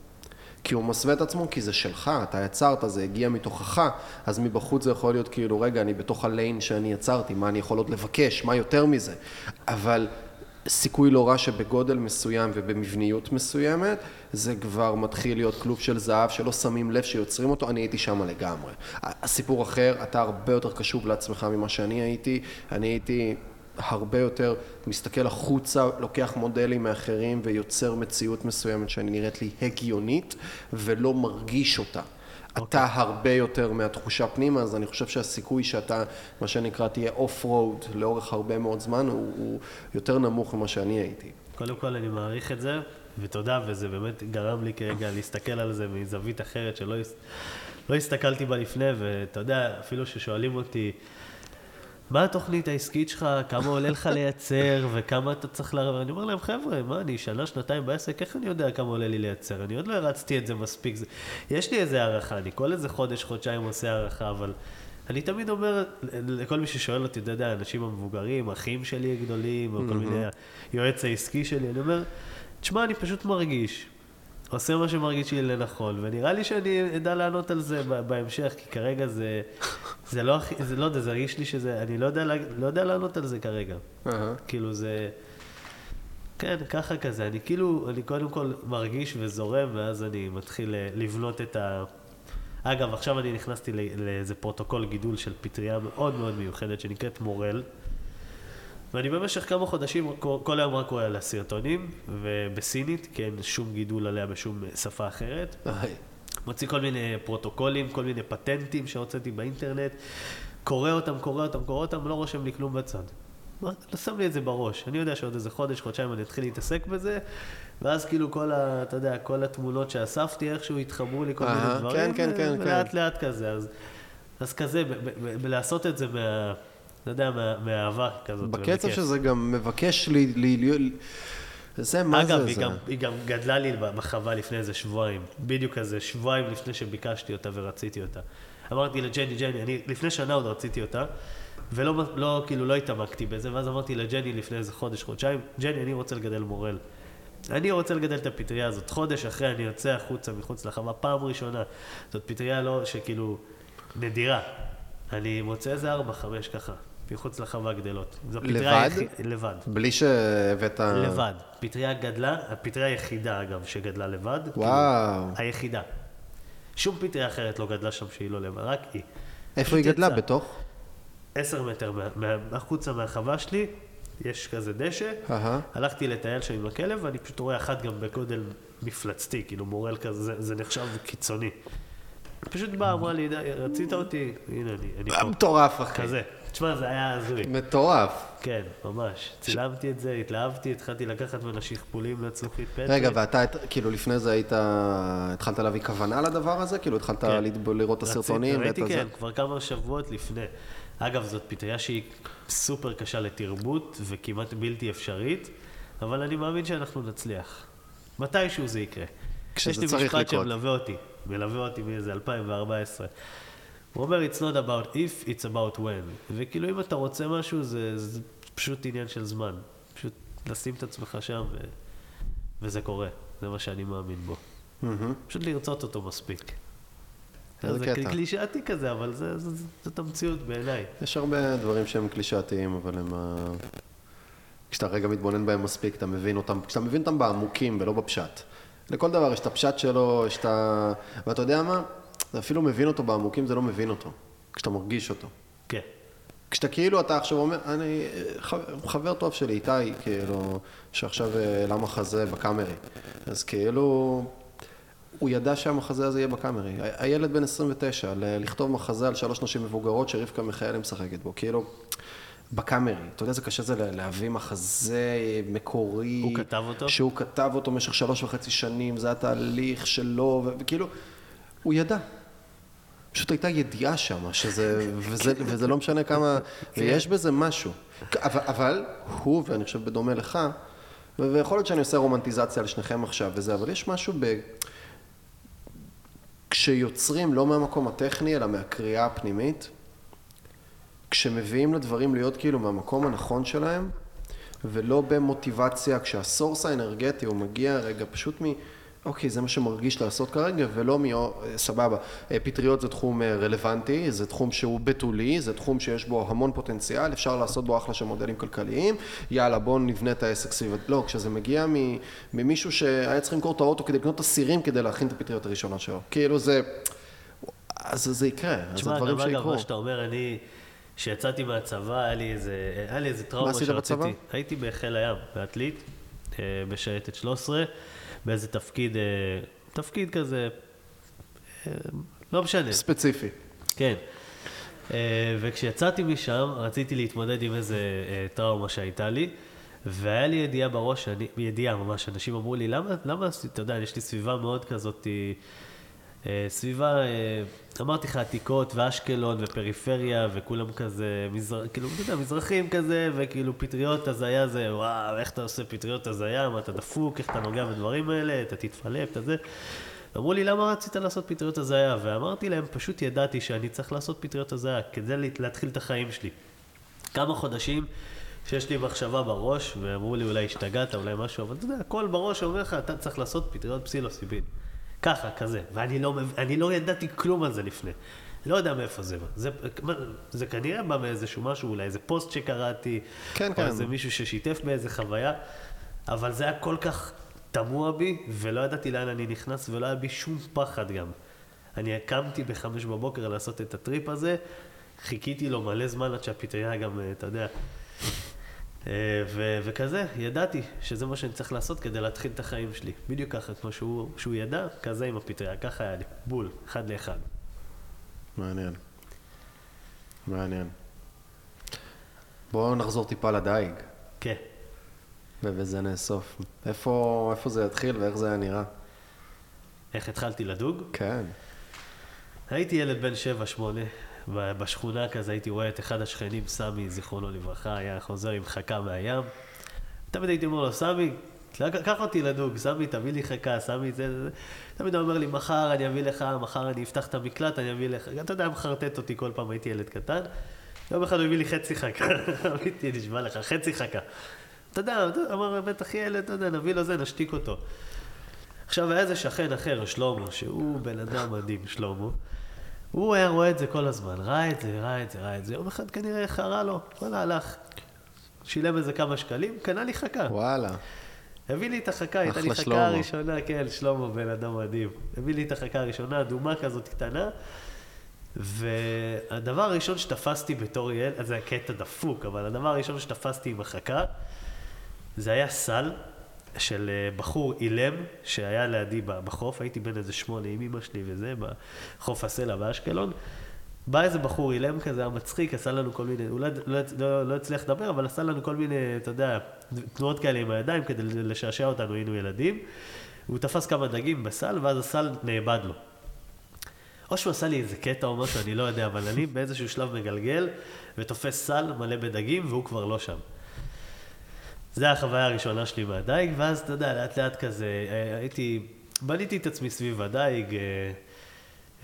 כי הוא מסווה את עצמו, כי זה שלך, אתה יצרת, זה הגיע מתוכך, אז מבחוץ זה יכול להיות כאילו, רגע, אני בתוך הליין שאני יצרתי, מה אני יכול עוד לבקש, מה יותר מזה? אבל סיכוי לא רע שבגודל מסוים ובמבניות מסוימת, זה כבר מתחיל להיות כלוב של זהב שלא שמים לב שיוצרים אותו, אני הייתי שם לגמרי. הסיפור אחר, אתה הרבה יותר קשוב לעצמך ממה שאני הייתי, אני הייתי הרבה יותר מסתכל החוצה, לוקח מודלים מאחרים ויוצר מציאות מסוימת שאני נראית לי הגיונית ולא מרגיש אותה. Okay. אתה הרבה יותר מהתחושה פנימה, אז אני חושב שהסיכוי שאתה, מה שנקרא, תהיה אוף רוד לאורך הרבה מאוד זמן, הוא, הוא יותר נמוך ממה שאני הייתי. קודם כל אני מעריך את זה, ותודה, וזה באמת גרם לי כרגע להסתכל על זה מזווית אחרת שלא לא הסתכלתי בה לפני, ואתה יודע, אפילו ששואלים אותי, מה התוכנית העסקית שלך, כמה עולה לך לייצר, וכמה אתה צריך ל... אני אומר להם, חבר'ה, מה, אני שנה, שנתיים בעסק, איך אני יודע כמה עולה לי לייצר? אני עוד לא הרצתי את זה מספיק. זה... יש לי איזה הערכה, אני כל איזה חודש, חודשיים עושה הערכה, אבל אני תמיד אומר לכל מי ששואל אותי, אתה יודע, האנשים המבוגרים, אחים שלי הגדולים, או כל מיני, היועץ העסקי שלי, אני אומר, תשמע, אני פשוט מרגיש, עושה מה שמרגיש לי לנכון, ונראה לי שאני אדע לענות על זה בהמשך, כי כרגע זה, זה לא הכי, זה לא יודע, זה הרגיש לי שזה, אני לא יודע, לא יודע לענות על זה כרגע. Uh-huh. כאילו זה, כן, ככה כזה, אני כאילו, אני קודם כל מרגיש וזורם, ואז אני מתחיל אה, לבנות את ה... אגב, עכשיו אני נכנסתי לאיזה פרוטוקול גידול של פטריה מאוד מאוד מיוחדת שנקראת מורל. ואני במשך כמה חודשים כל היום רק רואה עליה סרטונים, ובסינית, כי אין שום גידול עליה בשום שפה אחרת. מוציא כל מיני פרוטוקולים, כל מיני פטנטים שהוצאתי באינטרנט, קורא אותם, קורא אותם, קורא אותם, לא רושם לי כלום בצד. לא שם לי את זה בראש. אני יודע שעוד איזה חודש, חודשיים אני אתחיל להתעסק בזה, ואז כאילו כל ה... אתה יודע, כל התמונות שאספתי איכשהו התחברו לי כל מיני דברים, כן, כן, כן, ולאט כן. לאט כזה. אז, אז כזה, בלעשות את זה מה... אתה יודע, מאהבה כזאת. בקצב שזה גם מבקש לי... לי, לי זה, מה אגב, זה? אגב, היא, גם, היא גם גדלה לי בחווה לפני איזה שבועיים. בדיוק כזה, שבועיים לפני שביקשתי אותה ורציתי אותה. אמרתי לג'ני, ג'ני, אני לפני שנה עוד רציתי אותה, ולא, לא, כאילו, לא התעמקתי בזה, ואז אמרתי לג'ני לפני איזה חודש, חודשיים, ג'ני, אני רוצה לגדל מורל. אני רוצה לגדל את הפטריה הזאת. חודש אחרי אני יוצא החוצה, מחוץ לחווה, פעם ראשונה. זאת פטריה לא, שכאילו, נדירה. אני מוצא איזה ארבע, חמש ככה. מחוץ לחווה גדלות. זו לבד? יח... לבד. בלי שהבאת... לבד. פטריה גדלה, הפטריה היחידה אגב שגדלה לבד. וואו. כאילו, היחידה. שום פטריה אחרת לא גדלה שם שהיא לא לבד, רק היא. איפה היא גדלה? יצא. בתוך? עשר מטר החוצה מהחווה שלי, יש כזה דשא. Uh-huh. הלכתי לטייל שם עם הכלב, ואני פשוט רואה אחת גם בגודל מפלצתי, כאילו מורל כזה, זה, זה נחשב קיצוני. פשוט באה, אמרה לי, רצית אותי? הנה, אני, אני פה. מטורף, אחי. כזה. תשמע, זה היה הזוי. מטורף. כן, ממש. צילמתי את זה, התלהבתי, התחלתי לקחת ממנה שכפולים לצלוחית פטרי. רגע, ואתה, כאילו, לפני זה היית, התחלת להביא כוונה לדבר הזה? כאילו, התחלת כן. לראות את הסרטונים? ראיתי, כן, כבר כמה שבועות לפני. אגב, זאת פטריה שהיא סופר קשה לתרבות וכמעט בלתי אפשרית, אבל אני מאמין שאנחנו נצליח. מתישהו זה יקרה. כשזה צריך לקרות. יש לי משפט שמלווה אותי, מלווה אותי מאיזה 2014. הוא אומר, it's not about if, it's about when. וכאילו, אם אתה רוצה משהו, זה, זה פשוט עניין של זמן. פשוט לשים את עצמך שם, ו... וזה קורה. זה מה שאני מאמין בו. Mm-hmm. פשוט לרצות אותו מספיק. זה קטע. קלישאתי כזה, אבל זה, זה, זה, זאת המציאות בעיניי. יש הרבה דברים שהם קלישאתיים, אבל הם... כשאתה רגע מתבונן בהם מספיק, אתה מבין אותם, כשאתה מבין אותם בעמוקים ולא בפשט. לכל דבר יש את הפשט שלו, יש את ה... ואתה יודע מה? אתה אפילו מבין אותו בעמוקים, זה לא מבין אותו. כשאתה מרגיש אותו. כן. כשאתה כאילו, אתה עכשיו אומר, אני חבר טוב שלי, איתי, כאילו, שעכשיו העלה אה, מחזה בקאמרי. אז כאילו, הוא ידע שהמחזה הזה יהיה בקאמרי. הילד בן 29, לכתוב מחזה על שלוש נשים מבוגרות שרבקה מיכאלי משחקת בו. כאילו, בקאמרי. אתה יודע איזה קשה זה להביא מחזה מקורי. הוא כתב אותו? שהוא כתב אותו במשך שלוש וחצי שנים, זה התהליך שלו, וכאילו, הוא ידע. פשוט הייתה ידיעה שם, שזה, וזה, וזה לא משנה כמה. ויש בזה משהו. אבל, אבל הוא, ואני חושב בדומה לך, ויכול להיות שאני עושה רומנטיזציה על שניכם עכשיו וזה, אבל יש משהו ב... כשיוצרים לא מהמקום הטכני, אלא מהקריאה הפנימית, כשמביאים לדברים להיות כאילו מהמקום הנכון שלהם, ולא במוטיבציה, כשהסורס האנרגטי הוא מגיע רגע פשוט מ... אוקיי, זה מה שמרגיש לעשות כרגע, ולא מי... סבבה. אה, פטריות זה תחום אה, רלוונטי, זה תחום שהוא בתולי, זה תחום שיש בו המון פוטנציאל, אפשר לעשות בו אחלה של מודלים כלכליים, יאללה, בואו נבנה את העסק סביב... לא, כשזה מגיע ממישהו שהיה צריך למכור את האוטו כדי לקנות את הסירים כדי להכין את הפטריות הראשונה שלו. כאילו זה... אז זה יקרה, אז זה דברים שיקרו. תשמע, גם אגב, מה שאתה אומר, אני... כשיצאתי מהצבא, היה לי איזה, היה לי איזה טראומה עשית בצבא? הייתי בחיל הים, בעתלית, אה, בשייטת 13, באיזה תפקיד, אה, תפקיד כזה, אה, לא משנה. ספציפי. כן. אה, וכשיצאתי משם, רציתי להתמודד עם איזה טראומה שהייתה לי, והיה לי ידיעה בראש, אני, ידיעה ממש, אנשים אמרו לי, למה, למה, אתה יודע, יש לי סביבה מאוד כזאת, סביבה, אה, אמרתי לך, עתיקות ואשקלון ופריפריה, וכולם כזה, מזר, כאילו, אתה יודע, מזרחים כזה, וכאילו פטריות הזיה זה, וואו, איך אתה עושה פטריות הזיה, מה אתה דפוק, איך אתה נוגע בדברים האלה, אתה תתפלפ, אתה זה. אמרו לי, למה רצית לעשות פטריות הזיה? ואמרתי להם, פשוט ידעתי שאני צריך לעשות פטריות הזיה, כדי להתחיל את החיים שלי. כמה חודשים שיש לי מחשבה בראש, ואמרו לי, אולי השתגעת, אולי משהו, אבל אתה יודע, הכל בראש אומר לך, אתה צריך לעשות פטריות פסילוסיבין. ככה, כזה. ואני לא, לא ידעתי כלום על זה לפני. לא יודע מאיפה זה בא. זה, זה כנראה בא מאיזשהו משהו, אולי איזה פוסט שקראתי, כן, או כן. איזה מישהו ששיתף באיזה חוויה, אבל זה היה כל כך תמוה בי, ולא ידעתי לאן אני נכנס, ולא היה בי שום פחד גם. אני קמתי בחמש בבוקר לעשות את הטריפ הזה, חיכיתי לו מלא זמן עד שהפטריה גם, אה, אתה יודע. אה, ו- וכזה, ידעתי שזה מה שאני צריך לעשות כדי להתחיל את החיים שלי. בדיוק ככה, כמו שהוא, שהוא ידע, כזה עם הפטריה, ככה היה לי, בול, אחד לאחד. מעניין. מעניין. בואו נחזור טיפה לדייג, כן. ובזה נאסוף. איפה, איפה זה יתחיל ואיך זה היה נראה? איך התחלתי לדוג? כן. הייתי ילד בן 7-8, ב- בשכונה כזה הייתי רואה את אחד השכנים, סמי, זיכרונו לברכה, היה חוזר עם חכה מהים. תמיד הייתי אומר לו, סמי, קח אותי לדוג, סמי, תביא לי חכה, סמי, זה, זה. תמיד הוא אומר לי, מחר אני אביא לך, מחר אני אפתח את המקלט, אני אביא לך. אתה יודע, מחרטט אותי כל פעם, הייתי ילד קטן. יום אחד הוא הביא לי חצי חכה, אמיתי, נשבע לך, חצי חכה. אתה יודע, אמר, בטח ילד, אתה יודע, נביא לו זה, נשתיק אותו. עכשיו, היה איזה שכן אחר, שלמה, שהוא בן אדם מדהים, שלמה. הוא היה רואה את זה כל הזמן, ראה את זה, ראה את זה, ראה את זה. יום אחד כנראה חרה לו, וואלה, הלך. שילם איזה כמה שקלים, קנה לי חכה. וואלה. הביא לי את החכה, הייתה לי חכה. הראשונה, כן, שלמה בן אדם מדהים. הביא לי את החכה הראשונה, אדומה כזאת קטנה, והדבר הראשון שתפסתי בתור ילד, זה היה קטע דפוק, אבל הדבר הראשון שתפסתי עם החכה, זה היה סל של אה, בחור אילם, שהיה לידי בחוף, הייתי בן איזה שמונה עם אמא שלי וזה, בחוף הסלע באשקלון. בא איזה בחור אילם כזה, היה מצחיק, עשה לנו כל מיני, הוא לא, לא, לא, לא הצליח לדבר, אבל עשה לנו כל מיני, אתה יודע, תנועות כאלה עם הידיים כדי לשעשע אותנו, היינו ילדים. הוא תפס כמה דגים בסל, ואז הסל נאבד לו. או שהוא עשה לי איזה קטע או משהו, אני לא יודע, אבל אני באיזשהו שלב מגלגל ותופס סל מלא בדגים, והוא כבר לא שם. זו החוויה הראשונה שלי מהדייג, ואז אתה יודע, לאט לאט כזה, אה, הייתי, בניתי את עצמי סביב הדייג, אה,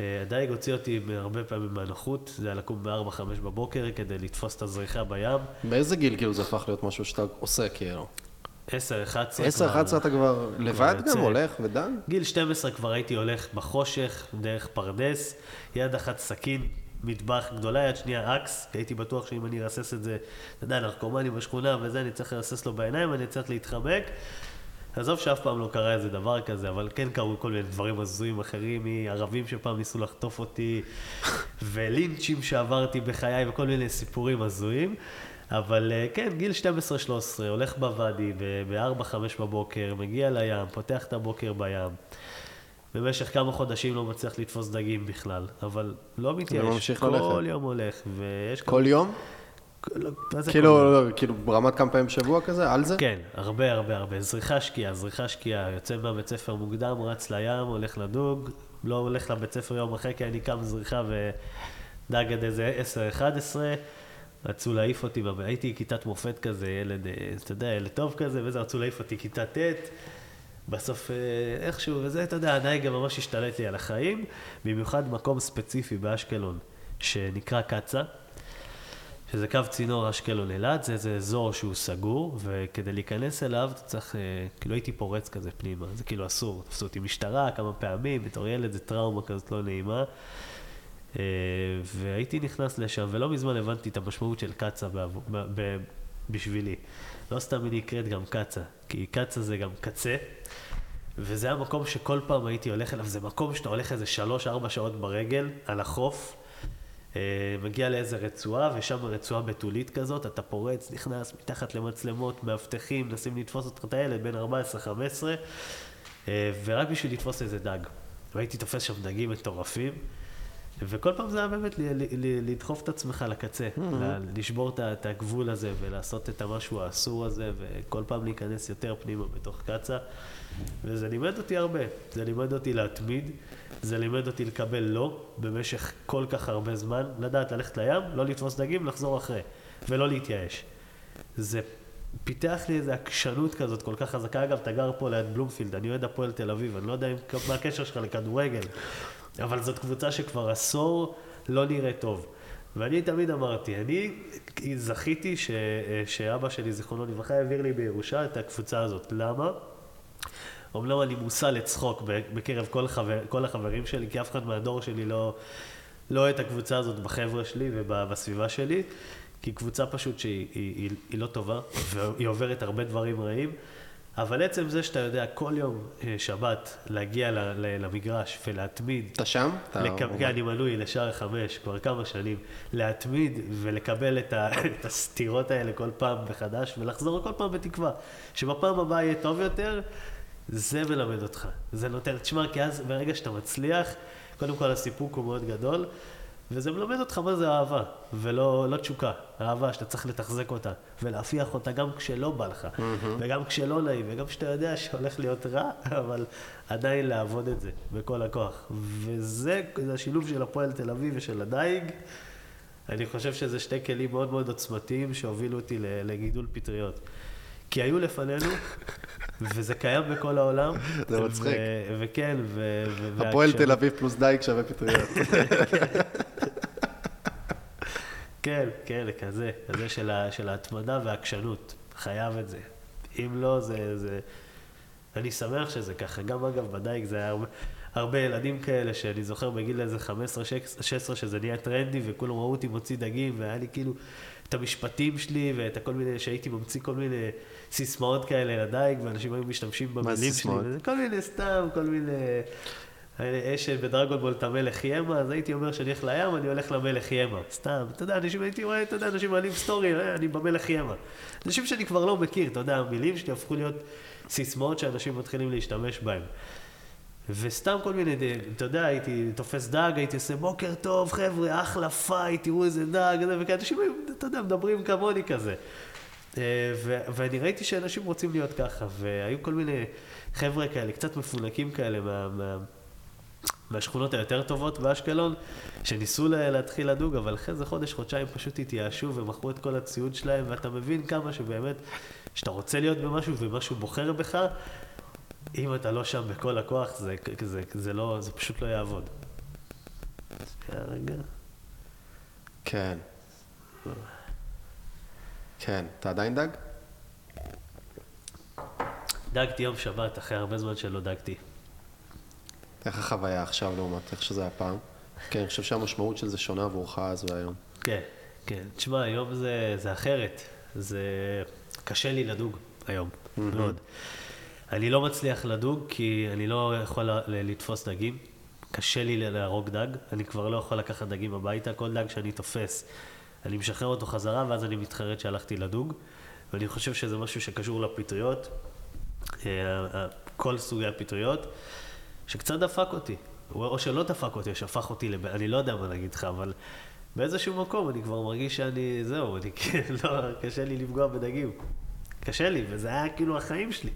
אה, הדייג הוציא אותי הרבה פעמים מהנוחות, זה היה לקום ב-4-5 בבוקר כדי לתפוס את הזריחה בים. באיזה גיל כאילו זה הפך להיות משהו שאתה עושה כאילו? 10-11 10, 11 אתה כבר לבד. גם הולך ודן? גיל 12 כבר הייתי הולך בחושך, דרך פרדס, יד אחת סכין, מטבח גדולה, יד שנייה אקס, כי הייתי בטוח שאם אני ארסס את זה, אתה יודע, נרקומני בשכונה וזה, אני צריך לרסס לו בעיניים, אני צריך להתחמק. עזוב שאף פעם לא קרה איזה דבר כזה, אבל כן קרו כל מיני דברים הזויים אחרים, מערבים שפעם ניסו לחטוף אותי, ולינצ'ים שעברתי בחיי, וכל מיני סיפורים הזויים. אבל אה, כן, גיל 12-13, הולך בוואדי ב-4-5 בבוקר, מגיע לים, פותח את הבוקר בים. במשך כמה חודשים לא מצליח לתפוס דגים בכלל, אבל לא מתייאש. כל ללכת. יום הולך, ויש... כל יום? לא? כאילו, לא, כאילו ברמת כמה פעמים בשבוע כזה? על זה? כן, הרבה הרבה הרבה. זריחה שקיעה, זריחה שקיעה. יוצא מהבית ספר מוקדם, רץ לים, הולך לדוג, לא הולך לבית ספר יום אחרי, כי אני קם זריחה ודג עד איזה 10-11. רצו להעיף אותי, הייתי כיתת מופת כזה, ילד, אה, אתה יודע, ילד טוב כזה, וזה, רצו להעיף אותי כיתה ט'. בסוף אה, איכשהו, וזה, אתה יודע, גם ממש השתלט לי על החיים, במיוחד מקום ספציפי באשקלון, שנקרא קצא. שזה קו צינור אשקלון אילת, זה איזה אזור שהוא סגור, וכדי להיכנס אליו אתה צריך, אה, כאילו הייתי פורץ כזה פנימה, זה כאילו אסור, תפסו אותי משטרה כמה פעמים, בתור ילד זה טראומה כזאת לא נעימה. אה, והייתי נכנס לשם, ולא מזמן הבנתי את המשמעות של קצא בשבילי. לא סתם היא נקראת גם קצא, כי קצא זה גם קצה, וזה המקום שכל פעם הייתי הולך אליו, זה מקום שאתה הולך איזה שלוש-ארבע שעות ברגל, על החוף. אה, מגיע לאיזה רצועה, ושם רצועה בתולית כזאת, אתה פורץ, נכנס מתחת למצלמות, מאבטחים, מנסים לתפוס אותך את הילד, בן 14-15, אה, ורק בשביל לתפוס איזה דג. והייתי תופס שם דגים מטורפים, וכל פעם זה היה באמת לדחוף את עצמך לקצה, ל- לשבור את הגבול הזה ולעשות את המשהו האסור הזה, וכל פעם להיכנס יותר פנימה בתוך קצה. וזה לימד אותי הרבה, זה לימד אותי להתמיד, זה לימד אותי לקבל לא במשך כל כך הרבה זמן, לדעת ללכת לים, לא לתפוס דגים, לחזור אחרי, ולא להתייאש. זה פיתח לי איזו עקשנות כזאת כל כך חזקה. אגב, אתה גר פה ליד בלומפילד, אני אוהד הפועל תל אביב, אני לא יודע מה הקשר שלך לכדורגל, אבל זאת קבוצה שכבר עשור לא נראית טוב. ואני תמיד אמרתי, אני זכיתי ש, שאבא שלי, זיכרונו לברכה, העביר לי בירושה את הקבוצה הזאת. למה? אומנם אני מושא לצחוק בקרב כל, החבר, כל החברים שלי, כי אף אחד מהדור שלי לא, לא את הקבוצה הזאת בחבר'ה שלי ובסביבה שלי, כי קבוצה פשוט שהיא היא, היא, היא לא טובה, והיא עוברת הרבה דברים רעים, אבל עצם זה שאתה יודע כל יום אה, שבת להגיע למגרש ולהתמיד, אתה שם? אתה לקב... אומר- כן, אני מנוי לשער חמש כבר כמה שנים, להתמיד ולקבל את, ה... את הסתירות האלה כל פעם מחדש, ולחזור כל פעם בתקווה, שבפעם הבאה יהיה טוב יותר, זה מלמד אותך. זה נותן, תשמע, כי אז ברגע שאתה מצליח, קודם כל הסיפוק הוא מאוד גדול, וזה מלמד אותך מה זה אהבה, ולא לא תשוקה. אהבה שאתה צריך לתחזק אותה, ולהפיח אותה גם כשלא בא לך, וגם כשלא נעים, וגם כשאתה יודע שהולך להיות רע, אבל עדיין לעבוד את זה בכל הכוח. וזה זה השילוב של הפועל תל אביב ושל הדייג. אני חושב שזה שתי כלים מאוד מאוד עוצמתיים שהובילו אותי לגידול פטריות. כי היו לפנינו, וזה קיים בכל העולם. זה מצחיק. וכן, ו... הפועל תל אביב פלוס דייג שווה פטריות. כן, כן, כזה, כזה של, ה, של ההתמדה והעקשנות. חייב את זה. אם לא, זה, זה... אני שמח שזה ככה. גם אגב, בדייג זה היה הרבה, הרבה ילדים כאלה, שאני זוכר בגיל איזה 15-16, שזה נהיה טרנדי, וכולם ראו אותי מוציא דגים, והיה לי כאילו את המשפטים שלי, ואת הכל מיני, שהייתי ממציא כל מיני סיסמאות כאלה לדייג, ואנשים היו משתמשים במילים שלי. וזה כל מיני סתם, כל מיני... יש ב Dragon Ball את המלך ימה, אז הייתי אומר שאני הולך לים, אני הולך למלך ימה. סתם, אתה יודע, אנשים, הייתי רואה, אתה יודע, אנשים מעלים סטורי, "אה, אני במלך ימה. אנשים שאני כבר לא מכיר, אתה יודע, המילים שלי הפכו להיות סיסמאות שאנשים מתחילים להשתמש בהם. וסתם כל מיני, אתה יודע, הייתי תופס דג, הייתי עושה בוקר טוב, חבר'ה, אחלה fight, תראו איזה דג, וכאלה, אנשים היו, אתה יודע, מדברים כמוני כזה. אה, ו- ואני ראיתי שאנשים רוצים להיות ככה, והיו כל מיני חבר'ה כאלה, קצת מפונקים כאלה מה... מה מהשכונות היותר טובות באשקלון, שניסו לה- להתחיל לדוג, אבל אחרי איזה חודש, חודשיים פשוט התייאשו ומכרו את כל הציוד שלהם, ואתה מבין כמה שבאמת, שאתה רוצה להיות במשהו ומשהו בוחר בך, אם אתה לא שם בכל הכוח, זה, זה, זה, לא, זה פשוט לא יעבוד. רגע. כן. כן. אתה עדיין דג? דגתי יום שבת, אחרי הרבה זמן שלא דגתי. איך החוויה עכשיו לעומת איך שזה היה פעם? כן, אני חושב שהמשמעות של זה שונה עבורך אז והיום. כן, כן. תשמע, היום זה, זה אחרת. זה קשה לי לדוג היום, מאוד. אני לא מצליח לדוג כי אני לא יכול ל- לתפוס דגים. קשה לי להרוג דג, אני כבר לא יכול לקחת דגים הביתה. כל דג שאני תופס, אני משחרר אותו חזרה, ואז אני מתחרט שהלכתי לדוג. ואני חושב שזה משהו שקשור לפטריות, אה, כל סוגי הפטריות, שקצת דפק אותי. או שלא דפק אותי, או שהפך אותי לב... אני לא יודע מה להגיד לך, אבל באיזשהו מקום אני כבר מרגיש שאני, זהו, אני לא, קשה לי לפגוע בדגים. קשה לי, וזה היה כאילו החיים שלי.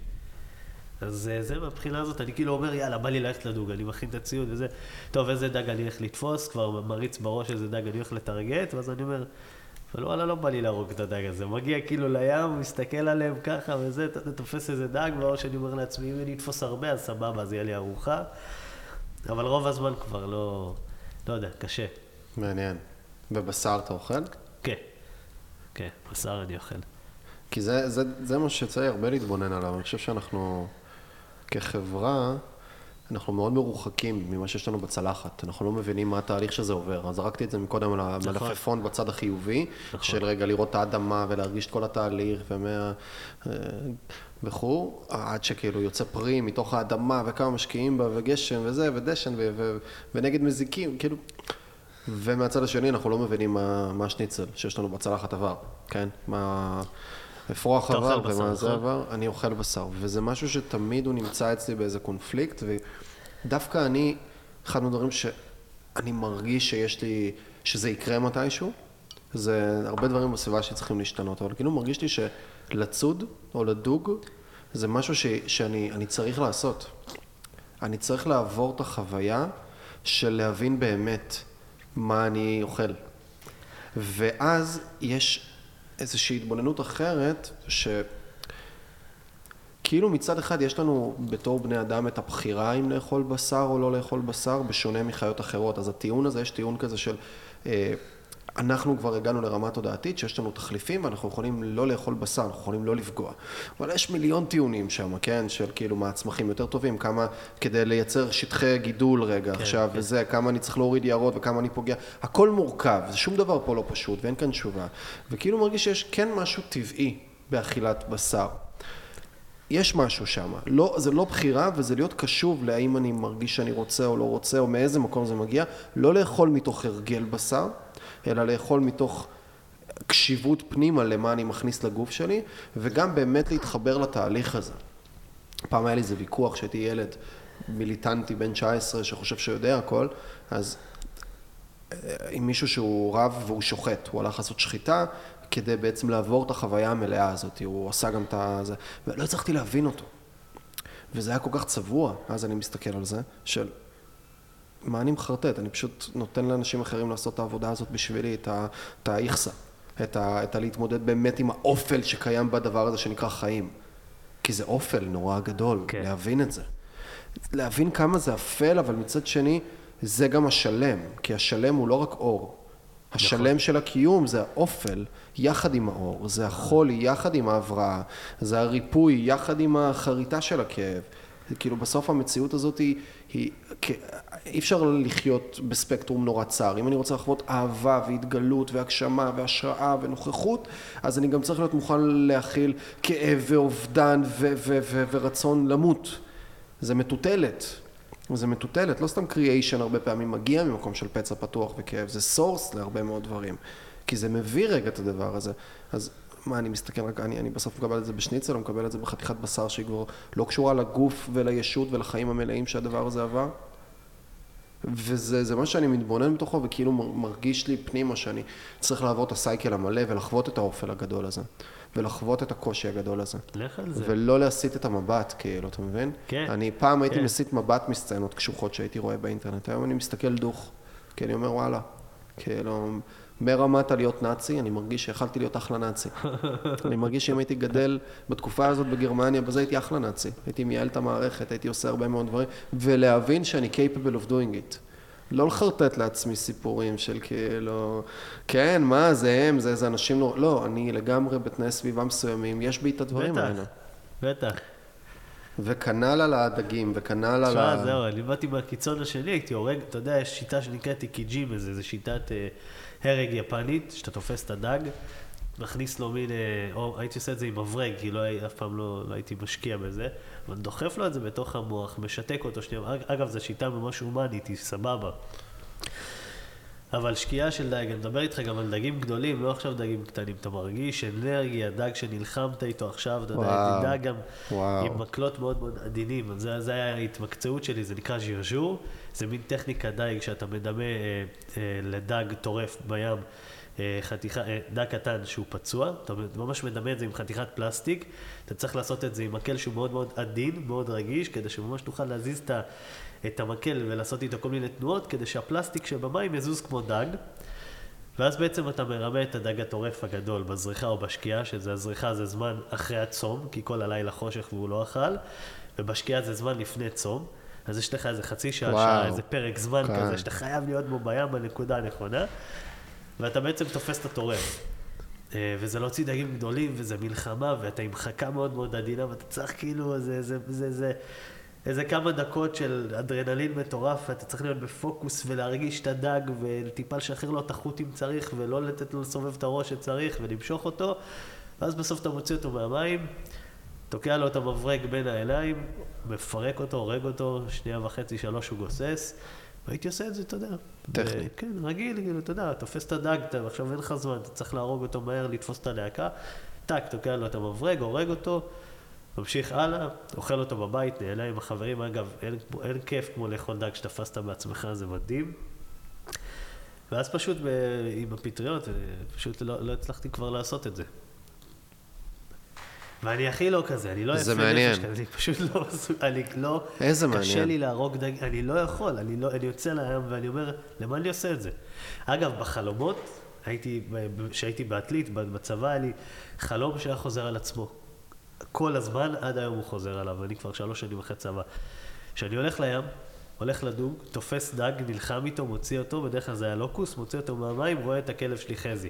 אז אה, זה מהבחינה הזאת, אני כאילו אומר, יאללה, בא לי ללכת לדוג, אני מכין את הציוד וזה, טוב, איזה דג אני הולך לתפוס, כבר מריץ בראש איזה דג אני הולך לטרגט, ואז אני אומר, אבל וואלה, לא בא לי להרוג את הדג הזה. מגיע כאילו לים, מסתכל עליהם ככה וזה, תופס איזה דג, או שאני אומר לעצמי, אם אני אתפוס הרבה, אז סבבה, אז יהיה לי ארוחה. אבל רוב הזמן כבר לא, לא יודע, קשה. מעניין. ובשר אתה אוכל? כן, כן, בשר אני אוכל. כי זה, זה, זה מה לי הרבה להתבונן עליו. אני חושב שאנחנו, כחברה, אנחנו מאוד מרוחקים ממה שיש לנו בצלחת. אנחנו לא מבינים מה התהליך שזה עובר. אז זרקתי את זה מקודם על המלפפון בצד החיובי, נכון. של רגע לראות את האדמה ולהרגיש את כל התהליך ומה... אה, וכו', עד שכאילו יוצא פרי מתוך האדמה וכמה משקיעים בה וגשם וזה ודשן ו- ו- ונגד מזיקים, כאילו... ומהצד השני אנחנו לא מבינים מה, מה השניצל שיש לנו בצלחת עבר, כן? מה... אפרוח עבר ומה זה נכון? עבר, אני אוכל בשר, וזה משהו שתמיד הוא נמצא אצלי באיזה קונפליקט, ודווקא אני, אחד מהדברים שאני מרגיש שיש לי, שזה יקרה מתישהו, זה הרבה דברים בסביבה שצריכים להשתנות, אבל כאילו מרגיש לי שלצוד או לדוג זה משהו ש, שאני אני צריך לעשות. אני צריך לעבור את החוויה של להבין באמת מה אני אוכל. ואז יש איזושהי התבוננות אחרת, שכאילו מצד אחד יש לנו בתור בני אדם את הבחירה אם לאכול בשר או לא לאכול בשר, בשונה מחיות אחרות. אז הטיעון הזה, יש טיעון כזה של... אה, אנחנו כבר הגענו לרמה תודעתית שיש לנו תחליפים ואנחנו יכולים לא לאכול בשר, אנחנו יכולים לא לפגוע. אבל יש מיליון טיעונים שם, כן? של כאילו מה הצמחים יותר טובים, כמה כדי לייצר שטחי גידול רגע כן, עכשיו, כן. וזה, כמה אני צריך להוריד יערות וכמה אני פוגע. הכל מורכב, זה שום דבר פה לא פשוט ואין כאן תשובה. וכאילו מרגיש שיש כן משהו טבעי באכילת בשר. יש משהו שם. לא, זה לא בחירה וזה להיות קשוב להאם אני מרגיש שאני רוצה או לא רוצה או מאיזה מקום זה מגיע. לא לאכול מתוך הרגל בשר, אלא לאכול מתוך קשיבות פנימה למה אני מכניס לגוף שלי, וגם באמת להתחבר לתהליך הזה. פעם היה לי איזה ויכוח כשהייתי ילד מיליטנטי בן 19 שחושב שיודע הכל, אז אה, עם מישהו שהוא רב והוא שוחט, הוא הלך לעשות שחיטה כדי בעצם לעבור את החוויה המלאה הזאת, הוא עשה גם את זה, ולא הצלחתי להבין אותו. וזה היה כל כך צבוע, אז אני מסתכל על זה, של מה אני מחרטט? אני פשוט נותן לאנשים אחרים לעשות את העבודה הזאת בשבילי, את, האיכסה, את, ה, את הלהתמודד באמת עם האופל שקיים בדבר הזה שנקרא חיים. כי זה אופל נורא גדול, כן. להבין את זה. להבין כמה זה אפל, אבל מצד שני, זה גם השלם, כי השלם הוא לא רק אור. השלם נכון. של הקיום זה האופל יחד עם האור, זה החולי יחד עם ההבראה, זה הריפוי יחד עם החריטה של הכאב. כאילו בסוף המציאות הזאת היא, היא אי אפשר לחיות בספקטרום נורא צר. אם אני רוצה לחוות אהבה והתגלות והגשמה והשראה ונוכחות, אז אני גם צריך להיות מוכן להכיל כאב ואובדן ו- ו- ו- ורצון למות. זה מטוטלת. זה מטוטלת, לא סתם creation הרבה פעמים מגיע ממקום של פצע פתוח וכאב, זה source להרבה מאוד דברים. כי זה מביא רגע את הדבר הזה. אז מה, אני מסתכל רק, אני, אני בסוף מקבל את זה בשניצל, או מקבל את זה בחתיכת בשר שהיא כבר לא קשורה לגוף ולישות ולחיים המלאים שהדבר הזה עבר? וזה מה שאני מתבונן בתוכו, וכאילו מרגיש לי פנימה שאני צריך לעבור את הסייקל המלא ולחוות את האופל הגדול הזה. ולחוות את הקושי הגדול הזה. לך על זה. ולא להסיט את המבט, כאילו, אתה מבין? כן. אני פעם הייתי כן. מסיט מבט מסצנות קשוחות שהייתי רואה באינטרנט, היום אני מסתכל דוך, כי אני אומר, וואלה, כאילו, מרמת הלהיות נאצי, אני מרגיש שיכלתי להיות אחלה נאצי. אני מרגיש שאם הייתי גדל בתקופה הזאת בגרמניה, בזה הייתי אחלה נאצי. הייתי מייעל את המערכת, הייתי עושה הרבה מאוד דברים, ולהבין שאני capable of doing it. לא לחרטט לעצמי סיפורים של כאילו, כן, מה, זה הם, זה איזה אנשים נורא... לא, אני לגמרי בתנאי סביבה מסוימים, יש בי את הדברים בטח, האלה. בטח. וכנ"ל על הדגים, וכנ"ל על תשמע, ה... זהו, אני באתי מהקיצון השני, הייתי הורג, אתה יודע, יש שיטה שנקראת איקיג'ים, זו שיטת אה, הרג יפנית, שאתה תופס את הדג, מכניס לו מין, אה, או הייתי עושה את זה עם מברג, כי לא, אף פעם לא, לא הייתי משקיע בזה, אבל דוחף לו את זה בתוך המוח, משתק אותו שנייה, אג- אגב, זו שיטה ממש הומנית, היא סבבה. אבל שחיטה של דג, אני מדבר איתך גם על דגים גדולים, לא עכשיו דגים קטנים. אתה מרגיש אנרגיה, דג שנלחמת איתו עכשיו, אתה יודע, דג גם וואו. עם מקלות מאוד מאוד עדינים. זה, זה היה ההתמקצעות שלי, זה נקרא ז'רז'ור. זה מין טכניקה דייג שאתה מדמה אה, אה, לדג טורף בים. אה, חתיכה, אה, דג קטן שהוא פצוע, אתה ממש מדמה את זה עם חתיכת פלסטיק, אתה צריך לעשות את זה עם מקל שהוא מאוד מאוד עדין, מאוד רגיש, כדי שממש תוכל להזיז את, את המקל ולעשות איתו כל מיני תנועות, כדי שהפלסטיק שבמים יזוז כמו דג, ואז בעצם אתה מרמה את הדג הטורף הגדול בזריחה או בשקיעה, שזה הזריחה זה זמן אחרי הצום, כי כל הלילה חושך והוא לא אכל, ובשקיעה זה זמן לפני צום. אז יש לך איזה חצי שעה, וואו. שעה, איזה פרק זמן כן. כזה, שאתה חייב להיות בו בים בנקודה הנכונה, ואתה בעצם תופס את הטורף. אה, וזה להוציא דגים גדולים, וזה מלחמה, ואתה עם חכה מאוד מאוד עדינה, ואתה צריך כאילו, זה, זה, זה, זה, איזה כמה דקות של אדרנלין מטורף, ואתה צריך להיות בפוקוס ולהרגיש את הדג, וטיפה לשחרר לו את החוט אם צריך, ולא לתת לו לסובב את הראש שצריך, ולמשוך אותו, ואז בסוף אתה מוציא אותו מהמים, תוקע לו את המברג בין העיניים, מפרק אותו, הורג אותו, שנייה וחצי, שלוש הוא גוסס, הייתי עושה את זה, אתה יודע. טכני. ו- כן, רגיל, כאילו, אתה יודע, תופס את הדג, אתה, עכשיו אין לך זמן, אתה צריך להרוג אותו מהר, לתפוס את הלהקה, טאק, תוקע לו את המברג, הורג אותו, ממשיך הלאה, אוכל אותו בבית, נהנה עם החברים. אגב, אין, אין כיף כמו לאכול דג שתפסת בעצמך, זה מדהים. ואז פשוט ב, עם הפטריות, פשוט לא, לא הצלחתי כבר לעשות את זה. ואני הכי לא כזה, אני לא יפה מעניין. נפש כזה, אני פשוט לא אני לא... איזה קשה מעניין. לי להרוג דג, אני לא יכול, אני, לא, אני יוצא לים ואני אומר, למה אני עושה את זה? אגב, בחלומות, הייתי, כשהייתי בעתלית, בצבא היה לי חלום שהיה חוזר על עצמו. כל הזמן, עד היום הוא חוזר עליו, אני כבר שלוש שנים אחרי צבא. כשאני הולך לים, הולך לדוג, תופס דג, נלחם איתו, מוציא אותו, בדרך כלל זה היה לוקוס, מוציא אותו מהמים, רואה את הכלב שלי חזי.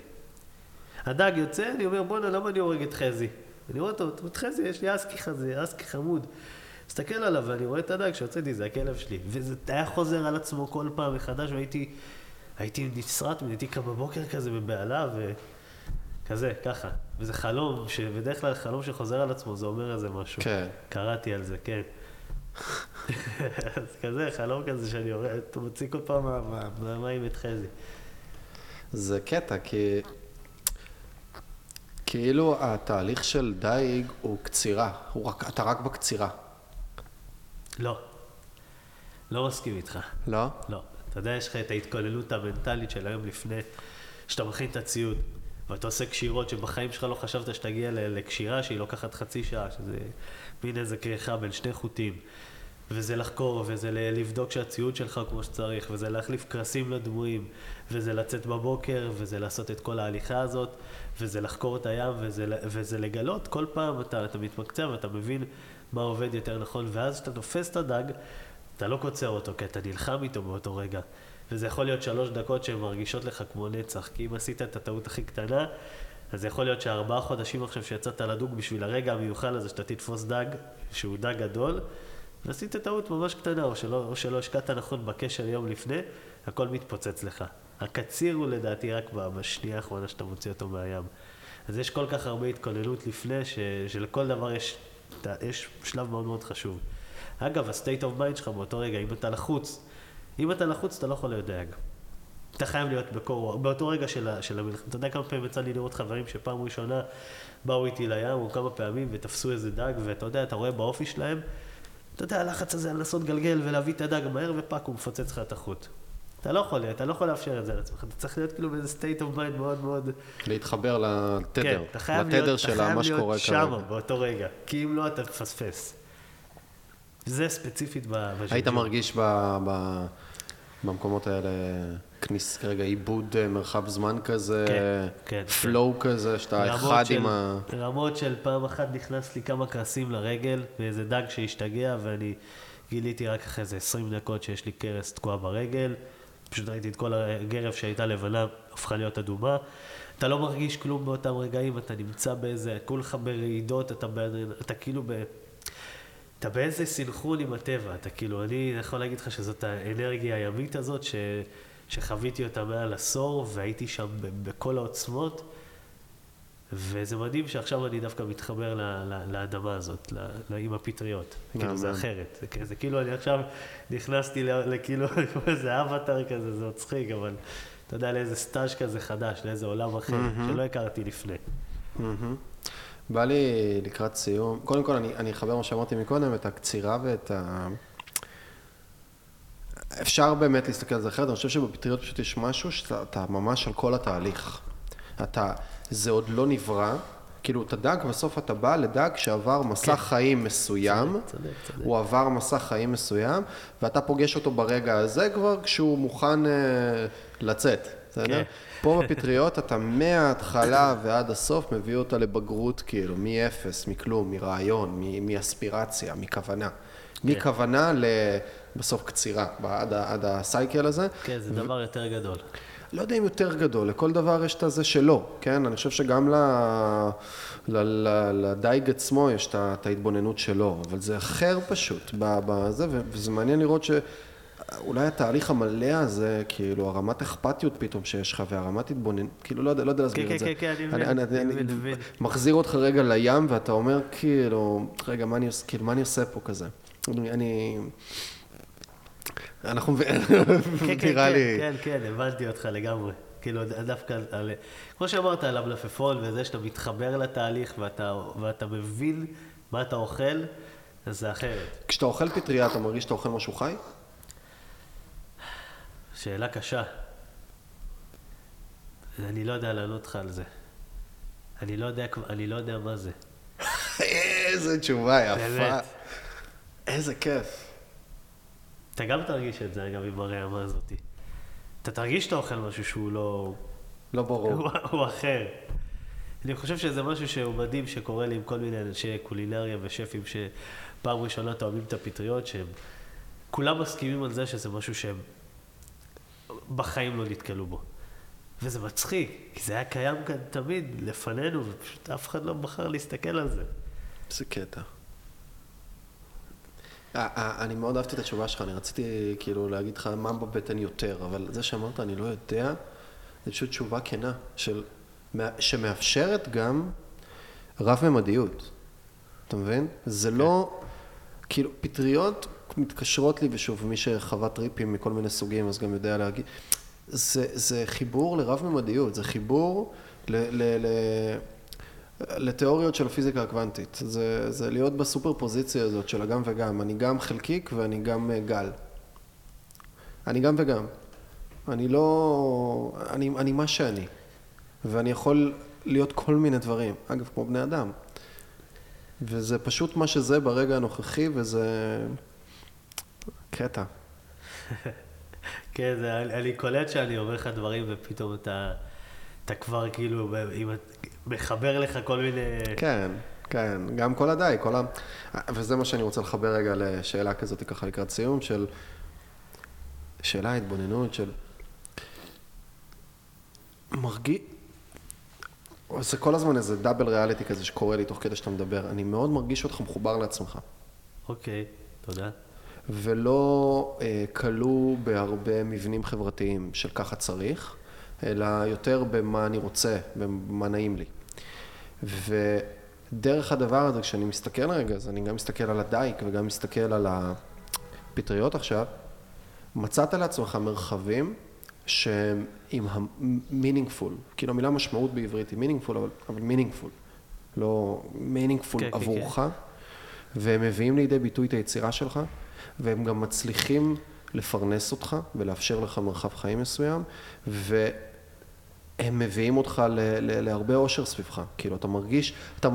הדג יוצא, אני אומר, בואנה, למה אני הורג את חזי? אני רואה אותו, חזי, יש לי אסקי חזי, אסקי חמוד. מסתכל עליו ואני רואה את הדג שהוצאתי, זה הכלב שלי. וזה היה חוזר על עצמו כל פעם מחדש, והייתי הייתי נסרט, הייתי קם בבוקר כזה בבהלה, וכזה, ככה. וזה חלום, שבדרך כלל חלום שחוזר על עצמו, זה אומר איזה משהו. כן. קראתי על זה, כן. אז כזה, חלום כזה שאני מוציא כל פעם מה- מה- מהמים את חזי. זה קטע, כי... כאילו התהליך של דייג הוא קצירה, הוא רק, אתה רק בקצירה, לא. לא מסכים איתך. לא? לא. אתה יודע, יש לך את ההתכוננות המנטלית של היום לפני שאתה מכין את הציוד, ואתה עושה קשירות שבחיים שלך לא חשבת שתגיע לקשירה שהיא לוקחת חצי שעה, שזה מין איזה כריכה בין שני חוטים. וזה לחקור, וזה לבדוק שהציוד שלך כמו שצריך, וזה להחליף קרסים לדמויים, וזה לצאת בבוקר, וזה לעשות את כל ההליכה הזאת, וזה לחקור את הים, וזה, וזה לגלות, כל פעם אתה, אתה מתמקצע ואתה מבין מה עובד יותר נכון, ואז כשאתה תופס את הדג, אתה לא קוצר אותו, כי אתה נלחם איתו באותו רגע. וזה יכול להיות שלוש דקות שהן מרגישות לך כמו נצח, כי אם עשית את הטעות הכי קטנה, אז יכול להיות שארבעה חודשים עכשיו שיצאת לדוג בשביל הרגע המיוחל הזה שאתה תתפוס דג, שהוא דג גדול, ועשית טעות ממש קטנה, או שלא, או שלא השקעת נכון בקשר יום לפני, הכל מתפוצץ לך. הקציר הוא לדעתי רק בשנייה האחרונה שאתה מוציא אותו מהים. אז יש כל כך הרבה התכוננות לפני, ש, שלכל דבר יש, יש שלב מאוד מאוד חשוב. אגב, ה-state of mind שלך באותו רגע, אם אתה לחוץ, אם אתה לחוץ, אתה לא יכול להיות דייג. אתה חייב להיות בקור, באותו רגע של, של המלחמה. אתה יודע כמה פעמים יצא לי לראות חברים שפעם ראשונה באו איתי לים, או כמה פעמים, ותפסו איזה דג, ואתה יודע, אתה רואה באופי שלהם, אתה יודע, הלחץ הזה לנסות גלגל ולהביא את הדג מהר, ופאק, הוא מפוצץ לך את החוט. אתה לא יכול, אתה לא יכול לאפשר את זה לעצמך, אתה צריך להיות כאילו באיזה state of mind מאוד מאוד... להתחבר לתדר, כן, אתה חייב לתדר להיות, של אתה חייב מה שקורה להיות שמה כרגע. באותו רגע, כי אם לא, אתה תפספס. זה ספציפית ב- בז'ינג'ור. היית מרגיש ב, ב, במקומות האלה כניס כרגע עיבוד אה, מרחב זמן כזה, כן, כן, פלואו כזה, שאתה אחד של- עם ה... רמות של פעם אחת נכנס לי כמה כעסים לרגל, ואיזה דג שהשתגע, ואני גיליתי רק אחרי איזה 20 דקות שיש לי קרס תקועה ברגל. פשוט ראיתי את כל הגרב שהייתה לבנה, הפכה להיות אדומה. אתה לא מרגיש כלום באותם רגעים, אתה נמצא באיזה, כולך ברעידות, אתה, אתה כאילו ב... אתה באיזה סנכרון עם הטבע, אתה כאילו, אני יכול להגיד לך שזאת האנרגיה הימית הזאת, ש, שחוויתי אותה מעל עשור, והייתי שם בכל העוצמות, וזה מדהים שעכשיו אני דווקא מתחבר ל, ל, לאדמה הזאת, ל, ל, עם הפטריות. כאילו, זה. אחרת. זה, זה כאילו, אני עכשיו נכנסתי לכאילו, איזה אבטאר כזה, זה מצחיק, אבל אתה יודע, לאיזה סטאז' כזה חדש, לאיזה עולם אחר, שלא הכרתי לפני. מהמם. בא לי לקראת סיום, קודם כל אני, אני אחבר מה שאמרתי מקודם, את הקצירה ואת ה... אפשר באמת להסתכל על זה אחרת, אני חושב שבפטריות פשוט יש משהו שאתה אתה ממש על כל התהליך. אתה, זה עוד לא נברא, כאילו את הדג, בסוף אתה בא לדג שעבר מסע חיים מסוים, צודק, צודק, צודק. הוא עבר מסע חיים מסוים, ואתה פוגש אותו ברגע הזה כבר כשהוא מוכן אה, לצאת, בסדר? כן. פה בפטריות אתה מההתחלה ועד הסוף מביא אותה לבגרות, כאילו, מאפס, מכלום, מרעיון, מאספירציה, מכוונה. מכוונה לבסוף קצירה, עד, עד הסייקל הזה. כן, זה דבר יותר גדול. לא יודע אם יותר גדול, לכל דבר יש את הזה שלו, כן? אני חושב שגם ל... ל... ל... לדייג עצמו יש את את ההתבוננות שלו, אבל זה אחר פשוט בזה, וזה מעניין לראות שאולי התהליך המלא הזה, כאילו הרמת אכפתיות פתאום שיש לך, והרמת התבוננות, כאילו לא יודע, לא יודע להסביר כן, את זה. כן, כן, אני מבין, אני, אני אני, מבין. מחזיר אותך רגע לים, ואתה אומר, כאילו, רגע, מה אני, כאילו, מה אני עושה פה כזה? אני... אני אנחנו, כן, כן, נראה כן, לי, כן, כן, הבנתי אותך לגמרי. כאילו, דווקא, על, כמו שאמרת, על המלפפון וזה שאתה מתחבר לתהליך ואתה, ואתה מבין מה אתה אוכל, אז זה אחרת. כשאתה אוכל פטריה, אתה מרגיש שאתה אוכל משהו חי? שאלה קשה. אני לא יודע לענות לך על זה. אני לא יודע, אני לא יודע מה זה. איזה תשובה יפה. באמת. איזה כיף. אתה גם תרגיש את זה, אגב, עם הרעמה הזאתי. אתה תרגיש שאתה אוכל משהו שהוא לא... לא ברור. הוא, הוא אחר. אני חושב שזה משהו שהוא מדהים שקורה לי עם כל מיני אנשי קולינריה ושפים שפעם ראשונה טועמים את הפטריות, שהם כולם מסכימים על זה שזה משהו שהם בחיים לא נתקלו בו. וזה מצחיק, כי זה היה קיים כאן תמיד לפנינו, ופשוט אף אחד לא בחר להסתכל על זה. איזה קטע. אה, אה, אני מאוד אהבתי את התשובה שלך, אני רציתי כאילו להגיד לך מה בבטן יותר, אבל זה שאמרת אני לא יודע, זה פשוט תשובה כנה, של, שמאפשרת גם רב-ממדיות, אתה מבין? זה לא, כאילו, פטריות מתקשרות לי, ושוב, מי שחווה טריפים מכל מיני סוגים, אז גם יודע להגיד, זה, זה חיבור לרב-ממדיות, זה חיבור ל... ל, ל לתיאוריות של הפיזיקה הקוונטית. זה, זה להיות בסופר פוזיציה הזאת של הגם וגם. אני גם חלקיק ואני גם אה, גל. אני גם וגם. אני לא... אני, אני מה שאני. ואני יכול להיות כל מיני דברים. אגב, כמו בני אדם. וזה פשוט מה שזה ברגע הנוכחי, וזה... קטע. כן, אני קולט שאני אומר לך דברים ופתאום אתה, אתה כבר כאילו, אם מחבר לך כל מיני... כן, כן, גם כל הדי, כל ה... וזה מה שאני רוצה לחבר רגע לשאלה כזאת ככה לקראת סיום, של... שאלה התבוננות של... מרגיש... זה כל הזמן איזה דאבל ריאליטי כזה שקורה לי תוך כדי שאתה מדבר. אני מאוד מרגיש אותך מחובר לעצמך. אוקיי, תודה. ולא אה, כלוא בהרבה מבנים חברתיים של ככה צריך, אלא יותר במה אני רוצה, במה נעים לי. ודרך הדבר הזה, כשאני מסתכל רגע, אז אני גם מסתכל על הדייק וגם מסתכל על הפטריות עכשיו, מצאת לעצמך מרחבים שהם עם ה-meaningful, כאילו המילה משמעות בעברית היא meaningful, אבל, אבל meaningful, לא meaningful כן, כן, עבורך, והם מביאים לידי ביטוי את היצירה שלך, והם גם מצליחים לפרנס אותך ולאפשר לך מרחב חיים מסוים, והם מביאים אותך ל- ל- להרבה אושר סביבך. כאילו, אתה מרגיש, אתה,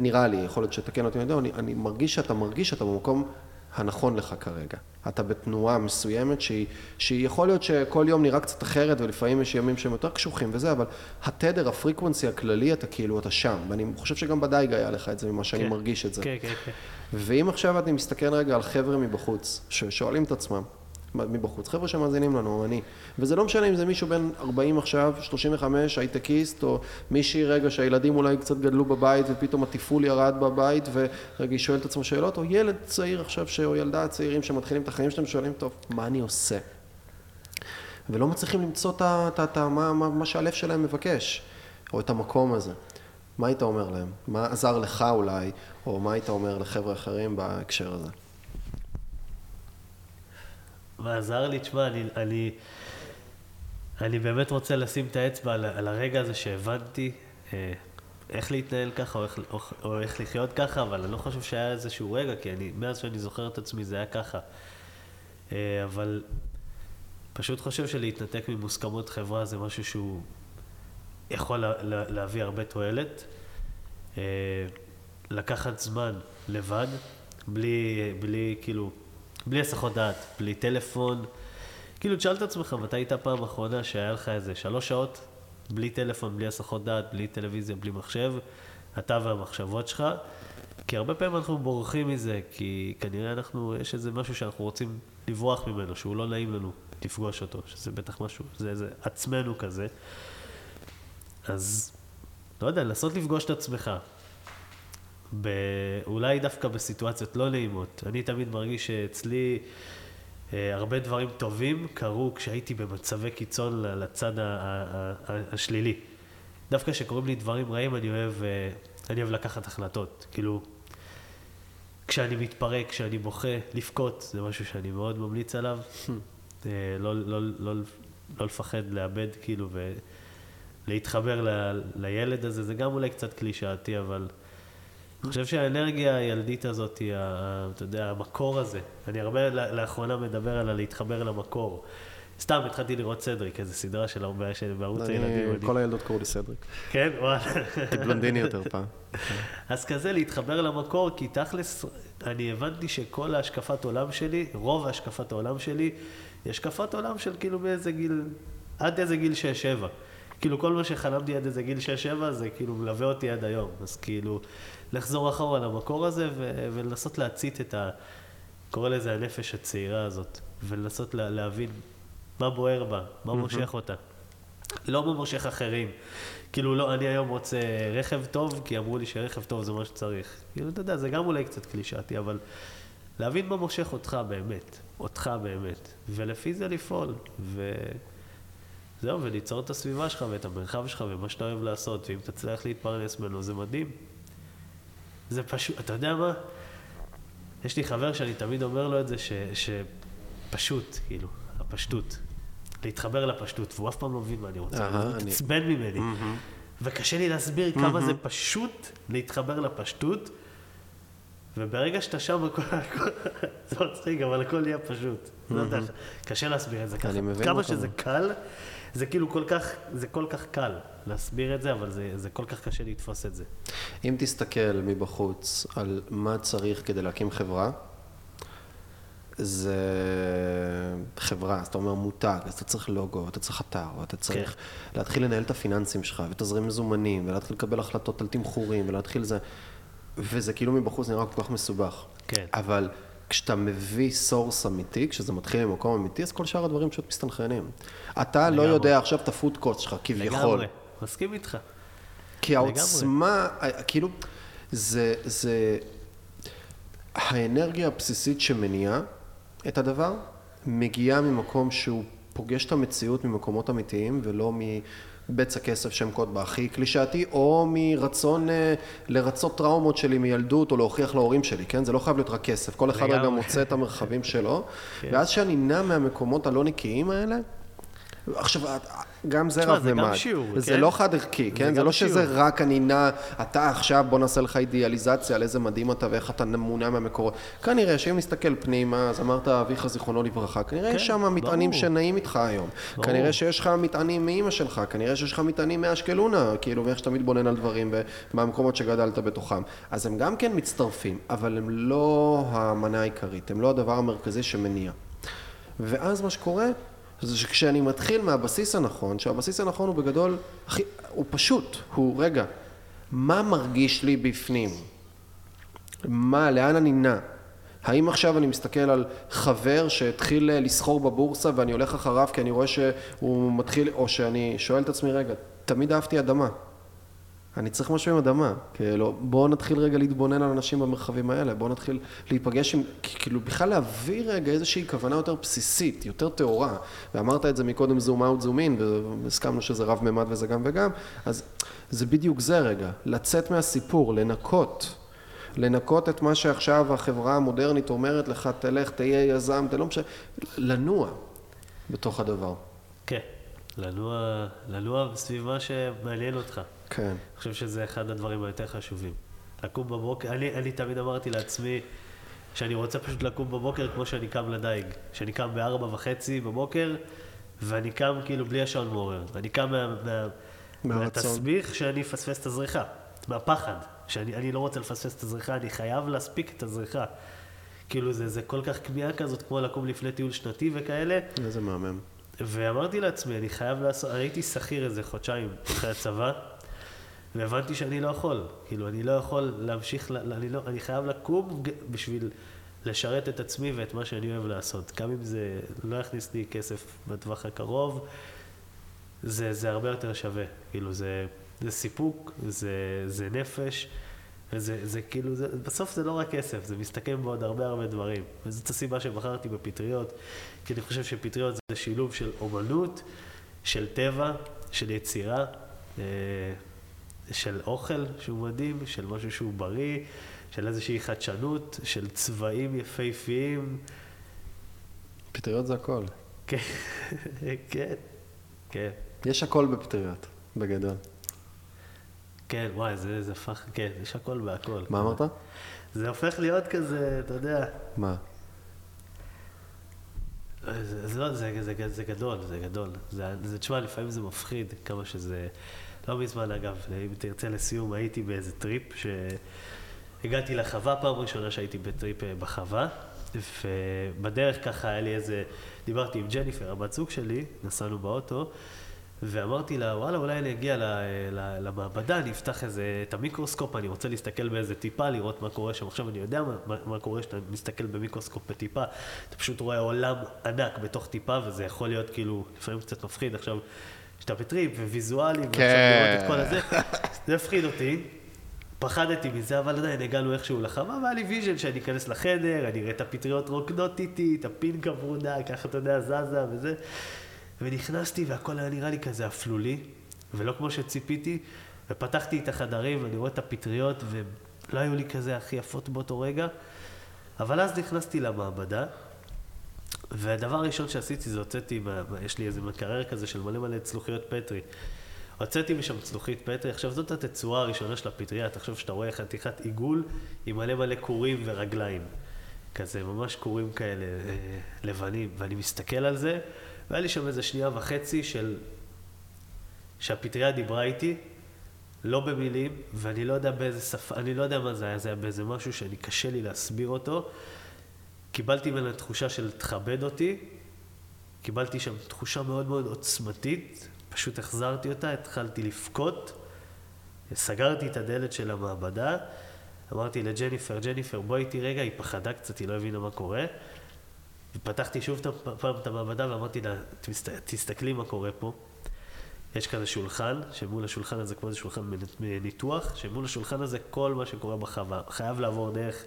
נראה לי, יכול להיות שתקן אותי, אני אני, מרגיש שאתה מרגיש שאתה במקום הנכון לך כרגע. אתה בתנועה מסוימת שהיא, שהיא יכול להיות שכל יום נראה קצת אחרת, ולפעמים יש ימים שהם יותר קשוחים וזה, אבל התדר, ה frequency הכללי, אתה כאילו, אתה שם. ואני חושב שגם בדייג היה לך את זה, ממה שאני כן. מרגיש את זה. כן, כן, כן. ואם עכשיו אני מסתכל רגע על חבר'ה מבחוץ, ששואלים את עצמם, מבחוץ, חבר'ה שמאזינים לנו, אני, וזה לא משנה אם זה מישהו בן 40 עכשיו, 35, הייטקיסט, או מישהי רגע שהילדים אולי קצת גדלו בבית ופתאום התפעול ירד בבית, ורגע היא שואלת את עצמו שאלות, או ילד צעיר עכשיו, ש- או ילדה צעירים שמתחילים את החיים שלהם, שואלים, טוב, מה אני עושה? ולא מצליחים למצוא את ה- מה- מה מה שהלב שלהם מבקש, או את המקום הזה. מה היית אומר להם? מה עזר לך אולי, או מה היית אומר לחבר'ה אחרים בהקשר הזה? מה עזר לי? תשמע, אני, אני, אני באמת רוצה לשים את האצבע על, על הרגע הזה שהבנתי אה, איך להתנהל ככה או איך, או, או איך לחיות ככה, אבל אני לא חושב שהיה איזשהו רגע, כי אני, מאז שאני זוכר את עצמי זה היה ככה. אה, אבל פשוט חושב שלהתנתק ממוסכמות חברה זה משהו שהוא יכול לה, לה, להביא הרבה תועלת. אה, לקחת זמן לבד, בלי, בלי, כאילו, בלי הסחות דעת, בלי טלפון. כאילו, תשאל את עצמך, מתי הייתה פעם אחרונה שהיה לך איזה שלוש שעות, בלי טלפון, בלי הסחות דעת, בלי טלוויזיה, בלי מחשב, אתה והמחשבות שלך. כי הרבה פעמים אנחנו בורחים מזה, כי כנראה אנחנו, יש איזה משהו שאנחנו רוצים לברוח ממנו, שהוא לא נעים לנו לפגוש אותו, שזה בטח משהו, זה איזה עצמנו כזה. אז, לא יודע, לנסות לפגוש את עצמך. ב... אולי דווקא בסיטואציות לא נעימות. אני תמיד מרגיש שאצלי אה, הרבה דברים טובים קרו כשהייתי במצבי קיצון לצד ה- ה- ה- השלילי. דווקא כשקורים לי דברים רעים אני אוהב, אה, אני אוהב לקחת החלטות. כאילו, כשאני מתפרק, כשאני בוכה, לבכות, זה משהו שאני מאוד ממליץ עליו. אה, לא, לא, לא, לא לפחד לאבד, כאילו, ולהתחבר ל, לילד הזה, זה גם אולי קצת קלישאתי, אבל אני חושב שהאנרגיה הילדית הזאת היא, אתה יודע, המקור הזה. אני הרבה לאחרונה מדבר על הלהתחבר למקור. סתם התחלתי לראות סדריק, איזו סדרה של הרבה, של בערוץ הילדים. כל הילדות קראו לי סדריק. כן, וואלה. הייתי בלונדיני יותר פעם. אז כזה להתחבר למקור, כי תכלס, אני הבנתי שכל ההשקפת עולם שלי, רוב ההשקפת העולם שלי, היא השקפת עולם של כאילו באיזה גיל, עד איזה גיל 6-7. כאילו כל מה שחלמתי עד איזה גיל 6-7 זה כאילו מלווה אותי עד היום. אז כאילו, לחזור אחורה למקור הזה ו- ולנסות להצית את ה... קורא לזה הנפש הצעירה הזאת, ולנסות לה- להבין מה בוער בה, מה מושך אותה. לא מה מושך אחרים. כאילו, לא, אני היום רוצה רכב טוב, כי אמרו לי שרכב טוב זה מה שצריך. כאילו, אתה יודע, זה גם אולי קצת קלישאתי, אבל להבין מה מושך אותך באמת, אותך באמת, ולפי זה לפעול, וזהו, וליצור את הסביבה שלך ואת המרחב שלך ומה שאתה אוהב לעשות, ואם תצליח להתפרנס ממנו, זה מדהים. זה פשוט, אתה יודע מה? יש לי חבר שאני תמיד אומר לו את זה, ש, שפשוט, כאילו, הפשטות. להתחבר לפשטות, והוא אף פעם לא מבין מה אני רוצה, הוא אני- מתעצבן ממני. וקשה לי להסביר כמה זה פשוט להתחבר לפשטות, וברגע שאתה שם, הכל, זה מצחיק, אבל הכל נהיה פשוט. לא קשה להסביר את זה ככה. אני כמה. שזה קל, זה כאילו כל כך, זה כל כך קל להסביר את זה, אבל זה, זה כל כך קשה לתפוס את זה. אם תסתכל מבחוץ על מה צריך כדי להקים חברה, זה חברה, אז אתה אומר מותג, אז אתה צריך לוגו, אתה צריך אתר, ואתה צריך להתחיל לנהל את הפיננסים שלך, ותזרים מזומנים, ולהתחיל לקבל החלטות על תמחורים, ולהתחיל זה, וזה כאילו מבחוץ נראה כל כך מסובך. כן. אבל כשאתה מביא source אמיתי, כשזה מתחיל ממקום אמיתי, אז כל שאר הדברים פשוט מסתנכרנים. אתה לא לגמרי. יודע עכשיו את הפוד קוסט שלך, כביכול. לגמרי, מסכים איתך. כי העוצמה, כאילו, זה, זה האנרגיה הבסיסית שמניעה את הדבר, מגיעה ממקום שהוא פוגש את המציאות ממקומות אמיתיים, ולא מבצע כסף שם קוד בהכי קלישאתי, או מרצון אה, לרצות טראומות שלי מילדות, או להוכיח להורים שלי, כן? זה לא חייב להיות רק כסף, כל אחד רגע לגמרי. מוצא את המרחבים שלו, כן. ואז כשאני נע מהמקומות הלא נקיים האלה, עכשיו, גם זה רב ממד. זה כן? לא חד ערכי, כן? זה לא שזה. רק אני נע, אתה עכשיו בוא נעשה לך אידיאליזציה על איזה מדהים אתה ואיך אתה מונע מהמקורות. כנראה שאם נסתכל פנימה, אז אמרת אביך זיכרונו לברכה, כנראה כן, יש שם מטענים. שנעים איתך היום. כנראה שיש לך מטענים מאימא שלך, כנראה שיש לך מטענים מאשקלונה, כאילו מאיך שאתה מתבונן על דברים מהמקומות שגדלת בתוכם. אז הם גם כן מצטרפים, אבל הם לא המנה העיקרית, הם לא הדבר המרכזי שמניע. ואז מה שקורה, זה שכשאני מתחיל מהבסיס הנכון, שהבסיס הנכון הוא בגדול, הכי, הוא פשוט, הוא רגע, מה מרגיש לי בפנים? מה, לאן אני נע? האם עכשיו אני מסתכל על חבר שהתחיל אה, לסחור בבורסה ואני הולך אחריו כי אני רואה שהוא מתחיל, או שאני שואל את עצמי, רגע, תמיד אהבתי אדמה. אני צריך משהו עם אדמה. כאילו, בואו נתחיל רגע להתבונן על אנשים במרחבים האלה, בואו נתחיל להיפגש עם, כאילו, בכלל להביא רגע איזושהי כוונה יותר בסיסית, יותר טהורה. ואמרת את זה מקודם זום אאוט, זום אין, והסכמנו שזה רב ממד וזה גם וגם, אז זה בדיוק זה רגע, לצאת מהסיפור, לנקות. לנקות את מה שעכשיו החברה המודרנית אומרת לך, תלך, תהיה יזם, תלא משנה, לנוע בתוך הדבר. כן, לנוע, לנוע סביב מה שמעניין אותך. כן. אני חושב שזה אחד הדברים היותר חשובים. לקום בבוקר, אני, אני תמיד אמרתי לעצמי שאני רוצה פשוט לקום בבוקר כמו שאני קם לדייג. שאני קם בארבע וחצי בבוקר, ואני קם כאילו בלי השעון מעורר. אני קם מה, מה. מהתסביך שאני אפספס את הזריחה. מהפחד. שאני אני לא רוצה לפספס את הזריחה, אני חייב להספיק את הזריחה. כאילו זה, זה כל כך כמיהה כזאת, כמו לקום לפני טיול שנתי וכאלה. איזה מהמם. ואמרתי לעצמי, אני חייב לעשות, הייתי שכיר איזה חודשיים אחרי הצבא, והבנתי שאני לא יכול. כאילו, אני לא יכול להמשיך, אני, לא, אני חייב לקום בשביל לשרת את עצמי ואת מה שאני אוהב לעשות. גם אם זה לא יכניס לי כסף בטווח הקרוב, זה, זה הרבה יותר שווה. כאילו, זה, זה סיפוק, זה, זה נפש, וזה זה כאילו, זה, בסוף זה לא רק כסף, זה מסתכם בעוד הרבה הרבה דברים. וזאת הסיבה שבחרתי בפטריות, כי אני חושב שפטריות זה שילוב של אומנות, של טבע, של יצירה, אה, של אוכל שהוא מדהים, של משהו שהוא בריא, של איזושהי חדשנות, של צבעים יפהפיים. פטריות זה הכל. כן, כן, כן. יש הכל בפטריות, בגדול. כן, וואי, זה, זה הפך, כן, יש הכל בהכל. מה אמרת? זה הופך להיות כזה, אתה יודע, מה? זה, זה, לא, זה, זה, זה גדול, זה גדול. זה, זה, תשמע, לפעמים זה מפחיד כמה שזה... לא מזמן, אגב, אם תרצה לסיום, הייתי באיזה טריפ, שהגעתי לחווה, פעם ראשונה שהייתי בטריפ אה, בחווה, ובדרך ככה היה לי איזה... דיברתי עם ג'ניפר, הבת זוג שלי, נסענו באוטו, ואמרתי לה, וואלה, אולי אני אגיע למעבדה, אני אפתח איזה, את המיקרוסקופ, אני רוצה להסתכל באיזה טיפה, לראות מה קורה שם. עכשיו אני יודע מה, מה קורה כשאתה מסתכל במיקרוסקופ בטיפה, אתה פשוט רואה עולם ענק בתוך טיפה, וזה יכול להיות כאילו, לפעמים קצת מפחיד. עכשיו, כשאתה בטריפ וויזואלים, כן. ועכשיו לראות את כל הזה, זה הפחיד אותי. פחדתי מזה, אבל עדיין הגענו איכשהו לחווה, והיה לי vision שאני אכנס לחדר, אני אראה את הפטריות רוקדות איתי, את הפינקה ורודה, ככה אתה יודע, זזה וזה. ונכנסתי והכל היה נראה לי כזה אפלולי, ולא כמו שציפיתי, ופתחתי את החדרים ואני רואה את הפטריות, ולא היו לי כזה הכי יפות באותו רגע, אבל אז נכנסתי למעבדה, והדבר הראשון שעשיתי זה הוצאתי, יש לי איזה מקרר כזה של מלא מלא צלוחיות פטרי. הוצאתי משם צלוחית פטרי, עכשיו זאת התצורה הראשונה של הפטריה, תחשוב שאתה רואה חתיכת עיגול עם מלא מלא קורים ורגליים. כזה, ממש קורים כאלה אה, לבנים, ואני מסתכל על זה, והיה לי שם איזה שנייה וחצי של... שהפטריה דיברה איתי, לא במילים, ואני לא יודע באיזה שפה, אני לא יודע מה זה היה, זה היה באיזה משהו שאני קשה לי להסביר אותו. קיבלתי ממנה תחושה של תכבד אותי, קיבלתי שם תחושה מאוד מאוד עוצמתית, פשוט החזרתי אותה, התחלתי לבכות, סגרתי את הדלת של המעבדה, אמרתי לג'ניפר, ג'ניפר בואי איתי רגע, היא פחדה קצת, היא לא הבינה מה קורה. ופתחתי שוב פעם את המעבדה ואמרתי לה, תסתכלי מה קורה פה. יש כזה שולחן, שמול השולחן הזה, כמו איזה שולחן ניתוח, שמול השולחן הזה כל מה שקורה בחווה חייב לעבור דרך,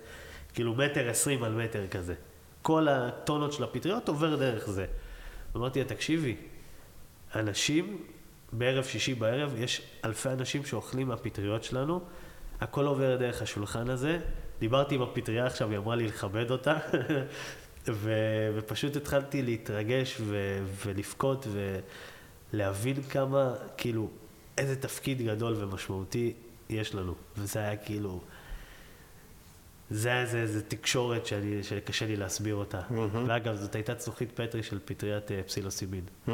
כאילו מטר עשרים על מטר כזה. כל הטונות של הפטריות עובר דרך זה. אמרתי לה, תקשיבי, אנשים, בערב שישי בערב, יש אלפי אנשים שאוכלים מהפטריות שלנו, הכל עובר דרך השולחן הזה. דיברתי עם הפטריה עכשיו, היא אמרה לי לכבד אותה. ו- ופשוט התחלתי להתרגש ו- ולבכות ולהבין כמה, כאילו, איזה תפקיד גדול ומשמעותי יש לנו. וזה היה כאילו, זה איזה, איזה תקשורת שאני, שקשה לי להסביר אותה. Mm-hmm. ואגב, זאת הייתה צלוחית פטרי של פטריית uh, פסילוסיבין. Mm-hmm.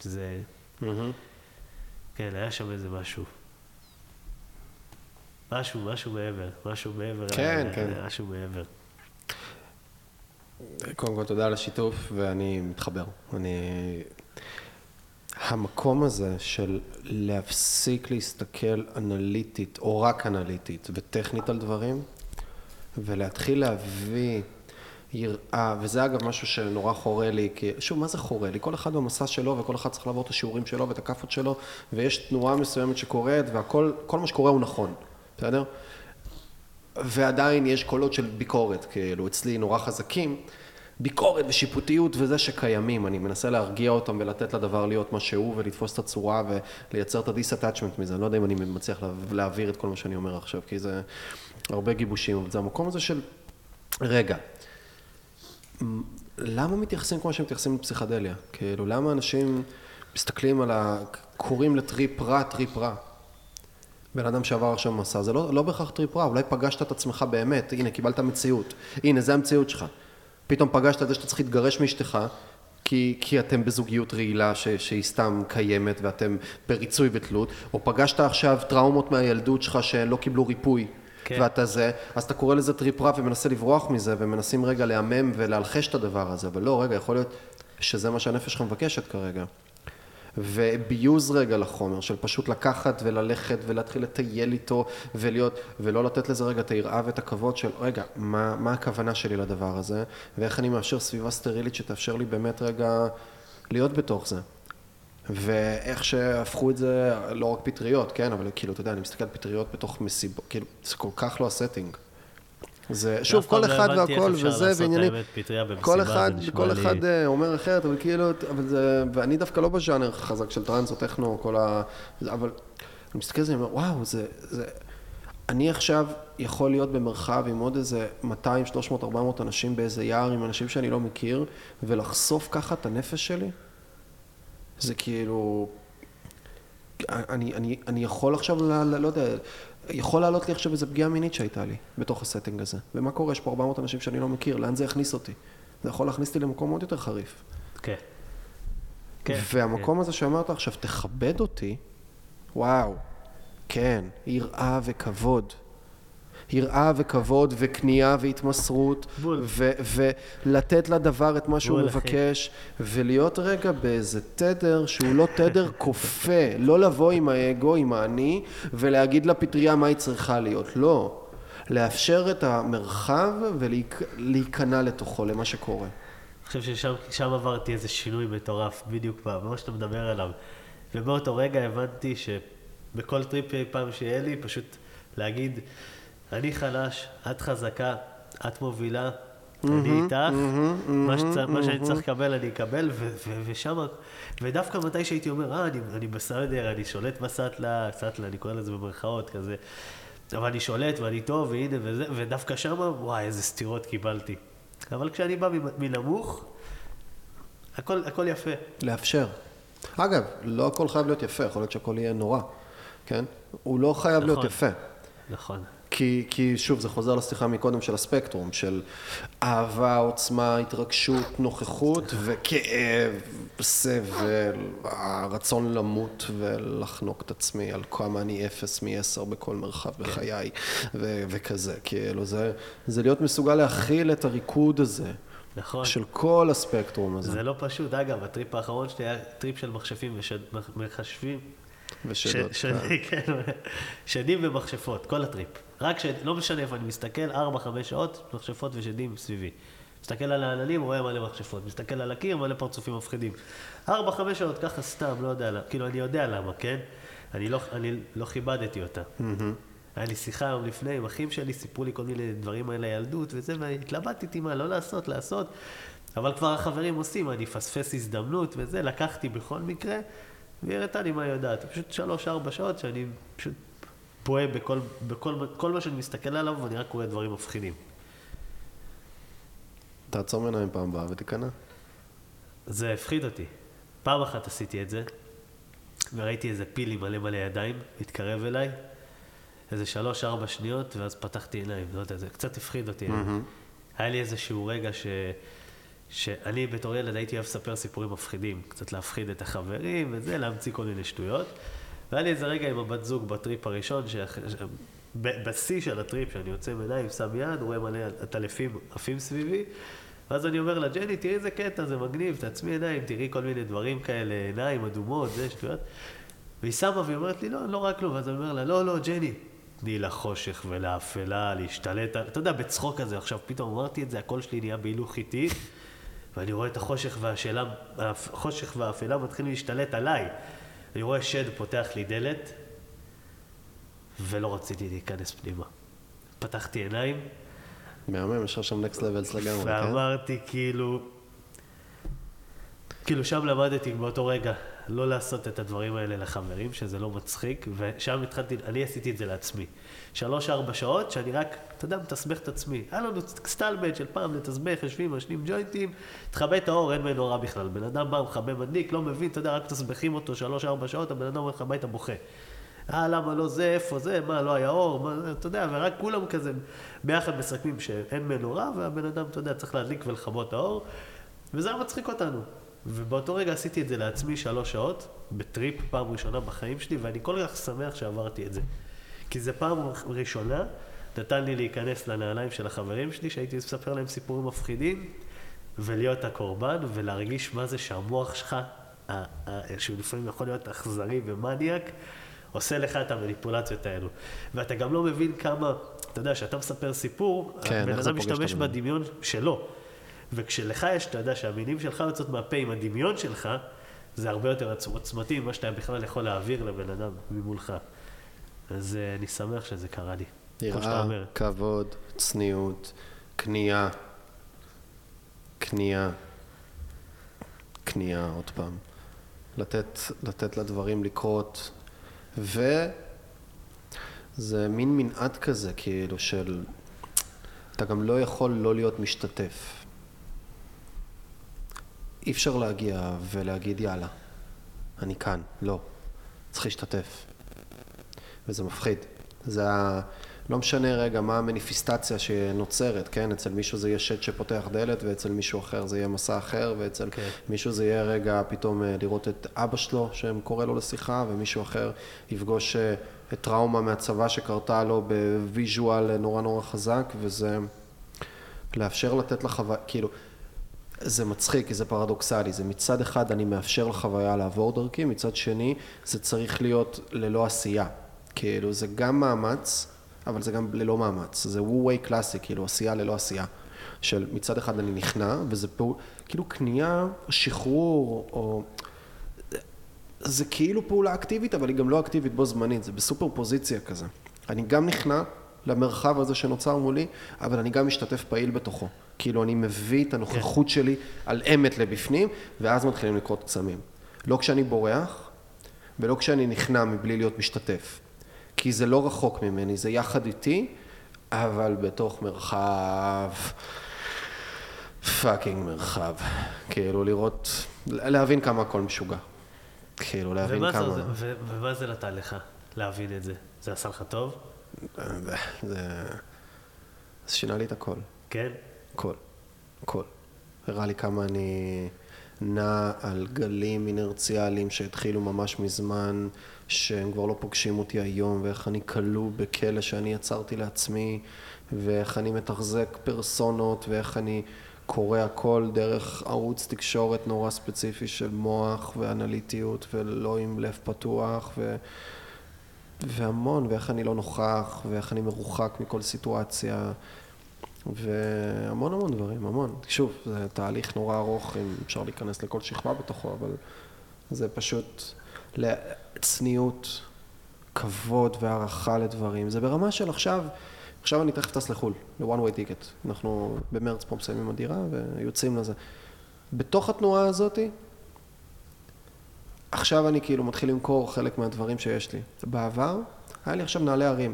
זה... Mm-hmm. כן, היה שם איזה משהו. משהו, משהו מעבר, משהו מעבר. כן, היה, כן. משהו מעבר. קודם כל תודה על השיתוף, ואני מתחבר. אני... המקום הזה של להפסיק להסתכל אנליטית, או רק אנליטית, וטכנית על דברים, ולהתחיל להביא יראה, וזה אגב משהו שנורא חורה לי, כי שוב, מה זה חורה לי? כל אחד במסע שלו, וכל אחד צריך לעבור את השיעורים שלו ואת הכאפות שלו, ויש תנועה מסוימת שקורית, והכל, כל מה שקורה הוא נכון, בסדר? ועדיין יש קולות של ביקורת, כאילו, אצלי נורא חזקים. ביקורת ושיפוטיות וזה שקיימים, אני מנסה להרגיע אותם ולתת לדבר להיות מה שהוא ולתפוס את הצורה ולייצר את ה-disattachment מזה, אני לא יודע אם אני מצליח להעביר את כל מה שאני אומר עכשיו, כי זה הרבה גיבושים, אבל זה המקום הזה של, רגע, למה מתייחסים כמו שהם מתייחסים לפסיכדליה? כאילו, למה אנשים מסתכלים על ה... קוראים לטריפ רע, טריפ רע? בן אדם שעבר עכשיו מסע, זה לא, לא בהכרח טריפ רע, אולי פגשת את עצמך באמת, הנה, קיבלת מציאות, הנה, זה המציאות שלך. פתאום פגשת את זה שאתה צריך להתגרש מאשתך, כי, כי אתם בזוגיות רעילה ש, שהיא סתם קיימת ואתם בריצוי ותלות, או פגשת עכשיו טראומות מהילדות שלך שלא קיבלו ריפוי. כן. ואתה זה, אז אתה קורא לזה טריפ רע ומנסה לברוח מזה, ומנסים רגע להמם ולהכחיש את הדבר הזה, אבל לא, רגע, יכול להיות שזה מה שהנפש שלך מבקשת כרגע. ו abuse רגע לחומר, של פשוט לקחת וללכת ולהתחיל לטייל איתו ולהיות, ולא לתת לזה רגע את היראה ואת הכבוד של, רגע, מה, מה הכוונה שלי לדבר הזה, ואיך אני מאפשר סביבה סטרילית שתאפשר לי באמת רגע להיות בתוך זה. ואיך שהפכו את זה, לא רק פטריות, כן, אבל כאילו, אתה יודע, אני מסתכל על פטריות בתוך מסיבות, כאילו, זה כל כך לא ה setting. זה, שוב, כל אחד והכל, וזה, ועניינים, כל אחד, כל אחד אה, אומר אחרת, אבל כאילו, אבל זה, ואני דווקא לא בז'אנר חזק של טראנס או טכנו, כל ה... אבל אני מסתכל על זה, אני אומר, וואו, זה, זה, אני עכשיו יכול להיות במרחב עם עוד איזה 200, 300, 400 אנשים באיזה יער עם אנשים שאני לא מכיר, ולחשוף ככה את הנפש שלי? זה כאילו... אני, אני, אני יכול עכשיו, ל, ל, לא יודע, יכול לעלות לי עכשיו איזו פגיעה מינית שהייתה לי בתוך הסטינג הזה. ומה קורה? יש פה 400 אנשים שאני לא מכיר, לאן זה יכניס אותי? זה יכול להכניס אותי למקום עוד יותר חריף. כן. כן. והמקום הזה שאמרת עכשיו, תכבד אותי, וואו, כן, יראה וכבוד. יראה וכבוד וכניעה והתמסרות, בול. ו- ולתת לדבר את מה שהוא אחי. מבקש, ולהיות רגע באיזה תדר שהוא לא תדר כופה, לא לבוא עם האגו, עם האני, ולהגיד לפטריה מה היא צריכה להיות, לא. לאפשר את המרחב ולהיכנע לתוכו, למה שקורה. אני חושב ששם שם עברתי איזה שינוי מטורף, בדיוק במה שאתה מדבר עליו. ובאותו רגע הבנתי שבכל טריפ פעם שיהיה לי, פשוט להגיד, אני חלש, את חזקה, את מובילה, אני איתך, מה שצ- מה שאני צריך לקבל אני אקבל, ו- ו- ושם, ודווקא מתי שהייתי אומר, אה, אני, אני בסדר, אני שולט בסאטלה, סאטלה, אני קורא לזה במרכאות, כזה, אבל אני שולט ואני טוב, והנה וזה, ודווקא שם, וואי, איזה סטירות קיבלתי. אבל כשאני בא מנמוך, הכל, הכל יפה. לאפשר. אגב, לא הכל חייב להיות יפה, יכול להיות שהכל יהיה נורא, כן? הוא לא חייב להיות נכון. יפה. נכון. כי, כי שוב, זה חוזר לשיחה מקודם של הספקטרום, של אהבה, עוצמה, התרגשות, נוכחות וכאב, סבל, הרצון למות ולחנוק את עצמי על כמה אני אפס מעשר בכל מרחב בחיי ו- וכזה, כאילו זה, זה להיות מסוגל להכיל את הריקוד הזה. נכון. של כל הספקטרום הזה. זה לא פשוט. אגב, הטריפ האחרון שלי היה טריפ של מכשפים ומכשפות. ושדות. ש- שדים, כן, שדים ומכשפות, כל הטריפ. רק ש... לא משנה איפה אני מסתכל, 4-5 שעות, מכשפות ושדים סביבי. מסתכל על העננים, רואה מלא מכשפות. מסתכל על הקיר, מלא פרצופים מפחידים. 4-5 שעות, ככה סתם, לא יודע למה. כאילו, אני יודע למה, כן? אני לא, אני לא כיבדתי אותה. היה לי שיחה יום לפני עם אחים שלי, סיפרו לי כל מיני דברים על הילדות וזה, והתלבטתי מה לא לעשות, לעשות. אבל כבר החברים עושים, אני אפספס הזדמנות וזה, לקחתי בכל מקרה, והיא הראתה לי מה היא יודעת. פשוט שלוש-ארבע שעות שאני פשוט פועה בכל, בכל כל מה שאני מסתכל עליו, ואני רק רואה דברים מפחידים. תעצום עיניים פעם הבאה ותיכנע. זה הפחיד אותי. פעם אחת עשיתי את זה, וראיתי איזה פיל עם מלא מלא ידיים, התקרב אליי, איזה שלוש-ארבע שניות, ואז פתחתי עיניים, לא יודע, זה קצת הפחיד אותי. היה לי איזשהו רגע ש... שאני בתור ילד הייתי אוהב לספר סיפורים מפחידים, קצת להפחיד את החברים וזה, להמציא כל מיני שטויות. והיה לי איזה רגע עם הבת זוג בטריפ הראשון, ש... בשיא של הטריפ, שאני יוצא עם עיניים, שם יד, רואה מלא עטלפים עפים סביבי, ואז אני אומר לה, ג'ני, תראי איזה קטע, זה מגניב, תעצמי עיניים, תראי כל מיני דברים כאלה, עיניים אדומות, זה שטויות. והיא שמה והיא אומרת לי, לא, לא רק כלום, ואז אני אומר לה, לא, לא, ג'ני, תני לחושך ולאפלה, להשתלט. אתה יודע, בצחוק כזה, עכשיו פתאום אמרתי את זה, הקול שלי נהיה בהילוך איטי, ואני רואה את החושך והשאלה, החושך והאפלה מתחילים להשתלט עליי. אני רואה שד פותח לי דלת, ולא רציתי להיכנס פנימה. פתחתי עיניים, מהמם, יש לך שם נקסט לבלס לגמרי, כן? ואמרתי כאילו, כאילו שם למדתי באותו רגע לא לעשות את הדברים האלה לחברים, שזה לא מצחיק, ושם התחלתי, אני עשיתי את זה לעצמי. שלוש-ארבע שעות שאני רק, אתה יודע, מתסבך את עצמי. היה לנו סטלבט של פעם לתסבך, יושבים, מעשנים ג'וינטים, תכבה את האור, אין מנורה בכלל. בן אדם בא, מכבה מדליק, לא מבין, אתה יודע, רק מתסבכים אותו שלוש-ארבע שעות, הבן אדם הולך הביתה בוכה. אה, למה לא זה, איפה זה, מה, לא היה אור, מה, אתה יודע, ורק כולם כזה ביחד מסכמים שאין מנורה, והבן אדם, אתה יודע, צריך להדליק ולכבות האור, וזה היה מצחיק אותנו. ובאותו רגע עשיתי את זה לעצמי שלוש שעות, בטריפ פעם ראשונה בחיים שלי, ואני כל כך שמח שעברתי את זה. כי זה פעם ראשונה, נתן לי להיכנס לנעליים של החברים שלי, שהייתי מספר להם סיפורים מפחידים, ולהיות הקורבן, ולהרגיש מה זה שהמוח שלך, שהוא לפעמים יכול להיות אכזרי ומניאק, עושה לך את המניפולציות האלו. ואתה גם לא מבין כמה, אתה יודע, כשאתה מספר סיפור, כן, הבן זה אדם משתמש. בדמיון שלו. וכשלך יש, אתה יודע, שהמילים שלך יוצאות מהפה עם הדמיון שלך, זה הרבה יותר עוצמתי ממה שאתה בכלל יכול להעביר לבן אדם ממולך. אז אה, אני שמח שזה קרה לי. יראה. כבוד, צניעות, כניעה, כניעה, כניעה, עוד פעם. לתת, לתת לדברים לקרות, ו... זה מין מנעד כזה, כאילו, של... אתה גם לא יכול לא להיות משתתף. אי אפשר להגיע ולהגיד יאללה, אני כאן, לא. צריך להשתתף. וזה מפחיד. זה ה... לא משנה רגע מה המניפיסטציה שנוצרת, כן? אצל מישהו זה יהיה שט שפותח דלת, ואצל מישהו אחר זה יהיה מסע אחר, ואצל okay. כן. מישהו זה יהיה רגע פתאום אה, לראות את אבא שלו שקורא לו לשיחה, ומישהו אחר יפגוש אה, את טראומה מהצבא שקרתה לו ב visual נורא נורא חזק, וזה לאפשר לתת לחוויה, כאילו, זה מצחיק, כי זה פרדוקסלי, זה מצד אחד אני מאפשר לחוויה לעבור דרכי, מצד שני זה צריך להיות ללא עשייה. כאילו, זה גם מאמץ, אבל זה גם ללא מאמץ. זה וו-ווי קלאסי, כאילו עשייה ללא עשייה. של מצד אחד אני נכנע, וזה פעולה, כאילו כניעה, שחרור, או... זה כאילו פעולה אקטיבית, אבל היא גם לא אקטיבית בו זמנית, זה בסופר פוזיציה כזה. אני גם נכנע למרחב הזה שנוצר מולי, אבל אני גם משתתף פעיל בתוכו. כאילו אני מביא את הנוכחות כן. שלי על אמת לבפנים, ואז מתחילים לקרות קסמים. לא כשאני בורח, ולא כשאני נכנע מבלי להיות משתתף. כי זה לא רחוק ממני, זה יחד איתי, אבל בתוך מרחב, פאקינג מרחב. כאילו לראות, להבין כמה הכל משוגע. כאילו להבין ומה כמה... זה, ו- ומה זה נתן לך להבין את זה? זה עשה לך טוב? זה... זה שינה לי את הכל. כן? הכל. הכל. הראה לי כמה אני נע על גלים אינרציאליים שהתחילו ממש מזמן, שהם כבר לא פוגשים אותי היום, ואיך אני כלוא בכלא שאני יצרתי לעצמי, ואיך אני מתחזק פרסונות, ואיך אני קורא הכל דרך ערוץ תקשורת נורא ספציפי של מוח ואנליטיות, ולא עם לב פתוח, ו... והמון, ואיך אני לא נוכח, ואיך אני מרוחק מכל סיטואציה. והמון המון דברים, המון. שוב, זה תהליך נורא ארוך, אם אפשר להיכנס לכל שכבה בתוכו, אבל זה פשוט צניעות, כבוד והערכה לדברים. זה ברמה של עכשיו, עכשיו אני תכף טס לחו"ל, ל-one way ticket. אנחנו במרץ פה מסיימים הדירה ויוצאים לזה. בתוך התנועה הזאתי, עכשיו אני כאילו מתחיל למכור חלק מהדברים שיש לי. בעבר, היה לי עכשיו נעלי הרים.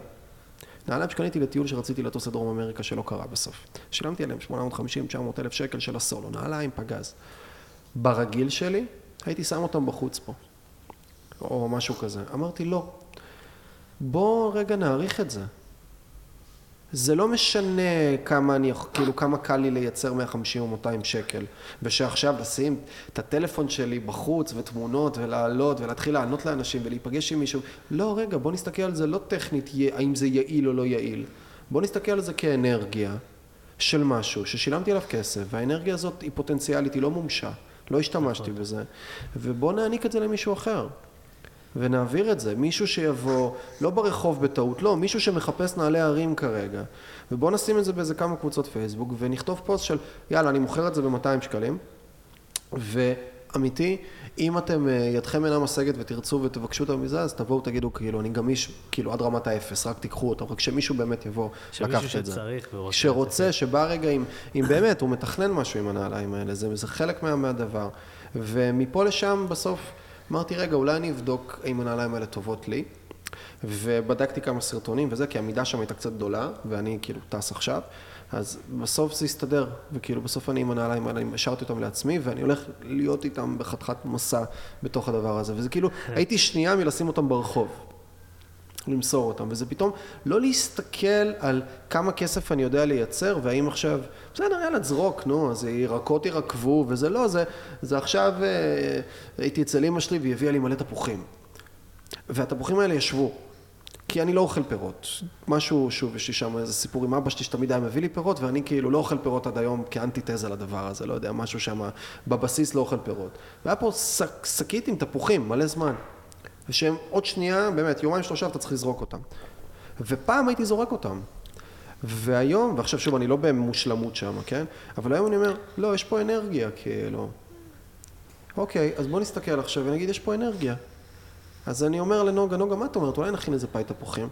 נעליים שקניתי לטיול שרציתי לטוס לדרום אמריקה שלא קרה בסוף. שילמתי עליהם 850-900 אלף שקל של הסולו, נעליים פגז. ברגיל שלי, הייתי שם אותם בחוץ פה, או משהו כזה. אמרתי, לא. בוא רגע נעריך את זה. זה לא משנה כמה אני, כאילו כמה קל לי לייצר 150 או 200 שקל, ושעכשיו לשים את הטלפון שלי בחוץ ותמונות ולעלות ולהתחיל לענות לאנשים ולהיפגש עם מישהו, לא רגע בוא נסתכל על זה לא טכנית האם זה יעיל או לא יעיל, בוא נסתכל על זה כאנרגיה של משהו ששילמתי עליו כסף והאנרגיה הזאת היא פוטנציאלית, היא לא מומשה, לא השתמשתי נכון. בזה, ובוא נעניק את זה למישהו אחר. ונעביר את זה. מישהו שיבוא, לא ברחוב בטעות, לא, מישהו שמחפש נעלי הרים כרגע. ובואו נשים את זה באיזה כמה קבוצות פייסבוק, ונכתוב פוסט של, יאללה, אני מוכר את זה ב-200 שקלים. ואמיתי, אם אתם, אה, ידכם אינה משגת ותרצו ותבקשו אותם מזה, אז תבואו תגידו, כאילו, אני גמיש, כאילו, עד רמת האפס, רק תיקחו אותם, רק שמישהו באמת יבוא לקחת את זה. שצריך ורוצה. שרוצה, שבא רגע, אם, אם באמת, הוא מתכנן משהו עם הנעליים האלה, זה, זה חלק מה, מהדבר. ומפה לשם, בסוף, אמרתי, רגע, אולי אני אבדוק האם הנעליים האלה טובות לי. ובדקתי כמה סרטונים וזה, כי המידה שם הייתה קצת גדולה, ואני כאילו טס עכשיו, אז בסוף זה הסתדר, וכאילו בסוף אני עם הנעליים האלה, השארתי אותם לעצמי, ואני הולך להיות איתם בחתיכת מסע בתוך הדבר הזה, וזה כאילו, הייתי שנייה מלשים אותם ברחוב. למסור אותם, וזה פתאום לא להסתכל על כמה כסף אני יודע לייצר, והאם עכשיו, בסדר, יאללה, תזרוק, נו, אז ירקות ירקבו, וזה לא, זה, זה עכשיו, אה, הייתי אצל אמא שלי והיא הביאה לי מלא תפוחים. והתפוחים האלה ישבו, כי אני לא אוכל פירות. משהו, שוב, יש לי שם איזה סיפור עם אבא שלי שתמיד היה מביא לי פירות, ואני כאילו לא אוכל פירות עד היום כאנטיתזה לדבר הזה, לא יודע, משהו שם בבסיס לא אוכל פירות. והיה פה שקית עם תפוחים, מלא זמן. ושהם עוד שנייה, באמת, יומיים שלושה אתה צריך לזרוק אותם. ופעם הייתי זורק אותם. והיום, ועכשיו שוב, אני לא במושלמות שם, כן? אבל היום אני אומר, לא, יש פה אנרגיה, כאילו. אוקיי, אז בוא נסתכל עכשיו ונגיד, יש פה אנרגיה. אז אני אומר לנוגה, נוגה, מה את אומרת? אולי נכין איזה פאי תפוחים?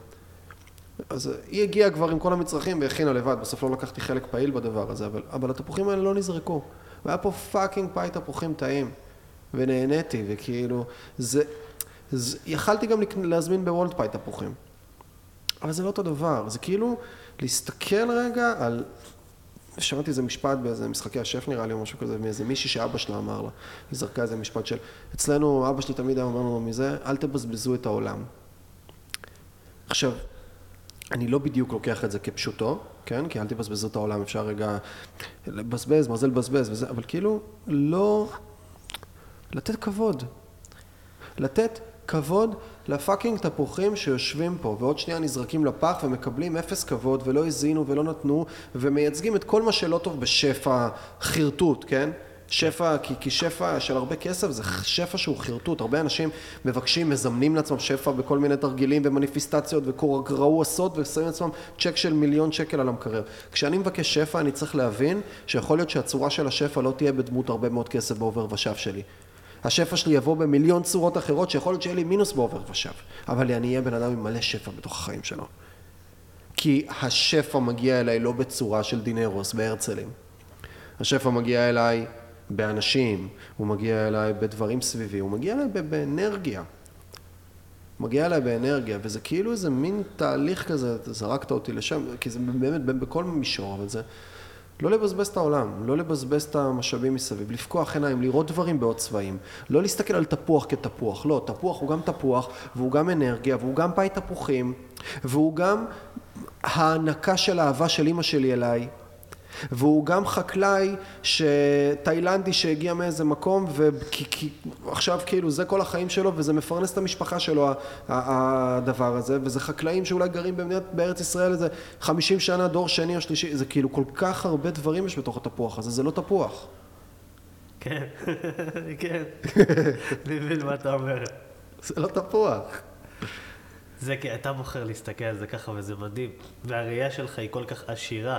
אז היא הגיעה כבר עם כל המצרכים והכינה לבד, בסוף לא לקחתי חלק פעיל בדבר הזה, אבל, אבל התפוחים האלה לא נזרקו. והיה פה fucking פאי תפוחים טעים, ונהניתי, וכאילו, זה, יכלתי גם להזמין בוולט פאי תפוחים. אבל זה לא אותו דבר, זה כאילו להסתכל רגע על... שמעתי איזה משפט באיזה משחקי השף נראה לי או משהו כזה, מאיזה מישהי שאבא שלה אמר לה, היא זרקה איזה משפט של, אצלנו אבא שלי תמיד היה אומר לנו מזה, אל תבזבזו את העולם. עכשיו, אני לא בדיוק לוקח את זה כפשוטו, כן? כי אל תבזבזו את העולם, אפשר רגע לבזבז, מה זה לבזבז וזה, אבל כאילו, לא... לתת כבוד. לתת כבוד לפאקינג תפוחים שיושבים פה, ועוד שנייה נזרקים לפח ומקבלים אפס כבוד ולא הזינו ולא נתנו, ומייצגים את כל מה שלא טוב בשפע חרטוט, כן? שפע, כי, כי שפע של הרבה כסף זה שפע שהוא חרטוט, הרבה אנשים מבקשים, מזמנים לעצמם שפע בכל מיני תרגילים ומניפיסטציות וקוראו הסוד ושמים לעצמם צ'ק של מיליון שקל על המקרר. כשאני מבקש שפע אני צריך להבין שיכול להיות שהצורה של השפע לא תהיה בדמות הרבה מאוד כסף בעובר ושב שלי. השפע שלי יבוא במיליון צורות אחרות שיכול להיות שיהיה לי מינוס בעובר ושב, אבל אני אהיה בן אדם עם מלא שפע בתוך החיים שלו. כי השפע מגיע אליי לא בצורה של דינרוס בהרצלים. השפע מגיע אליי באנשים, הוא מגיע אליי בדברים סביבי, הוא מגיע אליי באנרגיה. הוא מגיע אליי באנרגיה, וזה כאילו איזה מין תהליך כזה, זרקת אותי לשם, כי זה באמת בכל מישור, אבל זה לא לבזבז את העולם, לא לבזבז את המשאבים מסביב, לפקוח עיניים, לראות דברים בעוד צבעים, לא להסתכל על תפוח כתפוח, לא, תפוח הוא גם תפוח, והוא גם אנרגיה, והוא גם פאי תפוחים, והוא גם הענקה של אהבה של אימא שלי אליי, והוא גם חקלאי תאילנדי שהגיע מאיזה מקום ועכשיו כאילו זה כל החיים שלו וזה מפרנס את המשפחה שלו הדבר הזה וזה חקלאים שאולי גרים במדינת, בארץ ישראל איזה חמישים שנה דור שני או שלישי זה כאילו כל כך הרבה דברים יש בתוך התפוח הזה זה לא תפוח כן, כן, אני מבין מה אתה אומר. זה לא תפוח. זה כי אתה בוחר להסתכל על זה ככה וזה מדהים והראייה שלך היא כל כך עשירה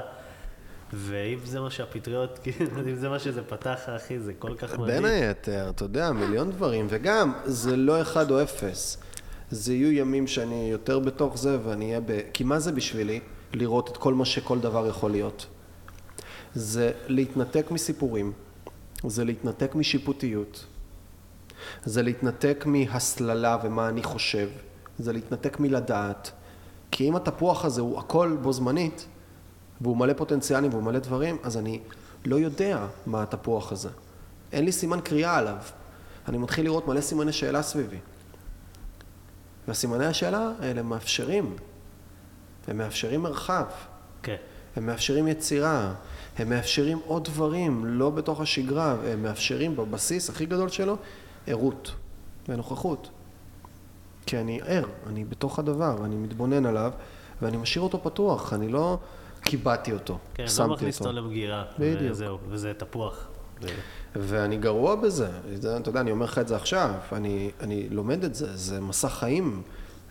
ואם זה מה שהפטריות, אם זה מה שזה פתח, אחי, זה כל כך מדהים. בין היתר, אתה יודע, מיליון דברים, וגם, זה לא אחד או אפס. זה יהיו ימים שאני יותר בתוך זה, ואני אהיה ב... כי מה זה בשבילי? לראות את כל מה שכל דבר יכול להיות. זה להתנתק מסיפורים, זה להתנתק משיפוטיות, זה להתנתק מהסללה ומה אני חושב, זה להתנתק מלדעת. כי אם התפוח הזה הוא הכל בו זמנית, והוא מלא פוטנציאלים והוא מלא דברים, אז אני לא יודע מה התפוח הזה. אין לי סימן קריאה עליו. אני מתחיל לראות מלא סימני שאלה סביבי. והסימני השאלה האלה מאפשרים. הם מאפשרים מרחב. כן. הם מאפשרים יצירה. הם מאפשרים עוד דברים, לא בתוך השגרה. הם מאפשרים בבסיס הכי גדול שלו, ערות ונוכחות. כי אני ער, אני בתוך הדבר, אני מתבונן עליו, ואני משאיר אותו פתוח. אני לא... קיבעתי אותו, כן, שמתי אותו. כן, לא מכניס אותו למגירה. בדיוק. וזהו, וזה תפוח. ואני גרוע בזה, זה, אתה יודע, אני אומר לך את זה עכשיו, אני, אני לומד את זה, זה מסע חיים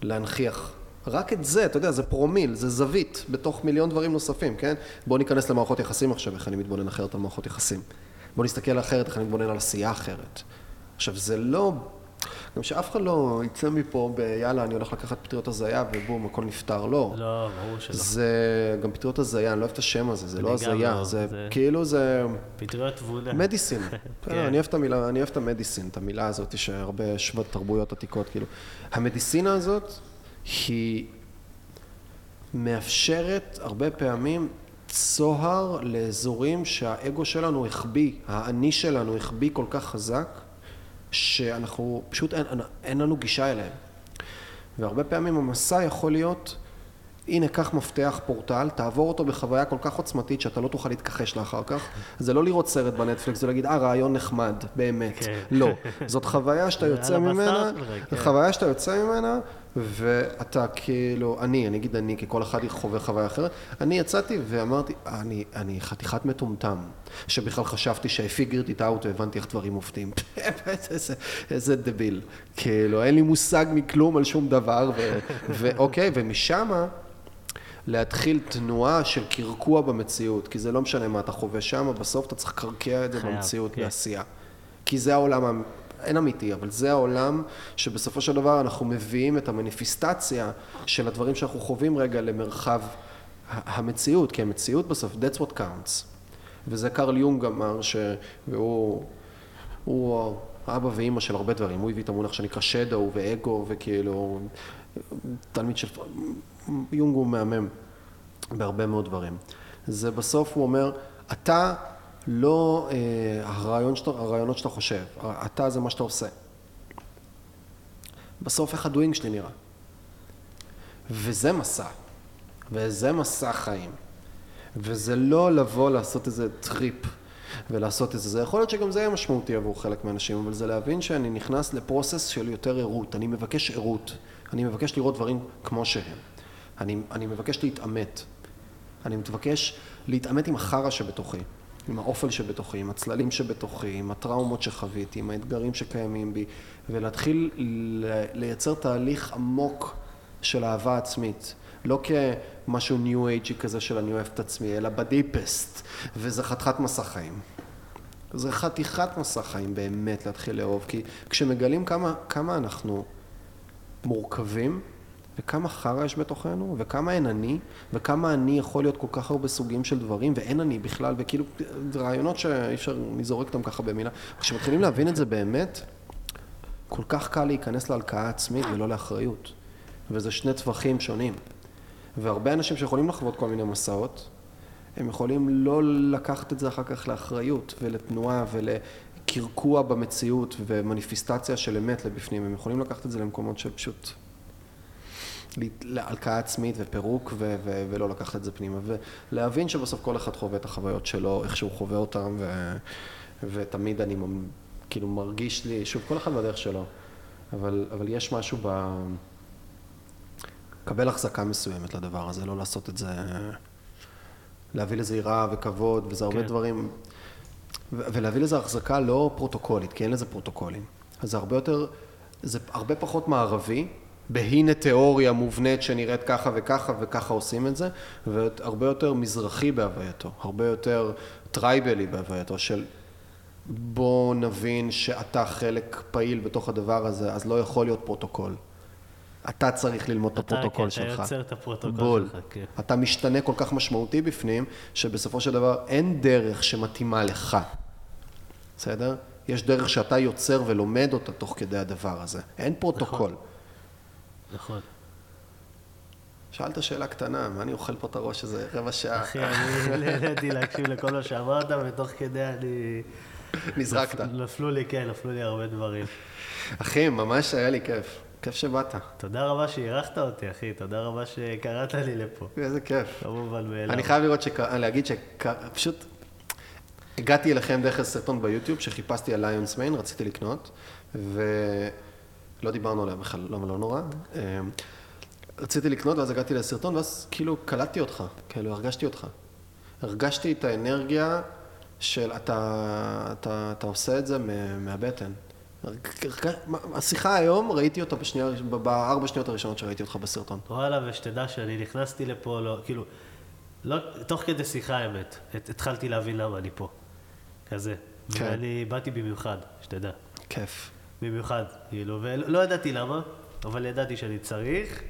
להנכיח. רק את זה, אתה יודע, זה פרומיל, זה זווית, בתוך מיליון דברים נוספים, כן? בוא ניכנס למערכות יחסים עכשיו, איך אני מתבונן אחרת על מערכות יחסים. בוא נסתכל אחרת, איך אני מתבונן על עשייה אחרת. עכשיו, זה לא גם שאף אחד לא יצא מפה ביאללה, אני הולך לקחת פטריות הזיה ובום, הכל נפתר. לא. לא, ברור שלא. זה גם פטריות הזיה, אני לא אוהב את השם הזה, זה לא הזיה, זה זה- כאילו זה... פטריות תבונה. מדיסין. כן. אני אוהב את המילה, אני אוהב את המדיסין, את המילה הזאת שהרבה שוות תרבויות עתיקות, כאילו. המדיסינה הזאת היא מאפשרת הרבה פעמים צוהר לאזורים שהאגו שלנו החביא, האני שלנו החביא כל כך חזק, שאנחנו, פשוט אין, אין, לנו גישה אליהם. והרבה פעמים המסע יכול להיות, הנה, קח מפתח פורטל, תעבור אותו בחוויה כל כך עוצמתית שאתה לא תוכל להתכחש לה אחר כך. זה לא לראות סרט בנטפליקס, זה להגיד, אה, רעיון נחמד, באמת. כן. לא. זאת חוויה שאתה יוצא ממנה. חוויה שאתה יוצא ממנה, ואתה כאילו, אני, אני אגיד אני, כי כל אחד חווה חוויה אחרת, אני יצאתי ואמרתי, אני, אני חתיכת מטומטם, שבכלל חשבתי ש- I figured it out והבנתי איך דברים עובדים. באמת, איזה, איזה דביל. כאילו, אין לי מושג מכלום על שום דבר, ואוקיי, ומשמה... להתחיל תנועה של קרקוע במציאות, כי זה לא משנה מה אתה חווה שם, בסוף אתה צריך לקרקע את זה חייב, במציאות, כן. בעשייה. כי זה העולם, אין אמיתי, אבל זה העולם שבסופו של דבר אנחנו מביאים את המניפיסטציה של הדברים שאנחנו חווים רגע למרחב המציאות, כי המציאות בסוף, that's what counts. וזה קרל יונג אמר, ש... והוא הוא האבא ואימא של הרבה דברים, הוא הביא את המונח שנקרא שדו ואגו וכאילו תלמיד של יונג הוא מהמם בהרבה מאוד דברים. זה בסוף הוא אומר, אתה לא אה, הרעיון שאתה, הרעיונות שאתה חושב, אתה זה מה שאתה עושה. בסוף איך הדוינג שלי נראה. וזה מסע, וזה מסע חיים. וזה לא לבוא לעשות איזה טריפ ולעשות איזה, זה. יכול להיות שגם זה יהיה משמעותי עבור חלק מהאנשים, אבל זה להבין שאני נכנס ל process של יותר ערות, אני מבקש ערות, אני מבקש לראות דברים כמו שהם, אני, אני מבקש להתעמת, אני מבקש להתעמת עם החרא שבתוכי, עם האופל שבתוכי, עם הצללים שבתוכי, עם הטראומות שחוויתי, עם האתגרים שקיימים בי, ולהתחיל לייצר תהליך עמוק של אהבה עצמית. לא כמשהו ניו אייג'י כזה של אני אוהב את עצמי, אלא בדיפסט, וזה חתיכת מסע חיים. זה חתיכת מסע חיים באמת להתחיל לאהוב, כי כשמגלים כמה, כמה אנחנו מורכבים, וכמה חרא יש בתוכנו, וכמה אין אני, וכמה אני יכול להיות כל כך הרבה סוגים של דברים, ואין אני בכלל, וכאילו, רעיונות שאי אפשר לזורק אותם ככה במילה. כשמתחילים להבין את זה באמת, כל כך קל להיכנס להלקאה עצמית ולא לאחריות. וזה שני טווחים שונים. והרבה אנשים שיכולים לחוות כל מיני מסעות, הם יכולים לא לקחת את זה אחר כך לאחריות ולתנועה ולקרקוע במציאות ומניפיסטציה של אמת לבפנים, הם יכולים לקחת את זה למקומות שפשוט להלקאה עצמית ופירוק ו- ו- ולא לקחת את זה פנימה ולהבין שבסוף כל אחד חווה את החוויות שלו, איך שהוא חווה אותן ו- ותמיד אני כאילו מרגיש לי, שוב כל אחד בדרך שלו, אבל, אבל יש משהו ב... לקבל החזקה מסוימת לדבר הזה, לא לעשות את זה, להביא לזה יראה וכבוד, וזה הרבה כן. דברים, ולהביא לזה החזקה לא פרוטוקולית, כי אין לזה פרוטוקולים. אז זה הרבה יותר, זה הרבה פחות מערבי, בהנה תיאוריה מובנית שנראית ככה וככה וככה עושים את זה, והרבה יותר מזרחי בהווייתו, הרבה יותר טרייבלי בהווייתו של בוא נבין שאתה חלק פעיל בתוך הדבר הזה, אז לא יכול להיות פרוטוקול. אתה צריך ללמוד את הפרוטוקול שלך. אתה יוצר את הפרוטוקול בול. שלך, כן. אתה משתנה כל כך משמעותי בפנים, שבסופו של דבר אין דרך שמתאימה לך. בסדר? יש דרך שאתה יוצר ולומד אותה תוך כדי הדבר הזה. אין פרוטוקול. נכון. נכון. שאלת שאלה קטנה, מה אני אוכל פה את הראש איזה רבע שעה? אחי, אני נהניתי להקשיב לכל מה שאמרת, ותוך כדי אני... נזרקת. נפלו לי, כן, נפלו לי הרבה דברים. אחי, ממש היה לי כיף. כיף שבאת. תודה רבה שאירחת אותי, אחי. תודה רבה שקראת לי לפה. איזה כיף. כמובן מאליו. אני חייב לראות, שק... להגיד שפשוט הגעתי אליכם דרך הסרטון ביוטיוב, שחיפשתי על ליונס מיין, רציתי לקנות, ולא דיברנו עליה בכלל, למה לא נורא. אמ, רציתי לקנות, ואז הגעתי לסרטון, ואז כאילו קלטתי אותך, כאילו הרגשתי אותך. הרגשתי את האנרגיה של אתה, אתה, אתה עושה את זה מהבטן. השיחה היום, ראיתי אותה בשנייה, בארבע שניות הראשונות שראיתי אותך בסרטון. וואלה, ושתדע שאני נכנסתי לפה, לא, כאילו, לא, תוך כדי שיחה האמת, התחלתי להבין למה אני פה. כזה. כן. ואני באתי במיוחד, שתדע. כיף. במיוחד, כאילו, ולא לא ידעתי למה, אבל ידעתי שאני צריך,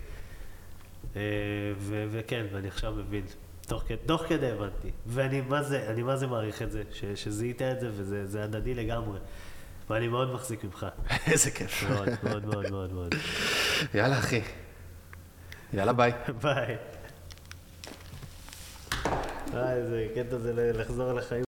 אה, ו- וכן, ואני עכשיו מבין. תוך, תוך כדי הבנתי. ואני מה זה, אני מה זה מעריך את זה, ש- שזיהית את זה, וזה הדדי לגמרי. ואני מאוד מחזיק ממך. איזה כיף. מאוד, מאוד, מאוד, מאוד, מאוד. יאללה, אחי. יאללה, ביי. ביי. אה, איזה קטע זה לחזור לחיים.